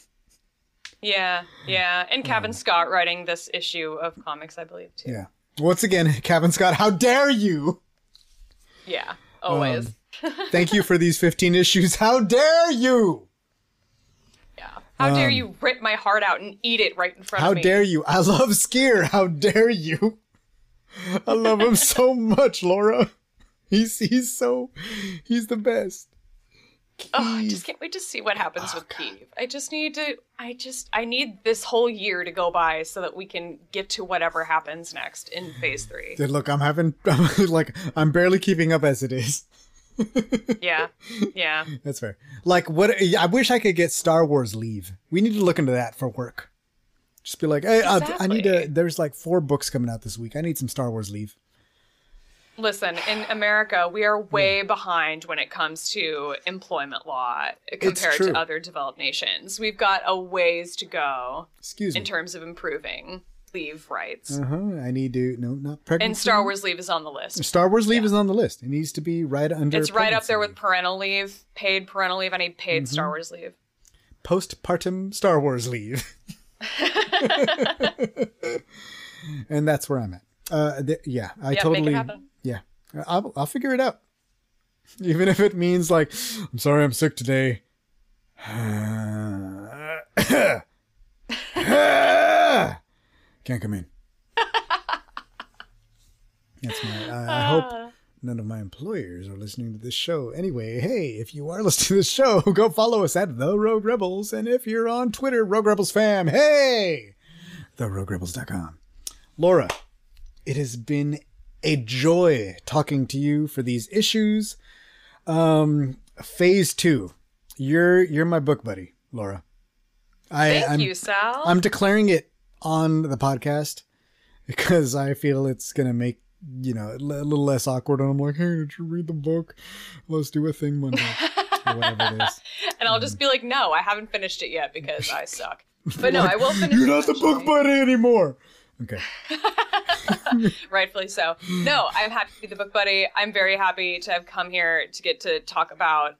Yeah, yeah. And Um, Cavan Scott writing this issue of comics, I believe, too. Yeah. Once again, Cavan Scott, how dare you? Yeah, always. Um, Thank you for these 15 issues. How dare you? yeah. How dare you rip my heart out and eat it right in front um, of me? How dare you? I love Sskeer. How dare you? I love him so much, Laura. He's he's so he's the best. Oh, I just can't wait to see what happens Oh, with Keeve. I just need to. I just. I need this whole year to go by so that we can get to whatever happens next in Phase Three. Dude, look, I'm having I'm like I'm barely keeping up as it is. yeah, yeah. That's fair. Like what I wish I could get Star Wars leave. We need to look into that for work. Just be like, hey, I, I need to. There's like four books coming out this week. I need some Star Wars leave. Listen, in America, we are way behind when it comes to employment law compared to other developed nations. We've got a ways to go Excuse me. in terms of improving leave rights. uh huh. I need to. No, not pregnancy. And Star Wars leave is on the list. Star Wars leave is on the list. It needs to be right under. It's right up there with parental leave, paid parental leave. I need paid Mm-hmm. Star Wars leave. postpartum Star Wars leave. and that's where I'm at. Uh, th- yeah, I Yeah, totally. make it happen. Yeah, I'll, I'll figure it out. Even if it means like, I'm sorry, I'm sick today. Can't come in. That's my. I, I hope none of my employers are listening to this show. Anyway, hey, if you are listening to this show, go follow us at The Rogue Rebels. And if you're on Twitter, Rogue Rebels fam, hey, TheRogueRebels.com. Laura, it has been a joy talking to you for these issues. Um, phase two. You're you're my book buddy, Laura. I, Thank I'm, you, Sal. I'm declaring it on the podcast because I feel it's gonna make you know a little less awkward. And I'm like, hey, did you read the book? Let's do a thing Monday or whatever it is. and I'll just be like, no, I haven't finished it yet because I suck. But no, I will finish. You're not the book buddy anymore. Okay. Rightfully so. No, I'm happy to be the book buddy. I'm very happy to have come here to get to talk about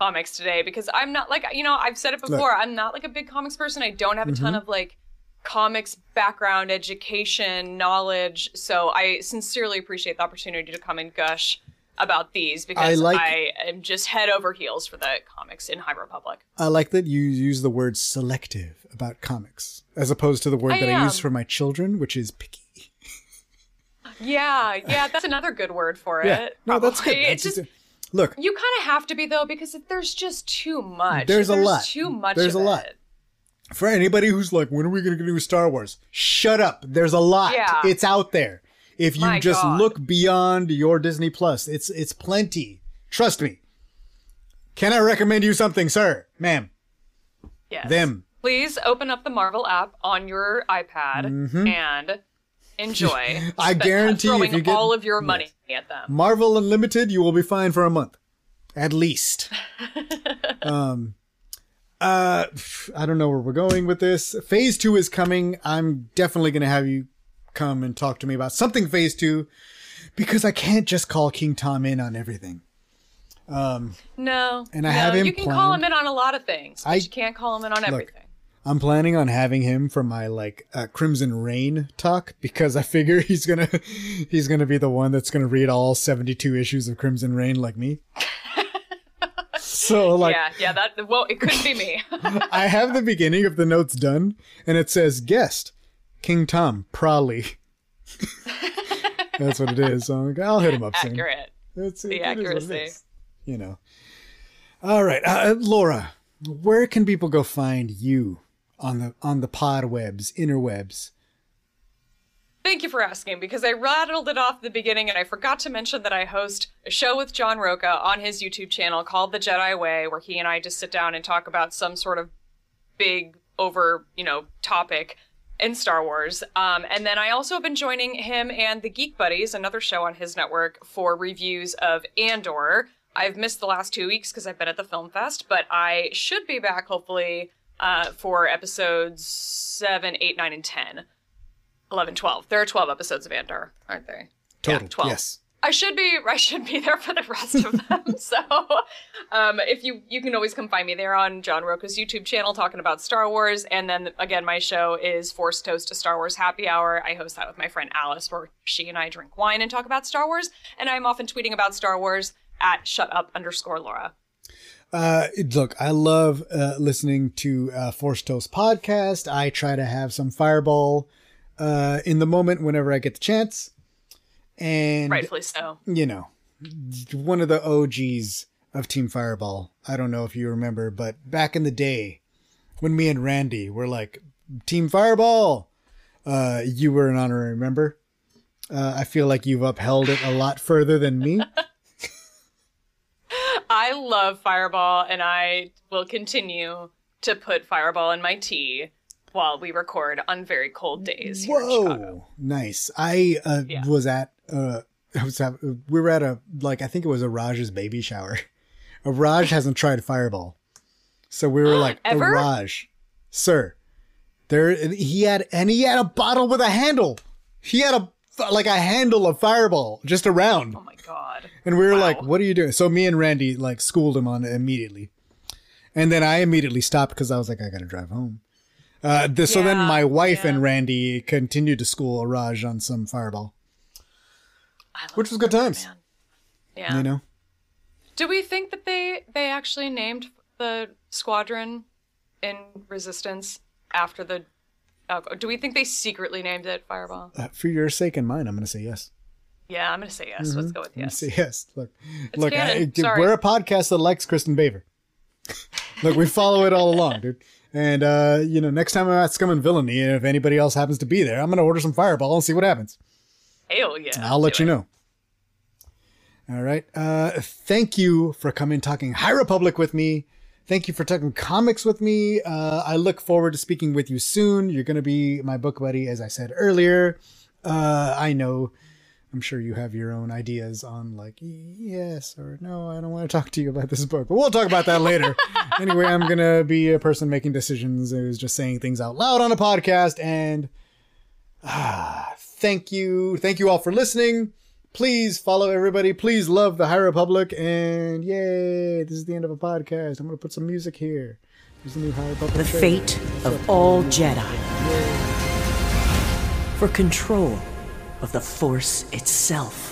comics today because I'm not like you know I've said it before. I'm not like a big comics person. I don't have a ton Mm-hmm. of like comics background, education, knowledge. So I sincerely appreciate the opportunity to come and gush about these because I I, am just head over heels for the comics in High Republic. I like that you use the word selective about comics as opposed to the word I that I use for my children, which is picky. Yeah, yeah, that's another good word for it. No, that's good. That's just just- look, You kind of have to be though because there's just too much. There's a lot. Too much. There's a lot. it. for anybody who's like, when are we going to do Star Wars? Shut up. There's a lot. Yeah. It's out there. If you My just God. look beyond your Disney Plus, it's it's plenty. Trust me. Can I recommend you something, sir, ma'am? Yes. Them. Please open up the Marvel app on your iPad and enjoy. Mm-hmm. I guarantee if you get- all of your money at them. Marvel Unlimited, you will be fine for a month, at least. um, uh, I don't know where we're going with this. Phase two is coming. I'm definitely going to have you come and talk to me about something Phase two, because I can't just call King Tom in on everything. Um, No. And I no, have him You can call him in on a lot of things, but I- you can't call him in on everything. I'm planning on having him for my like uh, Crimson Reign talk because I figure he's gonna he's gonna be the one that's gonna read all 72 issues of Crimson Reign like me. so like yeah, yeah. That well, it couldn't be me. I have the beginning of the notes done, and it says guest King Tom Prolly. That's what it is. So I'm like, I'll hit him up soon. Accurate. It's, The it is what it accuracy. You know. All right, uh, Laura, where can people go find you on the on the pod webs, interwebs? Thank you for asking because I rattled it off the beginning and I forgot to mention that I host a show with John Roca on his YouTube channel called The Jedi Way, where he and I just sit down and talk about some sort of big over, you know, topic in Star Wars. Um, and then I also have been joining him and the Geek Buddies, another show on his network, for reviews of Andor. I've missed the last two weeks because I've been at the film fest, but I should be back hopefully uh, for episodes 7, 8, 9, and 10. 11, 12. There are 12 episodes of Andor, aren't there? Total. Yeah, 12. Yes. I should be I should be there for the rest of them. so um, if you you can always come find me there on John Roca's YouTube channel talking about Star Wars. And then again, my show is Forced Toast to Star Wars Happy Hour. I host that with my friend Alice, where she and I drink wine and talk about Star Wars. And I'm often tweeting about Star Wars at shut up underscore Laura. Uh, look, I love uh, listening to uh, Force Toast podcast. I try to have some Fireball uh, in the moment whenever I get the chance, and Rightfully so. you know, one of the OGs of Team Fireball. I don't know if you remember, but back in the day, when me and Randy were like Team Fireball, uh, you were an honorary member. Uh, I feel like you've upheld it a lot further than me. I love Fireball, and I will continue to put Fireball in my tea while we record on very cold days here in Chicago. Whoa, nice. I uh, Yeah. was at uh, I was at, we were at a like I think it was a Raj's baby shower. A Raj hasn't tried Fireball, so we were like, "A Ever? Raj, sir." There, he had and he had a bottle with a handle. He had a like a handle of Fireball just around, Oh my god. and we were Wow. like, "What are you doing?" So me and Randy like schooled him on it immediately, and then I immediately stopped because I was like, "I gotta drive home." Uh, th- so then my wife yeah. and Randy continued to school Raj on some Fireball, which was good times. Yeah. You know, Do we think that they they actually named the squadron in Resistance after the? Uh, do we think they secretly named it Fireball? Uh, for your sake and mine, I'm going to say yes. Yeah, I'm gonna say yes. Let's go with yes. say yes. Look, It's look. I, dude, we're a podcast that likes Kristin Baver. look, we follow it all along, dude. And uh, you know, next time I'm at Scum and Villainy, and if anybody else happens to be there, I'm gonna order some Fireball and see what happens. Hell yeah! I'll let you it. know. All right. Uh, thank you for coming talking High Republic with me. Thank you for talking comics with me. Uh, I look forward to speaking with you soon. You're going to be my book buddy, as I said earlier. Uh, I know, I'm sure you have your own ideas on like yes or no. I don't want to talk to you about this book, but we'll talk about that later. anyway, I'm going to be a person making decisions who's just saying things out loud on a podcast. And ah, thank you, thank you all for listening please follow everybody. Please love the High Republic. And yay, this is the end of a podcast. I'm going to put some music here. There's a new High Republic. The trailer. fate of all Jedi. For control of the Force itself.